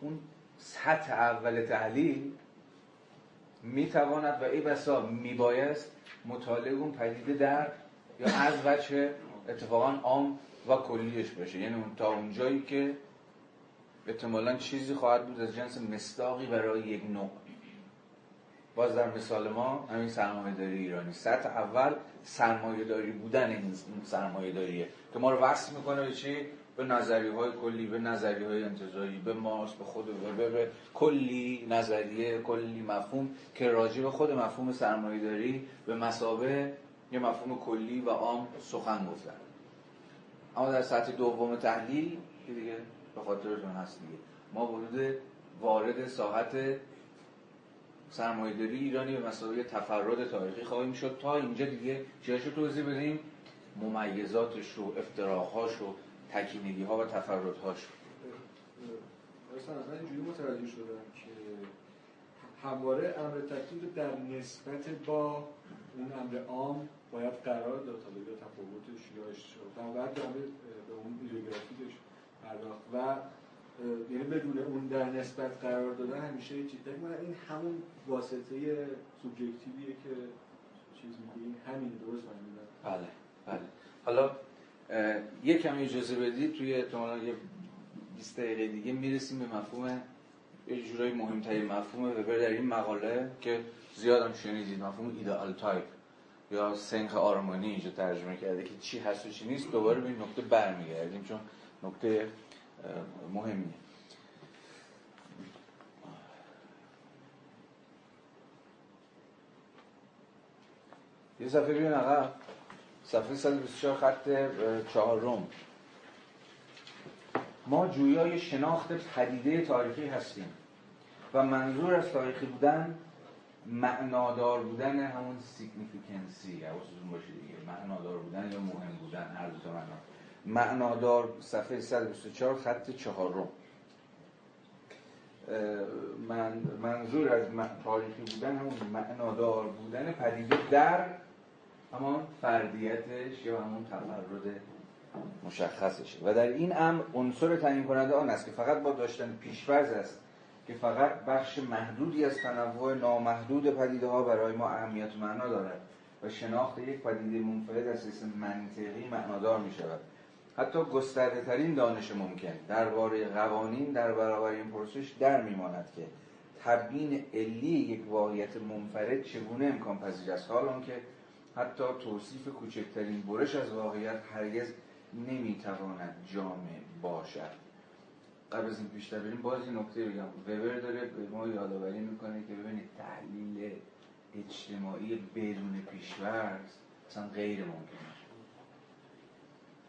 Speaker 1: اون سطح اول تحلیل می‌تواند و ای بسا میبایست مطالعه اون پدیده در یا از وجه اتفاقا عام و کلیش باشه. یعنی تا اونجایی که احتمالا چیزی خواهد بود از جنس مستاقی برای یک نوع. باز در مثال ما همین سرمایه داری ایرانی. سطح اول سرمایه داری بودن این سرمایه داریه که ما رو وصل می‌کنه به چی؟ به نظریه های کلی به نظریه های انتظاری به ماس به خود به, به کلی نظریه کلی مفهوم که راجع به خود مفهوم سرمایه داری به مسابه یه مفهوم کلی و عام سخن گفتن. اما در سطح دوم تحلیل دیگه به خاطرتون هست دیگه. ما ورود وارد ساحت سرمایه‌داری ایرانی به مسابقه تفرد تاریخی خواهیم شد. تا اینجا دیگه چیاشو توضیح بدیم؟ ممیزاتش و افتراقهاش و تکینگی ها و تفردهاش
Speaker 2: اصلا من اینجوری متوجه شدم که همواره امر تکلیف در نسبت با اون امر عام باید قرار داد تا به تفاوتش یا اشتراک بعد به اون ایدئوگرافیش پرداخت. و یعنی بدون اون در نسبت قرار دادن همیشه چیز این همون واسطه سوبژکتیویه که چیز میگیم همین درست من
Speaker 1: بله بله. حالا یه کمی اجازه بدید توی احتمالا یه 20 دقیقه دیگه می‌رسیم به مفهوم یه جورایی مهمترین مفهوم وبر در این مقاله که زیاد هم شنیدید مفهوم ایدئال تایپ یا سنخ آرمانی اینجا ترجمه کرده که چی هست و چی نیست دوباره به این نکته برمیگردیم چون نکته مهمیه. یه صفحه بیان عقب. صفحه 124 خط چهارم. ما جویای شناخت پدیده تاریخی هستیم و منظور از تاریخی بودن معنادار بودن همون significancy حواستون باشه دیگه. معنادار بودن یا مهم بودن هر دو تا معنا. معنادار صفحه 124 خط چهارم. من منظور از تاریخی بودن همون معنادار بودن پدیده در همان فردیتش یا همون تفرد مشخصشه و در این امر عنصر تعیین کننده آن است که فقط با داشتن پیشفرض است که فقط بخش محدودی از تنوع نامحدود پدیده ها برای ما اهمیت و معنا دارد و شناخت یک پدیده منفرد از حیث منطقی معنادار می شود حتی گسترده ترین دانش ممکن درباره قوانین در برابر این پرسش در میماند که تبیین علی یک واقعیت منفرد چگونه امکان پذیر است حال که حتی توصیف کوچکترین برش از واقعیت هرگز نمی‌تواند جامع باشد. قبل از این پیشتر بریم باز این نکته بگم. وبر داره به ما یادآوری می‌کنه که ببینید تحلیل اجتماعی بدون پیشورز اصلا غیر ممکنه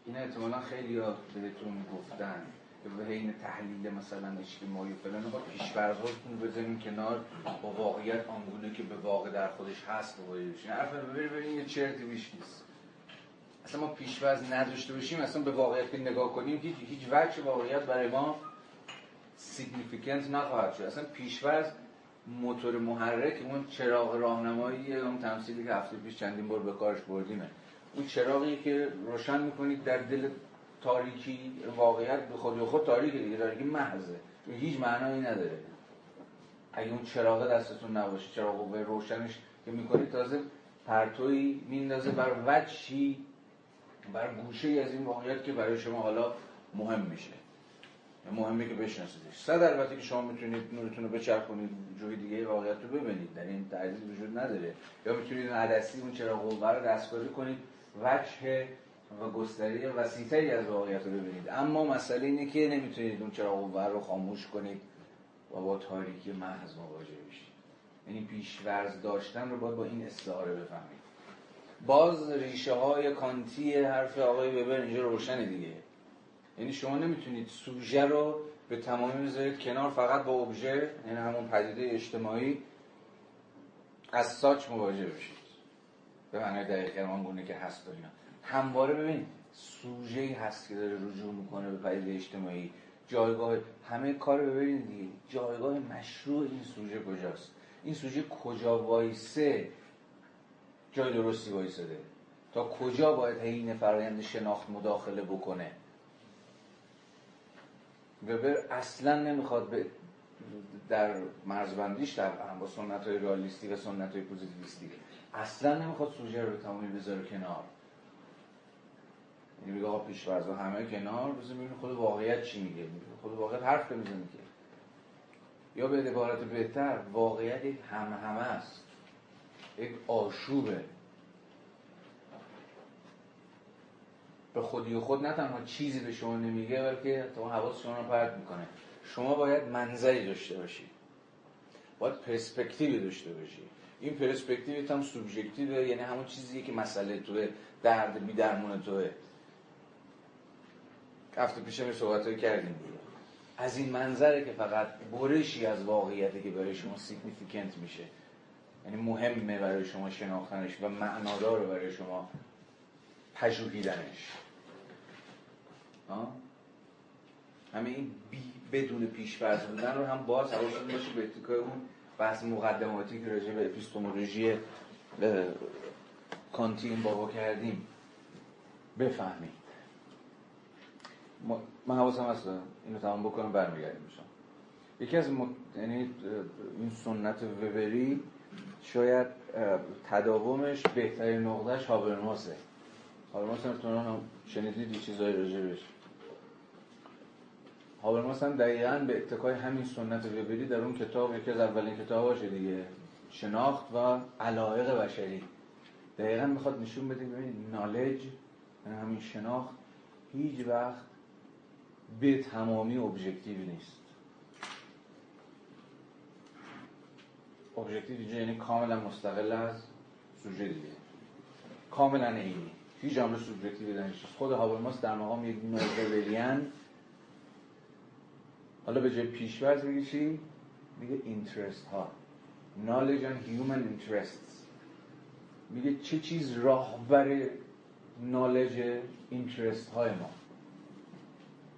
Speaker 1: این احتمالا خیلی بهتون گفتن. که به حین تحلیل مثلا اجتماعی و فلان با پیشورزاتون بزنیم کنار با واقعیت آنگونه که به واقع در خودش هست باشین حرف ببینید ببینید یه چرتی بیش نیست. اصلا ما پیشورز نداشته باشیم اصلا به واقعیت که نگاه کنیم هیچ هیچ وجه واقعیت برای ما سیگنیفیکنت نخواهد شد. اصلا پیشورز موتور محرک اون چراغ راهنمایی اون تمثیلی که هفته پیش چندین بار به کارش بردیمه. اون چراغی که روشن می‌کنید در دل تاریکی واقعیت به خود خود تاریکی دیگه. تاریکی محضه. هیچ معنایی نداره. اگه اون چراغ دستتون نباشه چراغ به روشنش که می‌کنید تازه پرتوی میندازه بر وجهی بر گوشه از این واقعیت که برای شما حالا مهم میشه. مهمه که بشناسیدش. صد البته که شما می‌تونید نورتون رو بچرخونید جوی دیگه واقعیت رو ببینید. در این تعریض وجود نداره. یا می‌تونید عدسی اون چراغ قوه رو دستکاری کنید. وجه و گستری وسیعتری از واقعیت رو ببینید. اما مسئله اینه که نمی‌تونید اون چراغ قوه رو خاموش کنید و با تاریکی محض مواجه بشید. یعنی پیشورز داشتن رو باید با این استعاره بفهمید. باز ریشه های کانتی حرف آقای وبر اینجا روشنه دیگه. یعنی شما نمی‌تونید سوژه رو به تمامی بذارید کنار فقط با ابژه یعنی همون پدیده اجتماعی از ساچ مواجه بشید. به معنی دقیق گونه که هست اینا. همواره ببین سوژه هست که داره رجوع می‌کنه به پدیده اجتماعی. جایگاه همه کار ببینید دیگه. جایگاه مشروع این سوژه کجاست؟ این سوژه کجا وایسه؟ جای درستی وایساده. تا کجا باید حین فرایند شناخت مداخله بکنه؟ وبر اصلا نمی‌خواد به در مرزبندیش در با سنت های رالیستی و سنت های پوزیتیویستی. اصلا نمی‌خواد سوژه رو به تمامی بذاره کنار. یعنی میگه آقا پیشورزا همه کنار بذار ببینیم خود واقعیت چی میگه. خود واقعیت حرف نمی‌زنه که یا به عبارت بهتر واقعیت یک هم همه است. یک آشوبه. به خودی و خود نه تنها چیزی به شما نمیگه بلکه تو حواس شما رو پرت می‌کنه. شما باید منظری داشته باشید باید پرسپکتیوی داشته باشید این پرسپکتیو هم سوبژکتیوه یعنی همون چیزیه که مسئله توه درد بی درمون توه. هفته پیش می صحبت کردیم. از این منظره که فقط برشی از واقعیتی که برای شما سیگنیفیکنت میشه. یعنی مهمه برای شما شناختنش و معنادار برای شما پژوهیدنش. همه این بی بدون پیشفرض بودن رو هم باز حواستون باشه به اتکای اون بحث مقدماتی که راجع به اپیستمولوژی کانتی این بابا کردیم بفهمید من حواسم هست اینو تمام بکنم برمیگردیم بشم یکی از یعنی این سنت وبری شاید تداومش بهترین نقطهش هابرماسه. هابرماس هم شنیدید چیزایی راجع بهش. هابرماس هم دقیقا به اتکای همین سنت وبری در اون کتاب یکی از اولین کتاباشه دیگه. شناخت و علایق بشری. دقیقا می‌خواد نشون بده ببینید نالج یعنی همین شناخت هیچ وقت به تمامی ابژکتیو نیست. ابژکتیو اینجا یعنی کاملا مستقل از سوژه دیگه. کاملا عینی. هیچ امر سوبژکتیو نیست خود هابرماس در مقام یک نوبلیان حالا به جای پیشورز میگه چی؟ میگه اینترست ها knowledge and human interests. میگه چه چیز راهبر نالج اینترست های ما.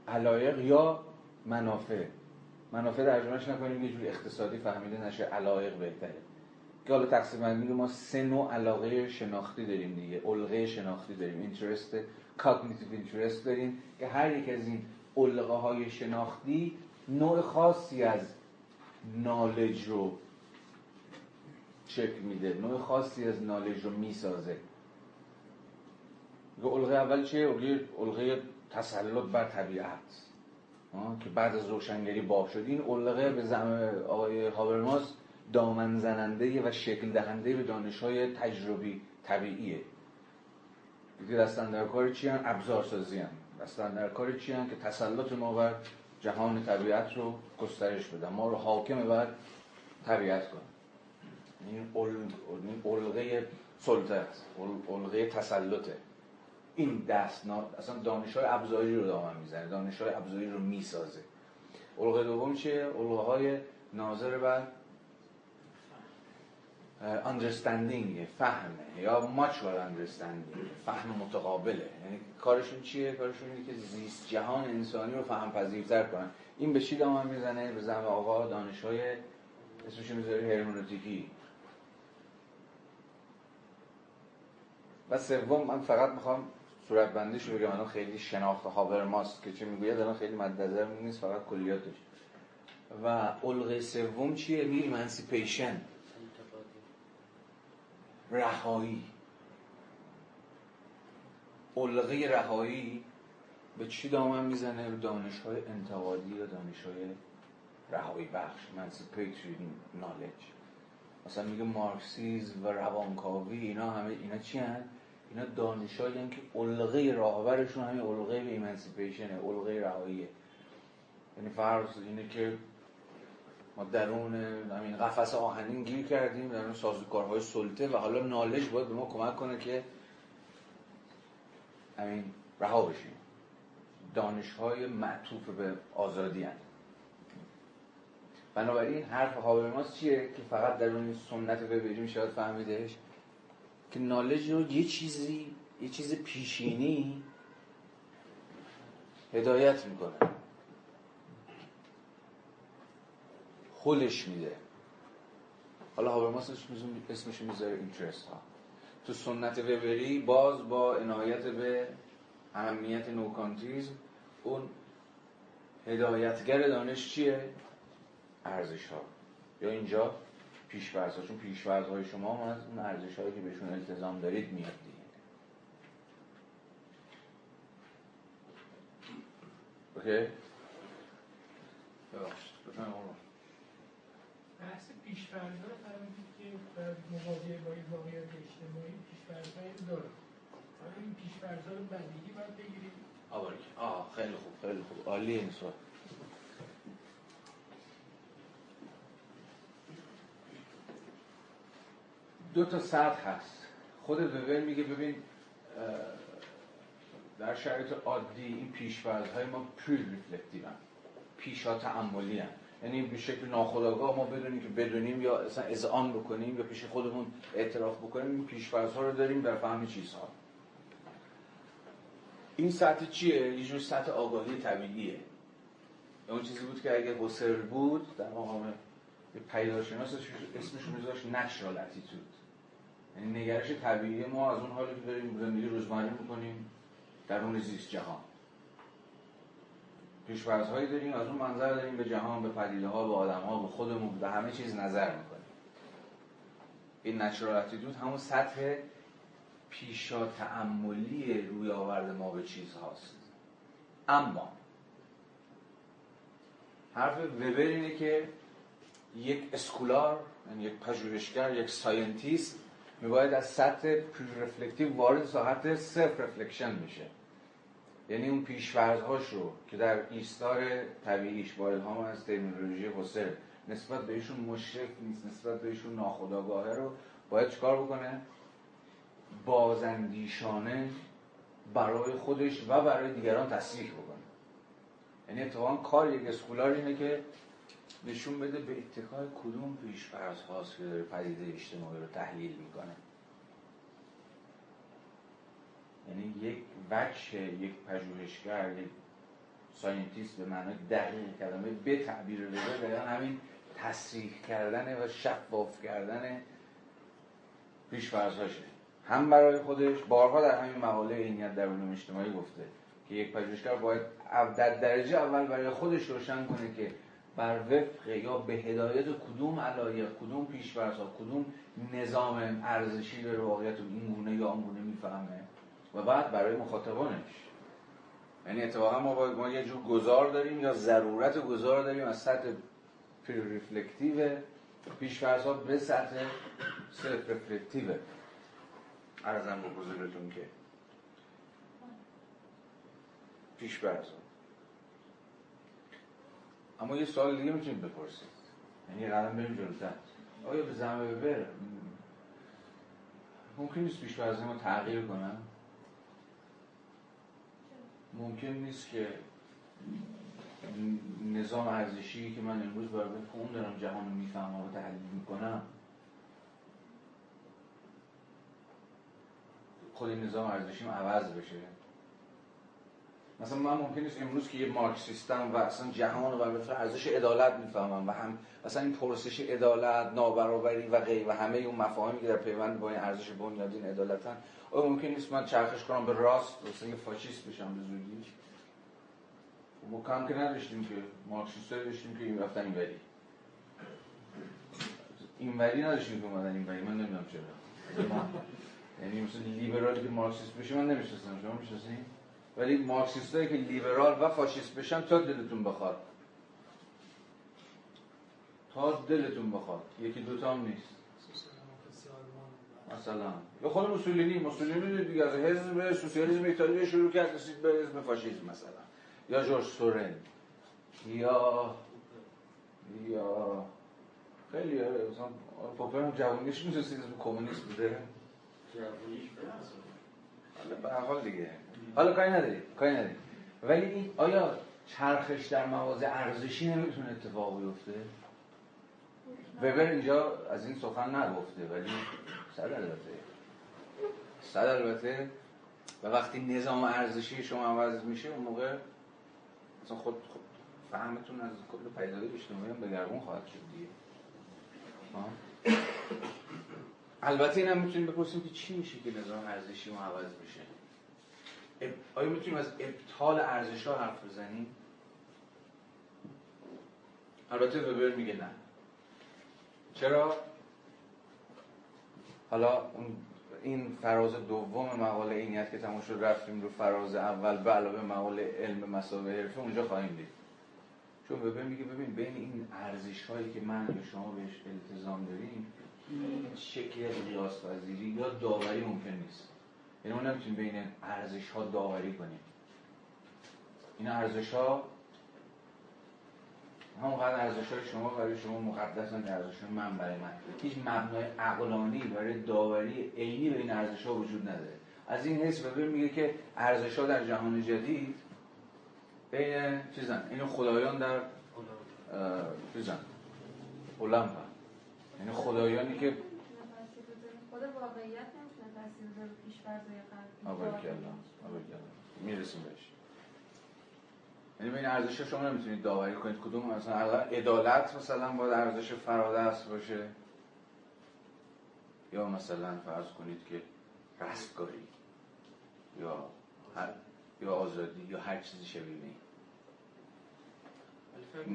Speaker 1: علایق یا منافع. منافع ترجمهش نکنیم یه جوری اقتصادی فهمیده نشه علایق بهتره. که حالا تقسیم بندی ما سه نوع علاقه شناختی داریم دیگه. علقه شناختی داریم اینترست کاگنیتیو اینترست داریم که هر یک از این علقه های شناختی نوع خاصی از نالج رو شکل میده. نوع خاصی از نالج رو می‌سازه. علقه اول چیه؟ علقه تسلط بر طبیعت که بعد از روشنگری باب شد. این علقه به زم آقای هابرماس دامن زننده و شکل دهنده به دانش های تجربی طبیعیه. دیگه دستن در کار چی هن؟ ابزار سازی هن. دستن در کار چی هن؟ که تسلط ما بر جهان طبیعت رو گسترش بدن. ما رو حاکم بر طبیعت کن. این علقه سلطه است. علقه تسلطه. این دست اصلا دانش های ابزاری رو دامن می‌زنه دانش های ابزاری رو می‌سازه علقه دوم چیه؟ علقه های ناظر بر understanding فهمه یا mutual understanding فهم متقابله یعنی کارشون چیه؟ کارشون اینه که زیست جهان انسانی رو فهم پذیرتر کنن این به چی دامن می‌زنه؟ به زم آقا دانش های اسمش می‌ذاری هرمونوتیکی و سوم من فقط می‌خوام صورت بندیش بگم خیلی شناخت هابرماست که چه می‌گوید الان خیلی مد نیست فقط کلیاتش و علقه سوم چیه؟ می رهایی. علقه رهایی به چی دامن می‌زنه؟ دانش های انتقادی یا دانش های رهایی بخش emancipatory knowledge. مثلا میگه مارکسیزم و روانکاوی اینا همه اینا چی هن؟ اینا دانشایی که علقه راهبرشون همین علقه ایمنسیپیشنه علقه رهاییه یعنی فرض اینه که ما درون همین قفس آهنین گیر کردیم در اون سازوکارهای سلطه و حالا نالج باید به ما کمک کنه که همین رها بشیم. دانش های معطوف به آزادی هن. بنابراین حرف هابرماس چیه؟ که فقط در اون سنت وبری میشه فهمیدهش؟ که نالج رو یه چیزی یه چیز پیشینی هدایت می‌کنه. خلش میده. حالا هابرماس اسمش می‌ذاره اینترست ها. تو سنت وبری باز با عنایت به اهمیت نوکانتیزم اون هدایتگر دانش چیه؟ ارزش ها یا اینجا پیشورز ها چون پیشورز های شما هم از اون ارزش هایی که بهشون التزام دارید میاد دیگه. اوکی؟
Speaker 3: بحث پیشفرزا رو فرمودید که در مواجهه با این واقعیت اجتماعی پیشفرزایی داره. حالا این پیشفرزا رو بدیهی باید بگیریم.
Speaker 1: آه خیلی خوب خیلی خوب. عالی این سوال. دو تا سطح هست. خود وبر میگه ببین در شرایط عادی این پیشفرض‌های ما pre-reflective پیشا تأملی هن. یعنی به شکل ناخودآگاه ما بدونیم که بدونیم یا اصلا اذعان بکنیم یا پیش خودمون اعتراف بکنیم این پیشفرض‌ها رو داریم در فهم چیزها. این سطح چیه؟ یه جور سطح آگاهی طبیعیه. اون چیزی بود که اگر هوسرل بود در مقام پدیدارشناس اسمش میذاشت natural attitude یعنی نگرش طبیعی ما از اون حالی که داریم زندگی روزمره می‌کنیم در اون زیست جهان. پیشورزهایی داریم از اون منظر داریم به جهان به پدیده ها به آدم ها به خودمون به همه چیز نظر می‌کنیم. این نچرال اتیتود همون سطح پیشا تعملی روی آورد ما به چیز هاست اما حرف وبر اینه که یک scholar یعنی یک پژوهشگر یک scientist میباید از سطح pre وارد ساحت self-reflection میشه یعنی اون پیشفرزهاش رو که در ایستار طبیعیش با الهام از ترمینولوژی هوسرل نسبت بهشون مشرف نیست نسبت بهشون ناخودآگاهه رو باید چکار بکنه؟ بازندیشانه برای خودش و برای دیگران تصریح بکنه. یعنی اتفاقا کار یک scholar اینه که نشون بده به اتکای کدوم پیشفرض هاست که داره پدیده اجتماعی رو تحلیل می‌کنه. یعنی یک وجه یک پژوهشگر یک scientist به معنای دقیق کلمه به تعبیر رضا همین تصریح کردن و شفاف کردن پیشفرضهاشه هم برای خودش بارها در همین مقاله عینیت در علوم اجتماعی گفته که یک پژوهشگر باید در درجه اول برای خودش روشن کنه که بر وفق یا به هدایت کدوم علایق کدوم پیشفرضها کدوم نظام ارزشی داره واقعیت این گونه یا آن گونه می‌فهمه؟ و بعد برای مخاطبانش. یعنی اتفاقا ما باید ما یه جور گذار داریم یا ضرورت گذار داریم از سطح reflective پیشفرض ها به سطح self-reflective ارزم به حضورتون که پیشفرض اما یه سوال دیگه می‌تونید بپرسید یعنی قدم بریم جلوتر. آیا به زمه ببر ممکن نیست پیشفرض ما تغییر کنم ممکن نیست که نظام ارزشی که من امروز برای اون دارم جهان رو می‌فهمم و تحلیل می‌کنم. خود نظام ارزشیم عوض بشه. مثلا من ممکن نیست امروز که یه مارکسیستم و اصلا جهان رو بر ارزش عدالت می‌فهمم و هم مثلا این پرسش عدالت نابرابری و غیر و همه اون مفاهیمی که در پیوند با این ارزش بنیادین عدالتن. آیا ممکن نیست من چرخش کنم به راست مثلا فاشیست بشم به زودی؟ ما کم که نداشتیم که مارکسیست داشتیم که این رفتن اینوری اینوری نداشتیم که اومدن اینوری من نمی‌دونم چرا. یعنی مثلا لیبرالی که مارکسیست بشه من نمی‌شناسم. شما می‌شناسین؟ ولی مارکسیستایی که لیبرال و فاشیست بشن تا دلتون بخواد. تا دلتون بخواد. یکی دوتا هم نیست. مثلا یا خود موسولینی موسولینی دیگه از حزب سوسیالیسم ایتالیا شروع کرد رسید به حزب فاشیسم مثلا. یا جورج سورن. یا یا خیلی مثلا پوپر هم جوانیش می‌تونستید کمونیست بوده. جوانیش به حال دیگه. حالا کاری نداری کاری نداری. ولی این آیا چرخش در مواضع ارزشی نمی‌تونه اتفاق بیفته؟ وبر اینجا از این سخن نگفته ولی صد البته. صد البته. و وقتی نظام ارزشی شما عوض میشه اون موقع مثلا خود, خود فهمتون از کل پیداده اجتماعی هم دگرگون خواهد شد دیگه. البته این هم می‌تونیم بپرسیم که چی میشه که نظام ارزشی ما عوض میشه؟ آیا می‌تونیم از ابطال ارزش ها حرف بزنیم؟ البته وبر میگه نه. چرا؟ حالا اون این فراز دوم مقاله اینیت که تماشا شد رفتیم رو فراز اول به علاوه مقاله علم مسابقه حرفه اونجا خواهیم دید. چون وبر میگه ببین بین این ارزش هایی که من یا شما بهش التزام داریم شکل قیاس پذیری یا داوری ممکن نیست. یعنی ما نمی‌تونیم بین ارزش ها داوری کنیم. این ارزش ها همونقدر ارزش های شما برای شما مقدس ارزش من برای من. هیچ مبنای عقلانی برای داوری عینی به این ارزش ها وجود نداره. از این حیث وبر میگه که ارزش ها در جهان جدید بین چیزن؟ این خدایان در چیزن؟ اولمپ یعنی خدایانی که
Speaker 4: خود واقعیت نمی‌تونه
Speaker 1: می‌رسیم بهش. یعنی این ارزش شما نمی‌تونید داوری کنید. کدوم مثلا عدالت مثلا باید ارزش فرادست باشه؟ یا مثلا فرض کنید که رستگاری. یا هر یا آزادی یا هر چیزی شبیه این.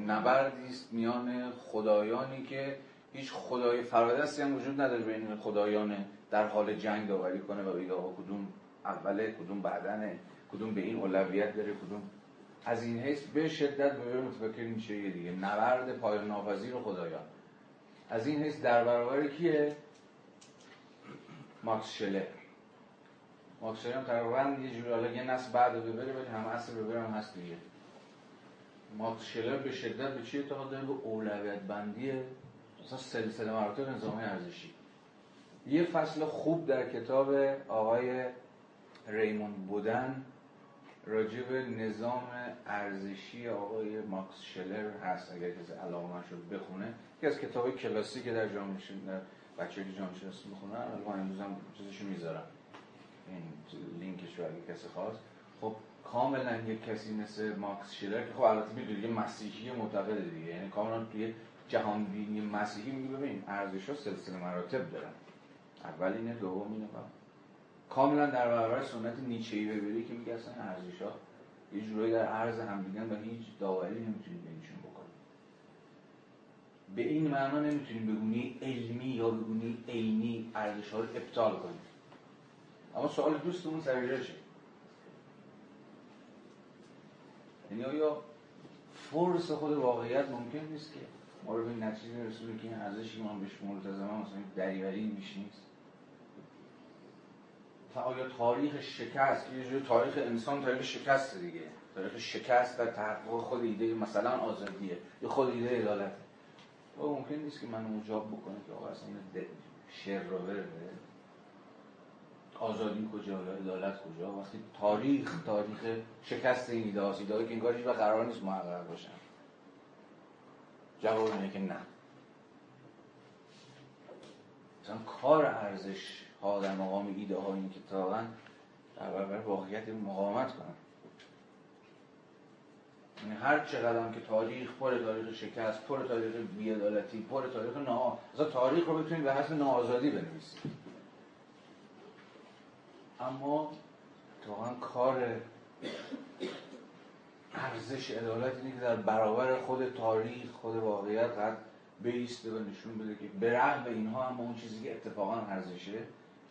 Speaker 1: نبردی است میان خدایانی که هیچ خدای فرادستی هم وجود نداره بین خدایان در حال جنگ داوری کنه و بگه کدوم اوله کدوم بعدنه کدوم به این اولویت داره کدوم از این حیث به شدت به متفکر میشه یه دیگه. نبرد پایان ناپذیر خدایان. از این حیث در برابر کیه؟ ماکس شلر. ماکس شلر هم تقریبا یه جوری حالا یه نسل بعد ببره ولی هم اصل ببره هم هست دیگه. ماکس شلر به شدت به چی اعتقاد داره؟ به اولویت بندی مثلا سلسله مراتب نظامی ارزشی. یه فصل خوب در کتاب آقای ریمون بودن راجع به نظام ارزشی آقای ماکس شلر هست. اگر کسی علاقه شد بخونه یکی از کتاب کلاسیک در جامعه در بچه که جامعه شناسی بخونن الان امروز هم چیزشو می‌ذارم. این لینکش رو اگه کسی خواست. خب کاملا یک کسی مثل ماکس شیلر که خب البته می‌دونی یه مسیحی معتقد دیگه. یعنی کاملا توی جهان بینی مسیحی میگه ببین ارزش ها سلسله مراتب دارن. اول اینه دوم اینه کاملا در برابر سنت نیچه‌ای ببری که میگه اصلا ارزش ها یه جورایی در عرض هم دیگه و هیچ داوری نمی‌تونید بینشون بکنید به این معنا نمی‌تونیم بگونی علمی یا بگونی عینی ارزش ها رو ابطال کنیم اما سوال دوستمون سر چه؟ یعنی آیا فرس خود واقعیت ممکن نیست که ما رو به نتیجه رسونیم که این ارزشی که من بهش ملتزمم مثلا دریوری بیش نیست. آیا تاریخ شکست؟ یه جور تاریخ انسان تاریخ شکست دیگه. تاریخ شکست در تحقق خود ایده مثلا آزادیه. یا خود ایده عدالت. و ممکن نیست که من مجاب بکنه که آقا اصلا شر رو بره آزادی کجا عدالت کجا. وقتی تاریخ تاریخ شکست این ایده هاست. ایده که انگار هیچ قرار نیست محقق باشن. جواب اینه که نه. مثلا کار ارزش ها در مقام ایده ها این که در برابر واقعیت مقاومت کنن. یعنی هر چقدر که تاریخ پر تاریخ شکست پر تاریخ بیعدالتی پر تاریخ نا مثلا تاریخ رو بتونید به حسب ناآزادی بنویسید. اما واقعا کار ارزش عدالت اینه که در برابر خود تاریخ خود واقعیت قد بیسته و نشون بده که به اینها اما اون چیزی که اتفاقا ارزشه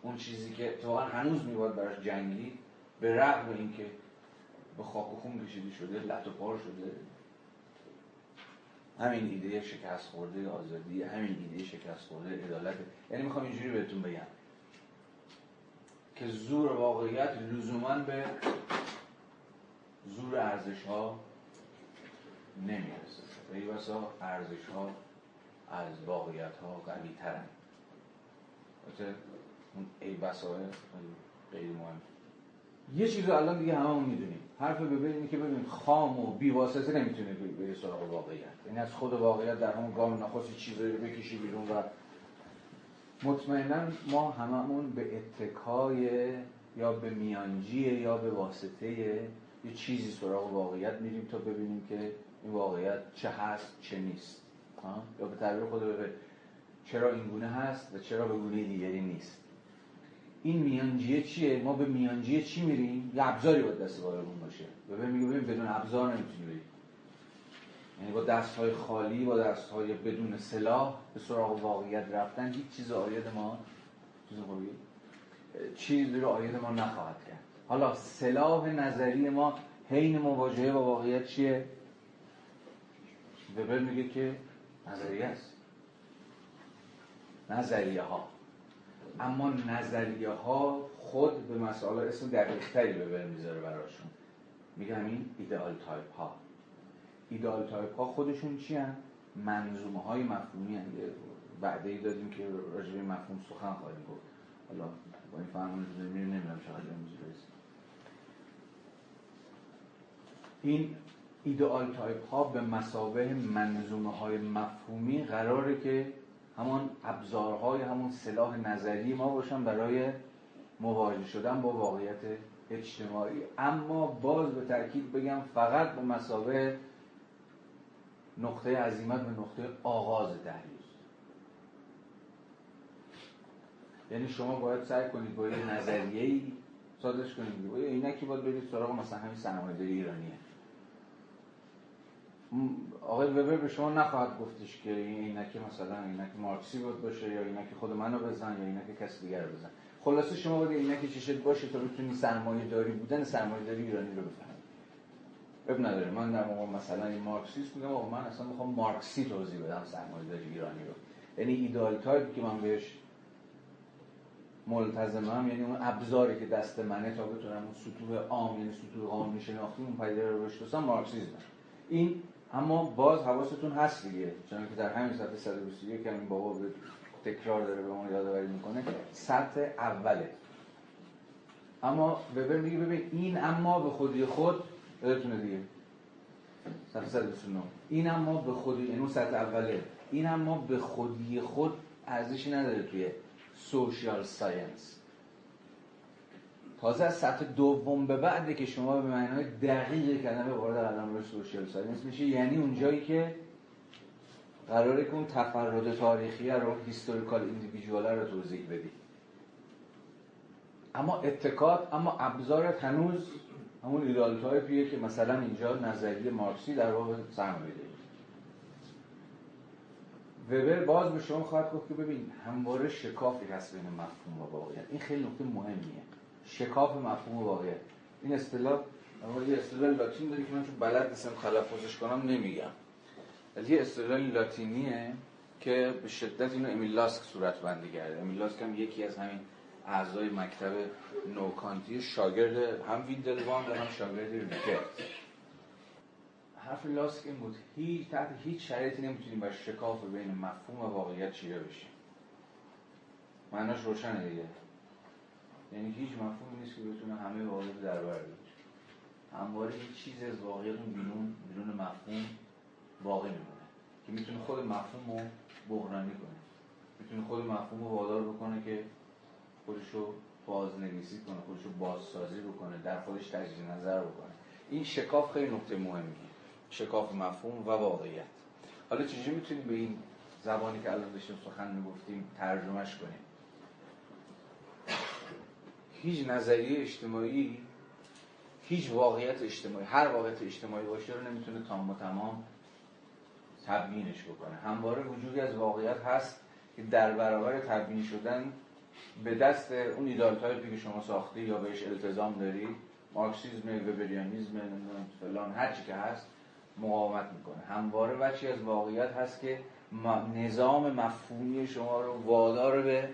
Speaker 1: اون چیزی که اتفاقا هنوز میباد براش جنگی به رغم اینکه به خاک و خون کشیده شده لط و پار شده. همین ایده شکست خورده آزادی همین ایده شکست خورده عدالت. یعنی می‌خوام اینجوری بهتون بگم که زور واقعیت لزوما به زور ارزش ها نمی‌رسه و ای بسا ارزش ها از واقعیت ها قوی ترن اون ای بسا غیر مهم یه چیز رو الان دیگه هممون می‌دونیم. حرف ببینیم که ببینیم خام و بی واسطه نمی‌تونه به سراغ واقعیت. یعنی از خود واقعیت در همون گام نخست چیزایی رو بکشی بیرون و مطمئنا ما هممون به اتکای یا به میانجی یا به واسطه یه چیزی سراغ واقعیت میریم تا ببینیم که این واقعیت چه هست چه نیست. یا به تعبیر خود به چرا این گونه هست و چرا به گونه دیگری نیست. این میانجیه چیه؟ ما به میانجیه چی میریم؟ یه ابزاری باید دست بالمون باشه. و میگه ببین بدون ابزار نمی‌تونی بریم یعنی با دست های خالی با دست های بدون سلاح به سراغ واقعیت رفتن هیچ چیز آید ما چیز خوبی؟ چیزی رو آید ما نخواهد کرد. حالا سلاح نظری ما حین مواجهه با واقعیت چیه؟ وبر میگه که نظریه است. نظریه ها. اما نظریه ها خود به مسئله اسم دقیقتری به می‌ذاره براشون. میگه همین ideal type ها. ideal type ها خودشون چی هن؟ منظومه های مفهومی هن. وعده ای دادیم که راجع مفهوم سخن خواهیم گفت. حالا با این میره نمی‌دونم چقدر امروز این ایدئال تایپ ها به مسابه منظومه های مفهومی قراره که همان ابزارهای همون سلاح نظری ما باشن برای مواجه شدن با واقعیت اجتماعی. اما باز به تاکید بگم فقط به مسابه نقطه عظیمت به نقطه آغاز تحلیل یعنی شما باید سعی کنید با یه نظریه ای صادرش کنید. با عینکی باید برید سراغ مثلا همین سرمایه‌داری ایرانیه. آقای وبر به شما نخواهد گفتش که این عینکی مثلا عینک مارکسی بود باشه یا عینکی خود منو بزن یا عینکی کسی دیگر بزن. خلاصه شما باید عینکی چشت باشه تا بتونی سرمایه داری بودن سرمایه داری ایرانی رو بفهمی. عیب نداره. من در موقع مثلا این مارکسیست میگم آقا من اصلا می‌خوام مارکسی توضیح بدم سرمایه داری ایرانی رو. یعنی ideal type ی که من بهش ملتزمم یعنی اون ابزاری که دست منه تا بتونم اون سطوح عام یعنی سطوح قانونی شناختی اون پدیده رو رشد مارکسیسم این اما باز حواستون هست دیگه. چون که در همین سطح 121 که این بابا به تکرار داره به ما یادآوری می‌کنه سطح اوله. اما وبر میگه ببین این اما به خودی خود یادتونه دیگه؟ صفحه 129 این اما به خودی یعنی اون سطح اوله. این اما به خودی خود ارزشی نداره توی social science. تازه از سطح دوم به بعده که شما به معنای دقیق کلمه وارد قلمروی social science میشه یعنی اونجایی که قراره که اون تفرد تاریخی رو historical individual رو توضیح بدی. اما اتکات اما ابزارت هنوز همون ideal type یه که مثلا اینجا نظریه مارکسی در واقع سرمایه وبر باز به شما خواهد گفت که ببین همواره شکافی هست بین مفهوم و واقعیت. این خیلی نکته مهمیه. شکاف مفهوم واقعیت. این اصطلاح یه اصطلاح لاتین داری که من چون بلد نیستم تلفظش کنم نمیگم. ولی یه اصطلاح لاتینیه که به شدت اینو امیل لاسک صورت بندی کرده. امیل لاسک هم یکی از همین اعضای مکتب نوکانتی شاگرد هم ویندلوان و هم شاگرد ریکرد حرف لاسک این بود. هیچ تحت هیچ شرایطی نمی‌تونیم با شکاف بین مفهوم و واقعیت چیره بشیم. معناش روشنه دیگه. یعنی هیچ مفهومی نیست که بتونه همه واقعیت در بر همواره هیچ چیز از واقعیت بیرون بیرون مفهوم باقی میمونه. که می‌تونه خود مفهوم رو بحرانی کنه. می‌تونه خود مفهوم رو وادار بکنه که خودش رو بازنویسی کنه خودش رو بازسازی بکنه در خودش تجدید نظر بکنه. این شکاف خیلی نکته مهمیه. شکاف مفهوم و واقعیت. حالا چجوری می‌تونیم به این زبانی که الان داشتیم سخن می‌گفتیم ترجمهش کنیم؟ هیچ نظریه اجتماعی هیچ واقعیت اجتماعی هر واقعیت اجتماعی باشه رو نمی‌تونه تام و تمام تبیینش بکنه. همواره وجودی از واقعیت هست که در برابر تبیین شدن به دست اون ایدال که شما ساخته یا بهش التزام داری مارکسیزم Weberianism فلان هر چی که هست مقاومت می‌کنه. همواره بچی از واقعیت هست که نظام مفهومی شما رو وادار به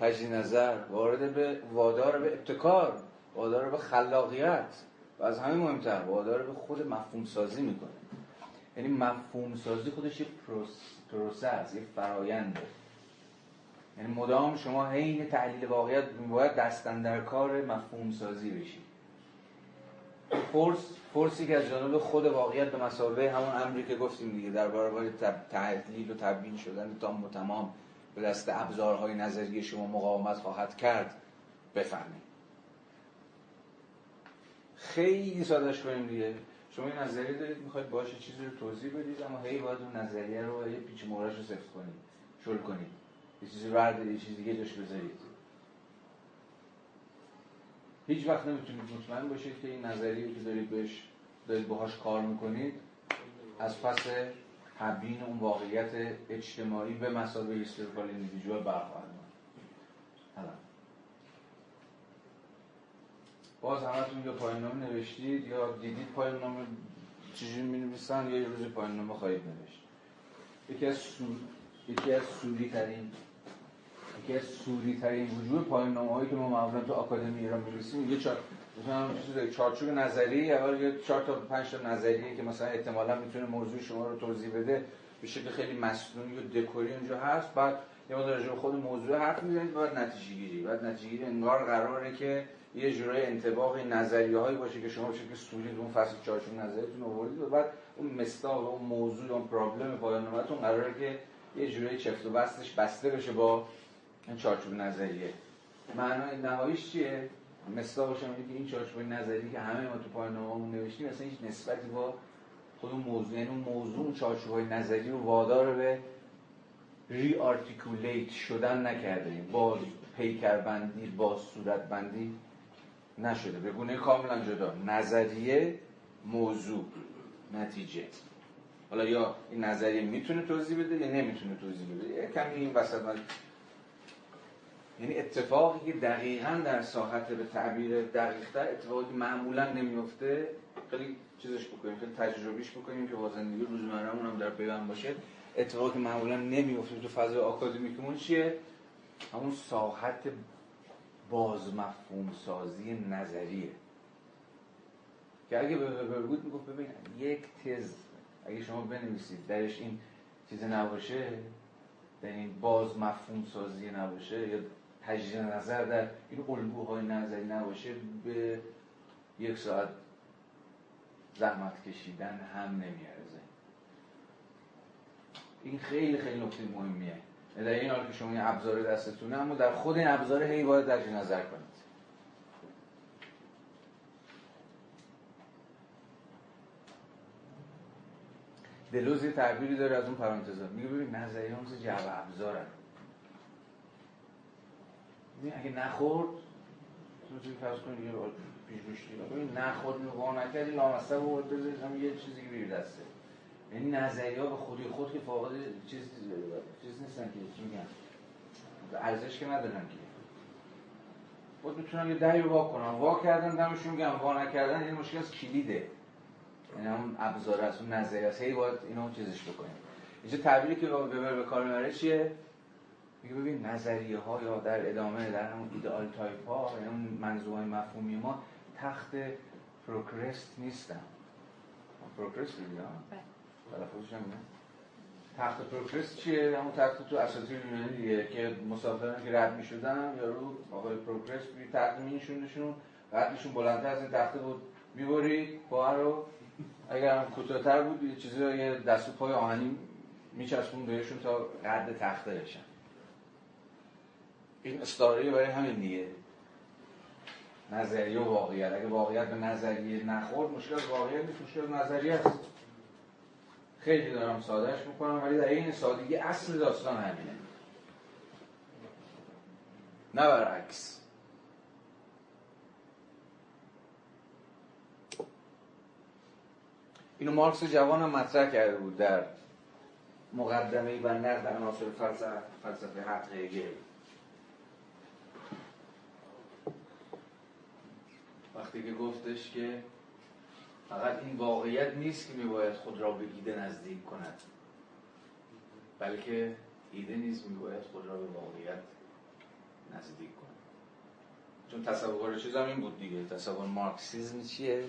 Speaker 1: تجدید نظر وارد به وادار به ابتکار وادار به خلاقیت و از همه مهمتر وادار به خود مفهوم سازی می‌کنه. یعنی مفهوم سازی خودش یه process یه فراینده یعنی مدام شما حین تحلیل واقعیت باید دستن در کار مفهوم سازی بشید فرس فرسی که از جانب خود واقعیت به مسابقه همون امری که گفتیم دیگه در برابر تحلیل و تبیین شدن تام و تمام. به دست ابزارهای نظری شما مقاومت خواهد کرد بفهمید خیلی سادش کنیم دیگه. شما این نظریه دارید می‌خواید باشه چیزی رو توضیح بدید اما هی باید اون نظریه رو یه پیچ مورش رو صفر کنید شل کنید. یه چیزی رو یه چیزی دیگه جاش بذارید. هیچ وقت نمی‌تونید مطمئن باشید که این نظریه که دارید بهش دارید باهاش کار می‌کنید از پس تبیین اون واقعیت اجتماعی به مسابقه هیستوریکال ایندیویدوال برخواهد حالا. باز همتون یا پایان نامه نوشتید یا دیدید پایان نامه چجوری می نویسن یا یه روز پایان نامه خواهید نوشت. یکی از سور... یکی از سوری ترین یکی از سوری ترین وجود پایان نامه هایی که ما معمولا تو آکادمی ایران می‌نویسیم یه چهار مثلا چارچوب نظری اول یه چهار تا پنج تا نظریه که مثلا احتمالا می‌تونه موضوع شما رو توضیح بده به شکل خیلی مصنوعی و دکوری اونجا هست. بعد یه مقدار خود موضوع حرف می‌زنید بعد نتیجه گیری بعد نتیجه گیری انگار قراره که یه جورای انتباق نظریه هایی باشه که شما بشه که سوری اون فصل چارچوب نظریتون آوردید و بعد اون مستاق اون موضوع اون پرابلم پایان نامتون قراره که یه جورای چفت و بستش بسته بشه با این چارچوب نظریه. معنای نهاییش چیه؟ مستاقش هم که این چارچوب نظری که همه ما تو پایان ناممون نوشتیم اصلا هیچ نسبتی با خود اون موضوع یعنی اون موضوع چارچوب های نظری رو وادار به ری آرتیکولیت شدن نکرده با پیکربندی با صورتبندی نشده. به گونه کاملا جدا. نظریه موضوع نتیجه. حالا یا این نظریه می‌تونه توضیح بده یا نمی‌تونه توضیح بده؟ یه کمی این وسط یعنی اتفاقی که دقیقا در ساحت به تعبیر دقیقتر اتفاقی که معمولا نمیفته خیلی چیزش بکنیم خیلی تجربیش بکنیم که با زندگی روزمرهمون هم در پیوند باشه. اتفاقی که معمولا نمیفته تو فضای آکادمیکمون چیه؟ همون ساحت باز مفهوم سازی نظریه. که اگه به بود می‌گفت ببین یک تز اگه شما بنویسید درش این چیز نباشه در این باز مفهوم سازی نباشه یا تجدید نظر در این الگوهای نظری نباشه به یک ساعت زحمت کشیدن هم نمیارزه این خیلی خیلی نکته مهمیه. در این حال که شما این ابزار دستتونه اما در خود این ابزار هی باید در نظر کنید. دلوز یه تعبیری داره از اون پرانتزا. میگه ببین نظریه مثل جعب ابزارن. اگه نخورد تو فرض کنید یه پیش ببین نخورد نگاه نکردی لامسته بود بذارید یه چیزی که بیر دسته. یعنی نظریه به خودی خود که فاقد چیز چیز نیستن که چی میگن. ارزش که ندارن که. خود می‌تونن یه دهی رو وا کنن. وا کردن دمشون میگم وا نکردن این مشکل از کلیده. یعنی هم ابزار از اون نظریه هی باید اینو چیزش بکنیم. اینجا تعبیری که وبر به کار می‌بره چیه؟ میگه ببین نظریه ها یا در ادامه در همون ایدئال تایپ ها یعنی اون منظومه مفهومی ما تخت پروکرست نیستن. پروکرست بله. تلفظش هم تخت پروکرست چیه؟ همون تخت تو اساطیر یونانی دیگه که مسافران که رد می‌شدن یا رو آقای پروکرست بی تخت میشوندشون قدشون بلندتر از این تخته بود. می‌برید پاها رو. اگر هم کوتاه‌تر بود یه چیزی یه دست و پای آهنی میچسبون بهشون تا قد تخته بشن. این استعاره برای همین دیگه. نظریه و واقعیت. اگه واقعیت به نظریه نخورد مشکل واقعیت نیست مشکل نظریه است. خیلی دارم سادهش می‌کنم ولی در این سادگی اصل داستان همینه. نه برعکس. اینو مارکس جوان هم مطرح کرده بود در مقدمه و نقد عناصر فلسفه فلسفه حق هگل. وقتی که گفتش که فقط این واقعیت نیست که میباید خود را به ایده نزدیک کند بلکه ایده نیز میباید خود را به واقعیت نزدیک کند. چون تصور چیز هم این بود دیگه. تصور مارکسیزم چیه؟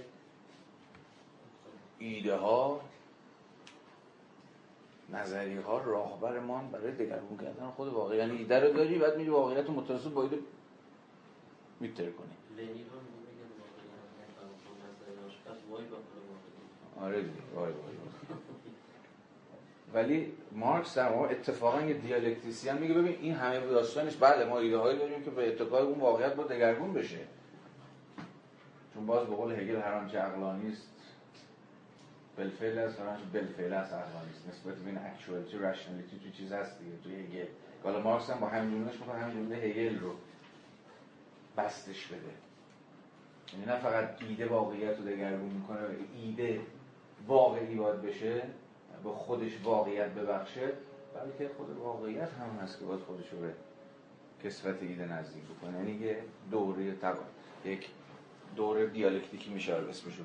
Speaker 1: ایده ها نظریه ها راهبرمان برای دگرگون کردن خود واقعیت یعنی ایده رو داری بعد میری واقعیت رو متوسط با ایده میتر کنی آره وای ولی مارکس در واقع اتفاقا یه دیالکتیسیان میگه ببین این همه داستانش بله ما ایده هایی داریم که به اتکای اون واقعیت با دگرگون بشه. چون باز به قول هگل هر آنچه عقلانی است بالفعل است هر آنچه است نسبت به این اکچوالتی رشنالیتی تو چیز هست دیگه توی هگل. حالا مارکس هم با همین جملهش می‌خواد همین جمله هگل رو بستش بده. یعنی نه فقط ایده واقعیت رو دگرگون می‌کنه ایده واقعی باید بشه به خودش واقعیت ببخشه بلکه خود واقعیت هم هست که باید خودش رو به کسفت ایده نزدیک بکنه. یعنی یه دور طبعا یک دور دیالکتیکی میشه اسمش رو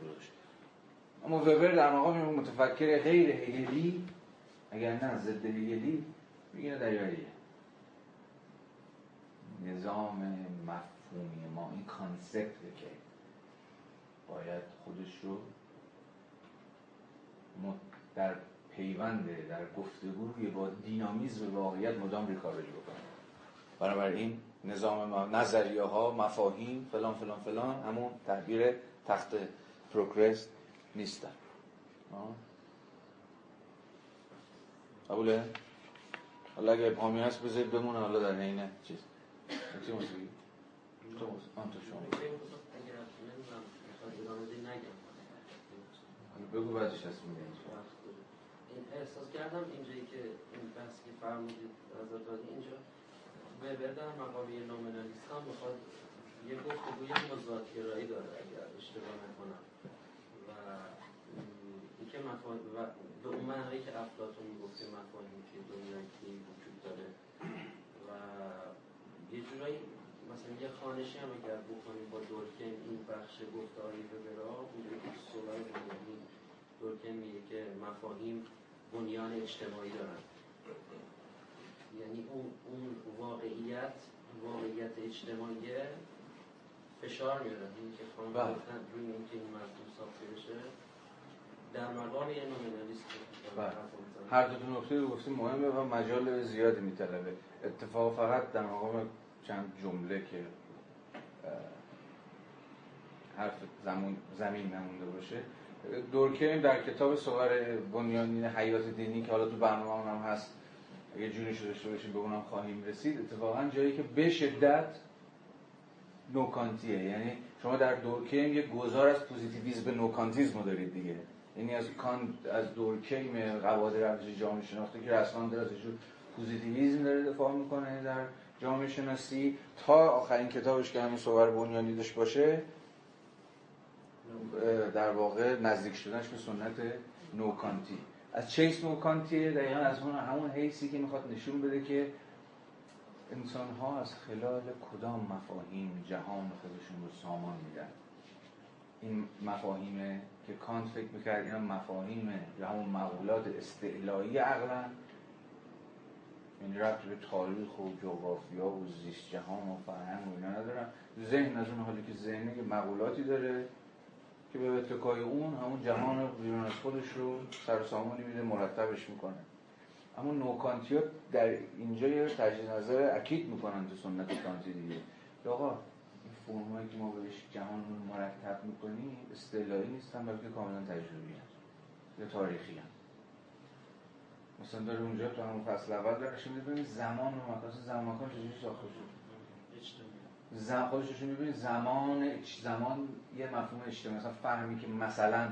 Speaker 1: اما وبر در مقام متفکر غیر هگلی اگر نه ضد هگلی میگه دارایی نظام مفهومی ما این concept که باید خودش رو در پیونده در گفتگوی با دینامیزم واقعیت مدام recovery بکنه بنابراین نظام نظریه ها مفاهیم فلان فلان فلان همون تعبیر تخت پروگرس نیستن. قبوله؟ حالا اگه ابهامی هست بذارید بمونه حالا در اینه چیز؟ تو تو شما. بگو بعدش هست میگه
Speaker 5: این احساس کردم اینجایی که این بحثی که فرمودید دادی اینجا. وبر در مقامی نومنالیست هم می‌خواد یه گفتگوی مزادگرایی داره اگر اشتباه نکنم. و اینکه مفاهیم و به اون معنی که افلاطون می‌گفت که مفاهیم که دنیای وجود داره. و یه جورایی مثلا یه خانشی هم اگر بکنیم با دورکن این بخش گفتاری وبرا اونجایی که صحبت دورکن میگه که مفاهیم بنیان اجتماعی دارن. یعنی اون, اون واقعیت واقعیت اجتماعی فشار میاره. این که خانم بله. گفتن روی اینکه این مفهوم ساخته بشه در مقام یه نومینالیست
Speaker 1: بله. هر دو نکته رو گفتیم مهمه و مجال زیادی میطلبه. اتفاق فقط در مقام چند جمله که حرف زمین نمونده باشه. دورکیم در کتاب صور بنیانین حیات دینی که حالا تو برنامه هم هست اگه جونش داشته باشیم به اونم خواهیم رسید اتفاقا جایی که به شدت نوکانتیه. یعنی شما در دورکیم یه گذار از پوزیتیویسم به نوکانتیزم رو دارید دیگه. یعنی از کان از دورکیم قواعد روش جامعه شناختی که رسما داره ازش پوزیتیویسم داره دفاع می‌کنه در جامعه شناسی. تا آخرین کتابش که همین صور بنیانی داشت باشه در واقع نزدیک شدنش به سنت نوکانتی از چیس نوکانتیه دقیقا از اون همون حیثی که می‌خواد نشون بده که انسان ها از خلال کدام مفاهیم جهان خودشون رو سامان میدن. این مفاهیم که کانت فکر می‌کرد اینا مفاهیم یا همون مقولات استعلایی عقلا یعنی ربط به تاریخ و جغرافیا و زیست جهان و فرهنگ و اینا ندارن. ذهن از اون حالی که ذهن یه مقولاتی داره. که به اتکای اون همون جهان بیرون از خودش رو سر سامانی میده مرتبش می‌کنه. اما نوکانتی در اینجا یه تجدید نظر اکید می‌کنن تو سنت کانتی دیگه. آقا این فرمایی که ما بهش جهان رو مرتب می‌کنیم استعلایی نیستن بلکه کاملا تجربی هست. یا تاریخی هست. مثلا داره اونجا تو همون فصل اول دارش می‌بینید زمان و مکان زمان مکان چجوری ساخته شد؟ زمان خودش می‌بینید زمان زمان یه مفهوم اجتماعی. مثلا فهمی که مثلا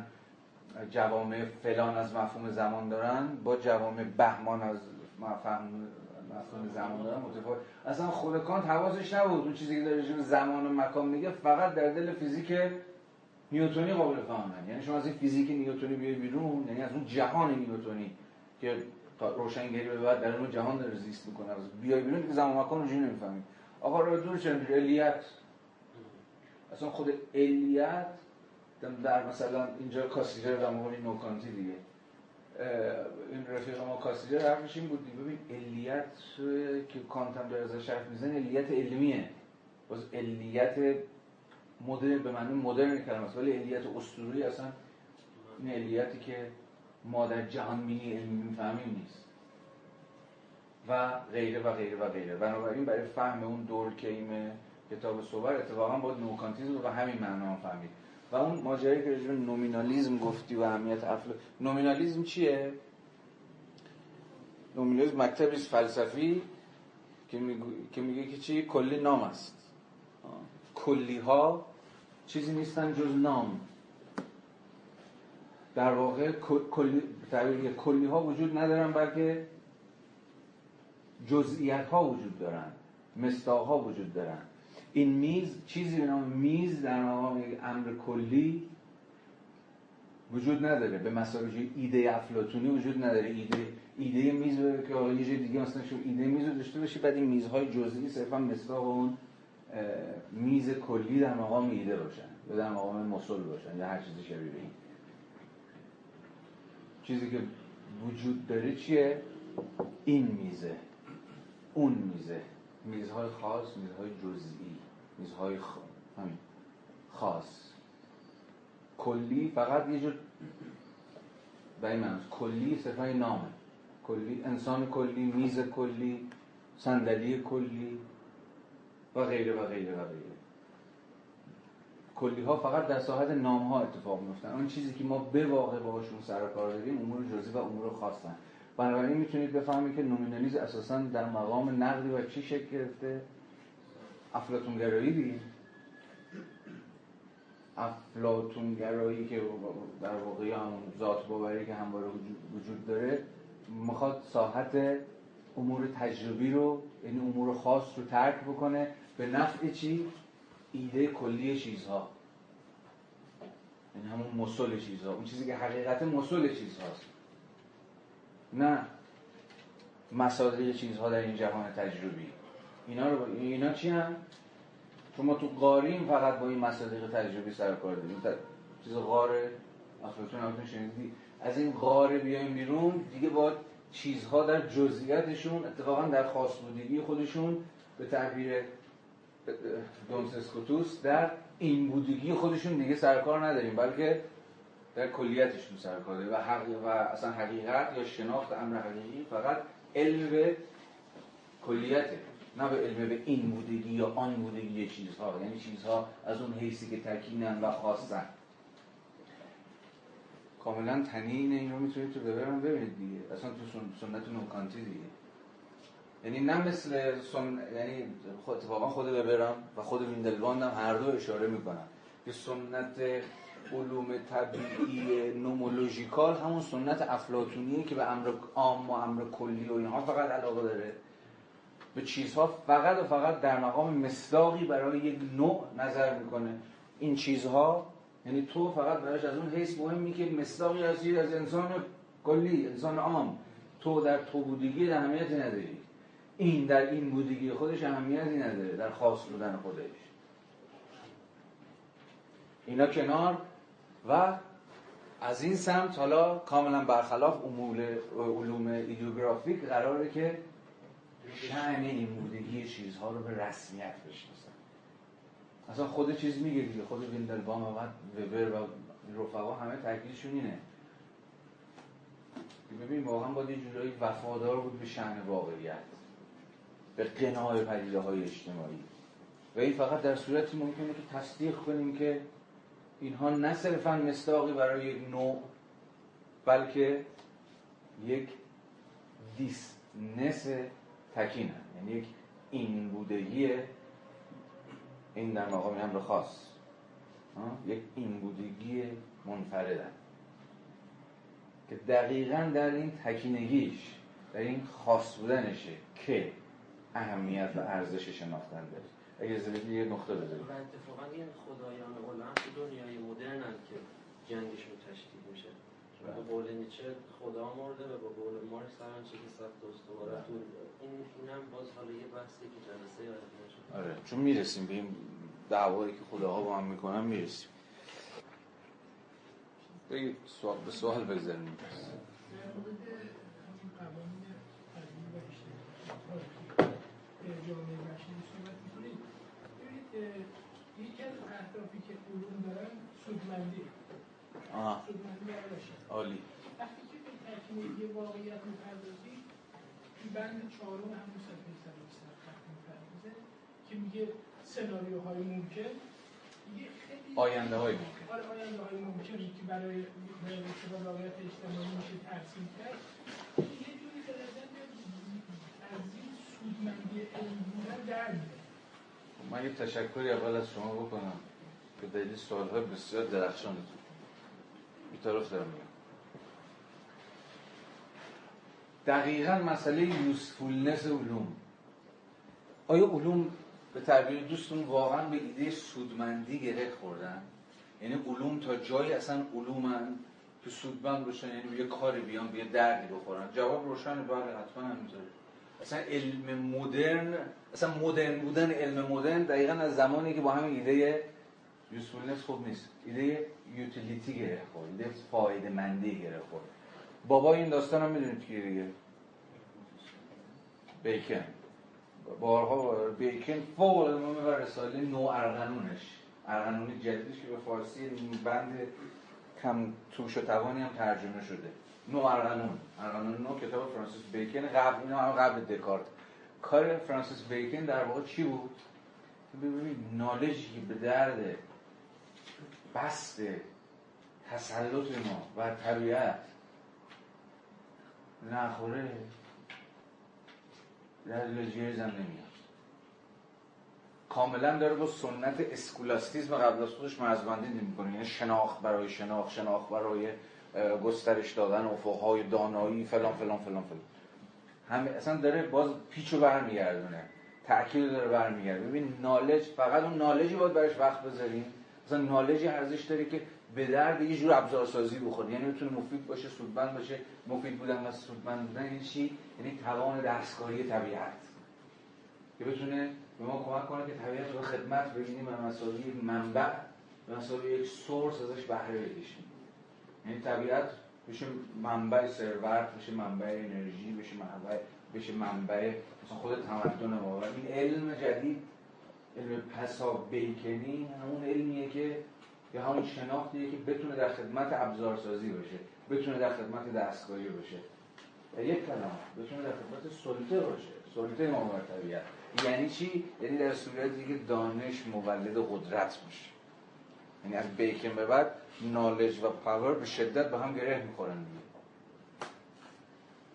Speaker 1: جوامع فلان از مفهوم زمان دارن با جوامع بهمان از مفهوم مفهوم زمان دارن متفاوت. اصلا خود کانت حواسش نبود. اون چیزی که داره زمان و مکان میگه فقط در دل فیزیک نیوتونی قابل فهمن. یعنی شما از این فیزیک نیوتونی بیای بیرون یعنی از اون جهان نیوتونی که روشنگری به بعد در اون جهان داره زیست می‌کنه. بیای بیرون که زمان مکان رو نمی‌فهمید آقا چند علیت. اصلا خود علیت در مثلا اینجا کاسیجر در مقابل نوکانتی دیگه. این رفیق ما کاسیجر حرفش این بود ببین علیت که کانت هم داره ازش حرف می‌زنه علیت علمیه. باز علیت مدرن به معنی مدرن کلمه است. ولی علیت اسطوری اصلا این علیتی که ما در جهان بینی علمی می‌فهمیم نیست. و غیره و غیره و غیره. بنابراین برای فهم اون دورکیم کتاب صور اتفاقا با نوکانتیزم به همین معنا فهمید. و اون ماجرایی که راجع به نومینالیزم گفتی و اهمیت افل نومینالیزم چیه؟ نومینالیزم مکتبی فلسفی که میگه که میگه که چی؟ کلی نام است. کلی ها چیزی نیستن جز نام. در واقع کلی کلی ها وجود ندارن بلکه جزئیات ها وجود دارن مستاق ها وجود دارن. این میز چیزی به نام میز در مقام امر کلی وجود نداره. به مسابقه ایده افلاتونی وجود نداره. ایده ایده میز که حالا یه دیگه مثلا شو ایده میز رو داشته باشی بعد این میزهای جزئی صرفا مصداق اون میز کلی در مقام ایده باشن یا در مقام مسل باشن یا هر چیزی شبیه این. چیزی که وجود داره چیه؟ این میزه. اون میزه. میزهای خاص میزهای جزئی. میزهای خ... خاص. کلی فقط یه جور به این کلی صفای نامه. کلی انسان کلی میز کلی صندلی کلی و غیره و غیره و غیره. کلی ها فقط در ساحت نام ها اتفاق میفتن اون چیزی که ما به واقع باهاشون سر کار داریم امور جزئی و امور خاصن بنابراین می‌تونید بفهمید که نومینالیز اساسا در مقام نقدی و چی شکل گرفته؟ افلاتونگرایی دیگه. افلاتونگرایی که در واقع همون ذات باوری که همواره وجود داره می‌خواد ساحت امور تجربی رو یعنی امور خاص رو ترک بکنه به نفع چی؟ ایده کلی چیزها. یعنی همون مسل چیزها. اون چیزی که حقیقت مسل چیزهاست. نه. مصادیق چیزها در این جهان تجربی. اینا رو اینا چی هم؟ چون ما تو قاریم فقط با این مصادیق تجربی سر کار داریم. چیز غاره؟ افلاتون هم شنیدی. از این غاره بیایم بیرون دیگه با چیزها در جزئیاتشون اتفاقا در خاص بودگی خودشون به تعبیر دونسسکوتوس در این بودگی خودشون دیگه سرکار نداریم. بلکه در کلیتشون سرکار داریم و, حقیق و اصلا حقیقت یا شناخت امر حقیقی فقط علم به کلیته نه به علم به این بودگی یا آن بودگی چیزها. یعنی چیزها از اون حیثی که تکینن و خاصن. کاملا طنین این رو می‌تونید تو وبرم ببینید دیگه. اصلا تو سنت نوکانتی دیگه. یعنی نه مثل سن... یعنی خود اتفاقا خود وبرم و خود ویندلواند هم هر دو اشاره می‌کنن. که سنت علوم طبیعی nomological همون سنت افلاتونیه که به امر عام و امر کلی و اینها فقط علاقه داره. به چیزها فقط و فقط در مقام مصداقی برای یک نوع نظر می‌کنه. این چیزها یعنی تو فقط برایش از اون حیث مهمی که مصداقی هستی از انسان کلی انسان عام. تو در تو بودگی اهمیتی نداری. این در این بودگی خودش اهمیتی نداره در خاص بودن خودش. اینا کنار و از این سمت حالا کاملا برخلاف امول علوم ایدیوگرافیک قراره که شعن این بودگی چیزها رو به رسمیت بشناسن. اصلا خود چیز میگه دیگه خود ویندلبام و وبر و رفقا همه تاکیدشون اینه. ببین واقعا باید یه جورایی وفادار بود به شعن واقعیت به قناع پدیده های اجتماعی. و این فقط در صورتی ممکنه که تصدیق کنیم که اینها نه صرفا مستاقی برای یک نوع بلکه یک دیسنس تکین هم. یعنی یک این بودگی این در مقام امر خاص. یک این بودگی منفردن که دقیقا در این تکینگیش در این خاص بودنشه که اهمیت و ارزش شناختن داره. اگه زمین یه نقطه بذاریم
Speaker 5: و اتفاقا این خدایان عالم تو دنیای مدرن که جنگشون تشدید میشه. به قول نیچه خدا مرده و به قول مارکس هر چیزی سخت استواره تو این اینم باز حالا یه بحثی که جلسه
Speaker 1: آره چون می‌رسیم به این دعوایی که خداها با هم می‌کنن می‌رسیم. بگید سوال به سوال بگذاریم.
Speaker 3: جامعه بشری صحبت می‌کنید ببینید یکی از اهدافی که علوم دارن سودمندی. سودمندی باشه
Speaker 1: عالی.
Speaker 3: وقتی که به تکمیلی واقعیت می‌پردازی بند چهارم همون صفحه 127 می‌پردازه که میگه سناریوهای ممکن.
Speaker 1: آینده های ممکن
Speaker 3: آره آینده های ممکنی که برای به واقعیت اجتماعی میشه ترسیم کرد. یه جوری به نظر از این سودمندی علم بودن در
Speaker 1: من یه تشکری اول از شما بکنم به دلیل سوالهای بسیار درخشانتون. بیطرف دارم میگم دقیقا مسئله یوسفولنس علوم. آیا علوم به تعبیر دوستون واقعا به ایده سودمندی گره خوردن؟ یعنی علوم تا جایی اصلا علومن که سودمند باشن یعنی یه کاری بیان به دردی بخورن؟ جواب روشن بله حتما همینطوره. اصلا علم مدرن اصلا مدرن بودن علم مدرن دقیقا از زمانی که با همین ایده یوسفولنس خوب نیست. ایده یوتیلیتی گره خورد ایده فایده مندی گره خورد. بابا این داستان هم می‌دونید که دیگه؟ بیکن. بارها بیکن فوق العاده و رساله نو ارغنونش. ارغنون جدیدش که به فارسی بند کم توش و توانی هم ترجمه شده. نو ارغنون ارغنون نو کتاب فرانسیس بیکن. قبل اینا هم قبل دکارت. کار فرانسیس بیکن در واقع چی بود؟ ببینید نالجی که به درد بست تسلط ما و طبیعت نخوره در لجیه زن نمیاد. کاملا داره با سنت اسکولاستیزم قبل از خودش مرزبندی نمی‌کنه. یعنی شناخت برای شناخت شناخت برای گسترش دادن افقهای دانایی فلان فلان فلان فلان. همه اصلا داره باز پیچو برمیگردونه. تأکید داره برمیگرده. ببین نالج فقط اون نالجی باید برش وقت بذاریم. مثلا نالجی ارزش داره که به درد یه جور ابزارسازی بخوره. یعنی می‌تونه مفید باشه سودمند باشه. مفید بودن و سودمند بودن یعنی چی؟ یعنی توان دستکاری طبیعت. که بتونه به ما کمک کنه که طبیعت رو خدمت ببینیم و مساوی منبع به مساوی یک سورس ازش بهره بکشیم. یعنی طبیعت بشه منبع ثروت بشه منبع انرژی بشه منبع بشه منبع مثلا خود تمدن ما این علم جدید علم پسا بیکنی همون علمیه که یا همون شناختیه که بتونه در خدمت ابزارسازی باشه بتونه در خدمت دستکاری باشه. و یک کلام بتونه در خدمت سلطه باشه. سلطه ما بر طبیعت. یعنی چی؟ یعنی در صورتی که دانش مولد قدرت میشه یعنی از بیکن به بعد نالج و پاور به شدت به هم گره می‌خورن دیگه.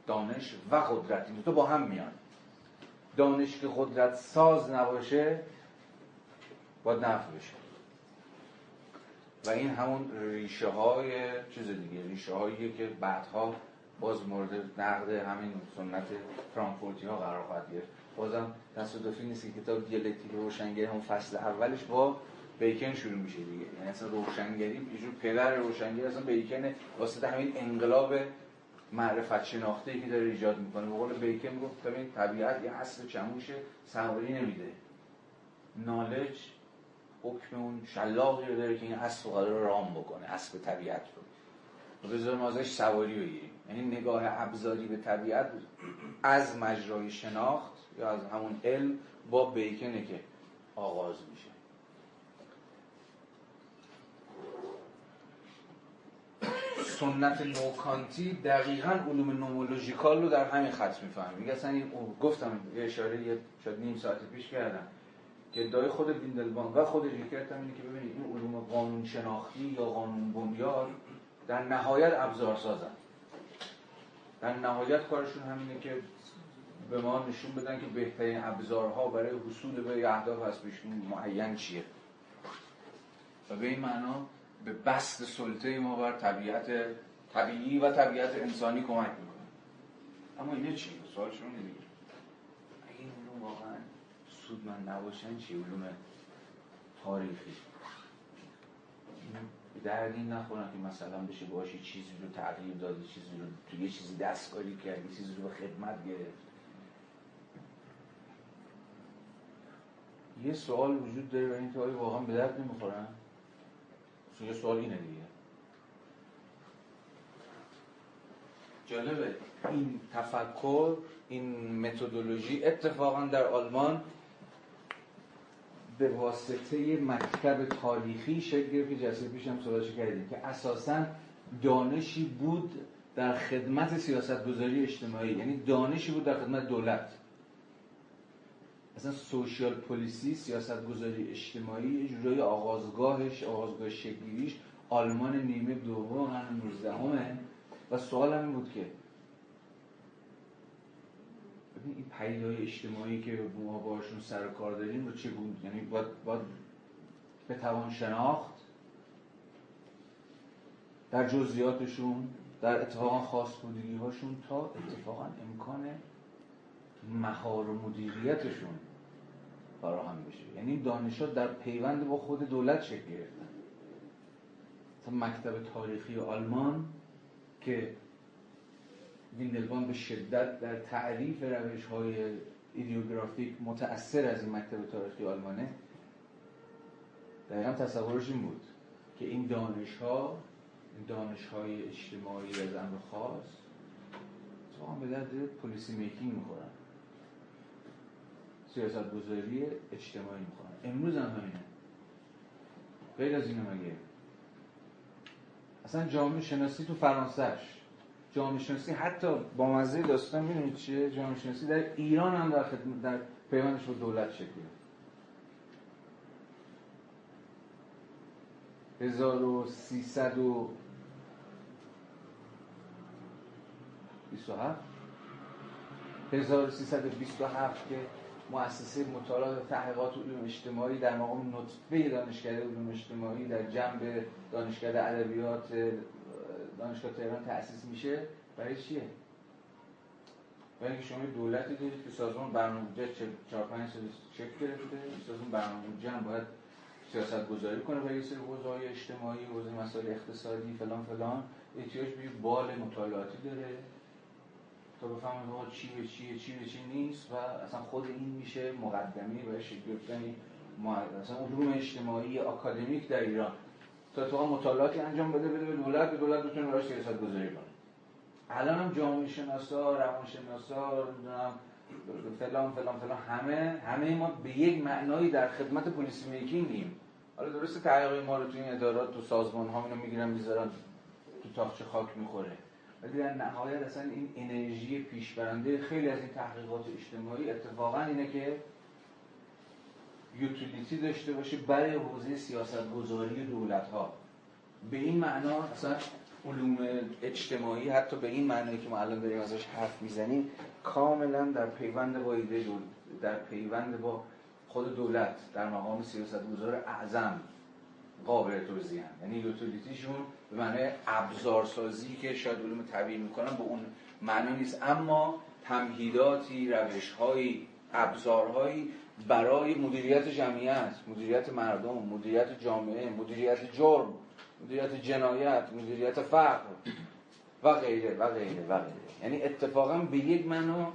Speaker 1: دانش و قدرت این تو با هم میان. دانش که قدرت ساز نباشه باید نفع بشه. و این همون ریشه های چیز دیگه ریشه هایی که بعدها باز مورد نقد همین سنت فرانکفورتی ها قرار خواهد گرفت. بازم تصادفی نیست که کتاب دیالکتیک روشنگری همون فصل اولش با بیکن شروع میشه دیگه. یعنی اصلا روشنگری یه پدر روشنگری اصلا بیکن واسه همین انقلاب معرفت شناخته که داره ایجاد می‌کنه. به قول بیکن گفت ببین طبیعت یه اصل چموشه سواری نمیده. نالج حکم اون شلاقی رو داره که این اسب قرار رام بکنه اسب طبیعت رو. بذار ما ازش سواری بگیریم. یعنی نگاه ابزاری به طبیعت از مجرای شناخت یا از همون علم با بیکنه که آغاز میشه. سنت نوکانتی دقیقا علوم نومولوژیکال رو در همین خط می‌فهمه. میگه اصلا این گفتم یه اشاره یه شاید نیم ساعت پیش کردم که ادعای خود ویندلبان و خود ریکرت هم اینه که ببینید این علوم قانون شناختی یا قانون بنیاد در نهایت ابزار سازن در نهایت کارشون همینه که به ما نشون بدن که بهترین ابزارها برای حصول به اهداف از پیش معین چیه. و به این معنا به بست سلطه ما بر طبیعت طبیعی و طبیعت انسانی کمک می‌کنه. اما اینه چی؟ سوال شما نمیگه اگه این علوم واقعا سودمند نباشن چی؟ علوم تاریخی. در این نخورن که مثلا بشه باشی چیزی رو تغییر دادی چیزی رو تو یه چیزی دستکاری کردی چیزی رو به خدمت گرفت. یه سوال وجود داره و این که واقعا به درد نمی‌خورن؟ یه سوال اینه دیگه. جالبه. این تفکر این متدولوژی اتفاقا در آلمان به واسطه مکتب تاریخی شکل گرفت که جلسه پیش هم صحبتش کردیم که اساسا دانشی بود در خدمت سیاست گذاری اجتماعی. یعنی دانشی بود در خدمت دولت. اصلا سوشیال پلیسی سیاست گذاری اجتماعی یه جورای آغازگاهش آغازگاه شکلیش آلمان نیمه دوم قرن 19 همه و سوال هم بود که این پیدای اجتماعی که ما باشون سر کار داریم رو چه بود یعنی باید, باید بتوان شناخت؟ در جزئیاتشون در اتفاقا خاص بودگی هاشون تا اتفاقا امکان مهار و مدیریتشون فراهم بشه. یعنی دانشات در پیوند با خود دولت شکل گرفتن. مکتب تاریخی آلمان که ویندلبان به شدت در تعریف روش های ایدیوگرافیک متأثر از این مکتب تاریخی آلمانه دقیقا تصورش این بود که این دانش ها دانش های اجتماعی از امر خاص اتفاقا به درد پلیسی میکینگ می‌خورن. سیاست گذاری اجتماعی می‌خورن امروز هم همینه. غیر از اینو مگه؟ اصلا جامعه شناسی تو فرانسهش جامعه شناسی حتی با مزه داستان می‌دونید چیه؟ جامعه شناسی در ایران هم در خدمت در پیوندش با دولت شکل 1327 1327 که مؤسسه مطالعات و تحقیقات علوم اجتماعی در مقام نطفه دانشکده علوم اجتماعی در جنب دانشکده ادبیات دانشگاه تهران تأسیس میشه. برای چیه؟ برای اینکه شما دولتی دارید که سازمان برنامه 4 5 سال چک گرفته. سازمان برنامه هم باید سیاست گذاری کنه برای سری حوزه های اجتماعی حوزه مسائل اقتصادی فلان فلان. احتیاج به یه مطالعاتی داره. تا بفهمه ما چی به چیه چی به چی نیست و اصلا خود این میشه مقدمی برای شکل گرفتن اصلا علوم اجتماعی اکادمیک در ایران. تا تو مطالعاتی انجام بده بده به دولت به دولت بتونه براش سیاست گذاری کنه. الان هم جامعه شناسا روان شناسا فلان فلان فلان همه همه ما به یک معنایی در خدمت پلیسی میکینگیم حالا درسته تحقیق ما رو توی این ادارات تو سازمان ها اینو می‌گیرن می‌ذارن تو تاخچه خاک می‌خوره. ولی در نهایت اصلا این انرژی پیشبرنده خیلی از این تحقیقات اجتماعی اتفاقا اینه که یوتیلیتی داشته باشه برای حوزه سیاست گذاری دولت ها به این معنا اصلا علوم اجتماعی حتی به این معنی که ما الان داریم ازش حرف می‌زنیم کاملا در پیوند با ایده در پیوند با خود دولت در مقام سیاست گذار اعظم. قابل توضیح یعنی utility شون به معنی ابزارسازی که شاید علوم طبیعی می‌کنن به اون معنی نیست. اما تمهیداتی روشهایی ابزارهایی برای مدیریت جمعیت مدیریت مردم مدیریت جامعه مدیریت جرم مدیریت جنایت مدیریت فقر و غیره و غیره و غیره. یعنی اتفاقا به یک معنا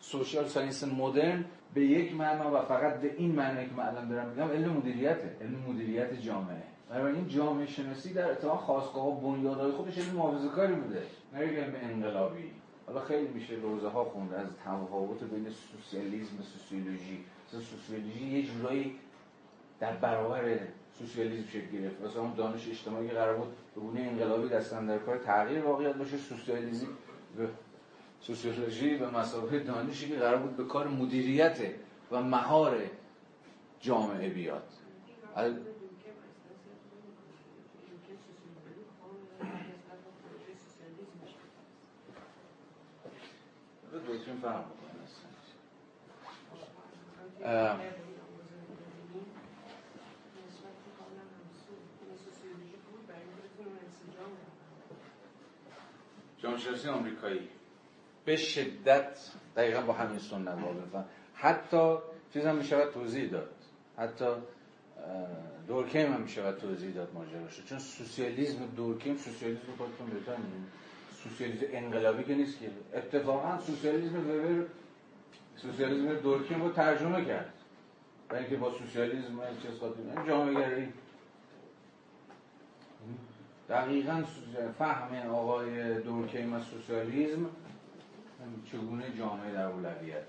Speaker 1: social science مدرن به یک معنا و فقط به این معنی که من الان دارم میگم علم مدیریته. علم مدیریت جامعه. این جامعه شناسی در اتفاق خواستگاه و بنیادهای خودش علم محافظه کاری بوده. علم انقلابی. حالا خیلی میشه روزه ها خونده از تفاوت بین سوسیالیسم و سوسیولوژی. سوسیولوژی یه جورایی در برابر سوسیالیسم شکل گرفت. واسه اون دانش اجتماعی قرار بود به گونه انقلابی دستن در کار تغییر واقعیت باشه سوسیالیسم سوسیولوژی به مسابقه دانشی که قرار بود به کار مدیریت و مهار جامعه بیاد. دکترین فرق جامعه آمریکایی. به شدت دقیقا با همین سنت واقعا حتی چیز هم می‌شود توضیح داد. حتی دورکیم هم می‌شود توضیح داد ماجراش چون سوسیالیسم دورکیم سوسیالیسم خودتون بهتر سوسیالیسم انقلابی که نیست که. اتفاقا سوسیالیسم وبر سوسیالیسم دورکیم رو ترجمه کرد. برای اینکه با سوسیالیسم چیز خاطر جامعه گرایی دقیقا فهم آقای دورکیم از سوسیالیسم چگونه جامعه در اولویته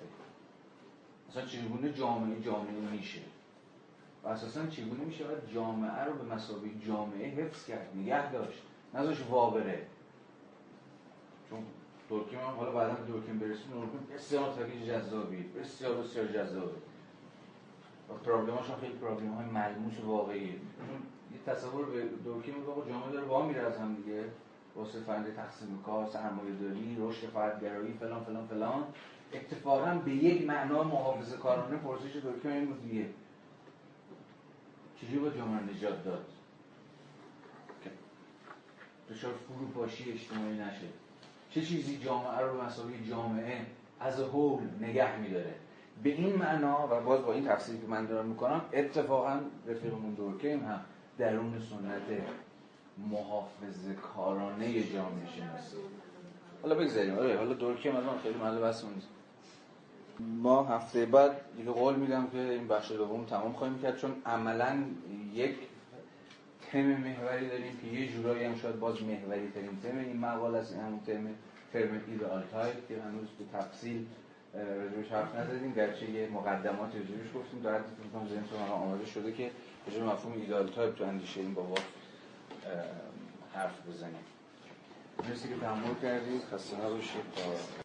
Speaker 1: اصلا چگونه جامعه جامعه میشه؟ و اساسا چگونه میشه جامعه رو به مسابقه جامعه حفظ کرد نگه داشت نذاش وابره؟ چون دورکیم هم حالا بعدا دورکیم برسیم دورکیم بسیار تاکیج جذابی بسیار بسیار جذابی. و پرابلماش خیلی پرابلم های ملموس واقعیه. چون یه تصور به دورکیم میگه جامعه داره با میره از هم دیگه. واسه فرد تقسیم کار سرمایه داری رشد فردگرایی فلان فلان فلان. اتفاقا به یک معنا محافظه کارانه پرسش دکتر این بود دیگه. چجوری با جامعه نجات داد؟ دچار فروپاشی اجتماعی نشه. چه چیزی جامعه رو مسابقه جامعه از هول نگه میداره؟ به این معنا و باز با این تفسیری که من دارم می‌کنم اتفاقا رفیقمون دورکیم هم درون سنت محافظ کارانه جامعه شناسی. حالا بگذاریم. آره حالا دورکیم الان خیلی محل بحث نیست. ما هفته بعد دیگه قول میدم که این بخش دوم تمام خواهیم کرد چون عملا یک تم محوری داریم که یه جورایی هم شاید باز محوری ترین تم این مقاله است. این همون تم term ideal type که هنوز به تفصیل راجبش حرف نزدیم. گرچه یه مقدمات راجبش گفتیم. در حد فکر کنم ذهنتون آماده شده که راجب مفهوم ایدئال تایپ تو اندیشه این بابا حرف بزنیم. مرسی که تحمل کردید. خسته نباشید.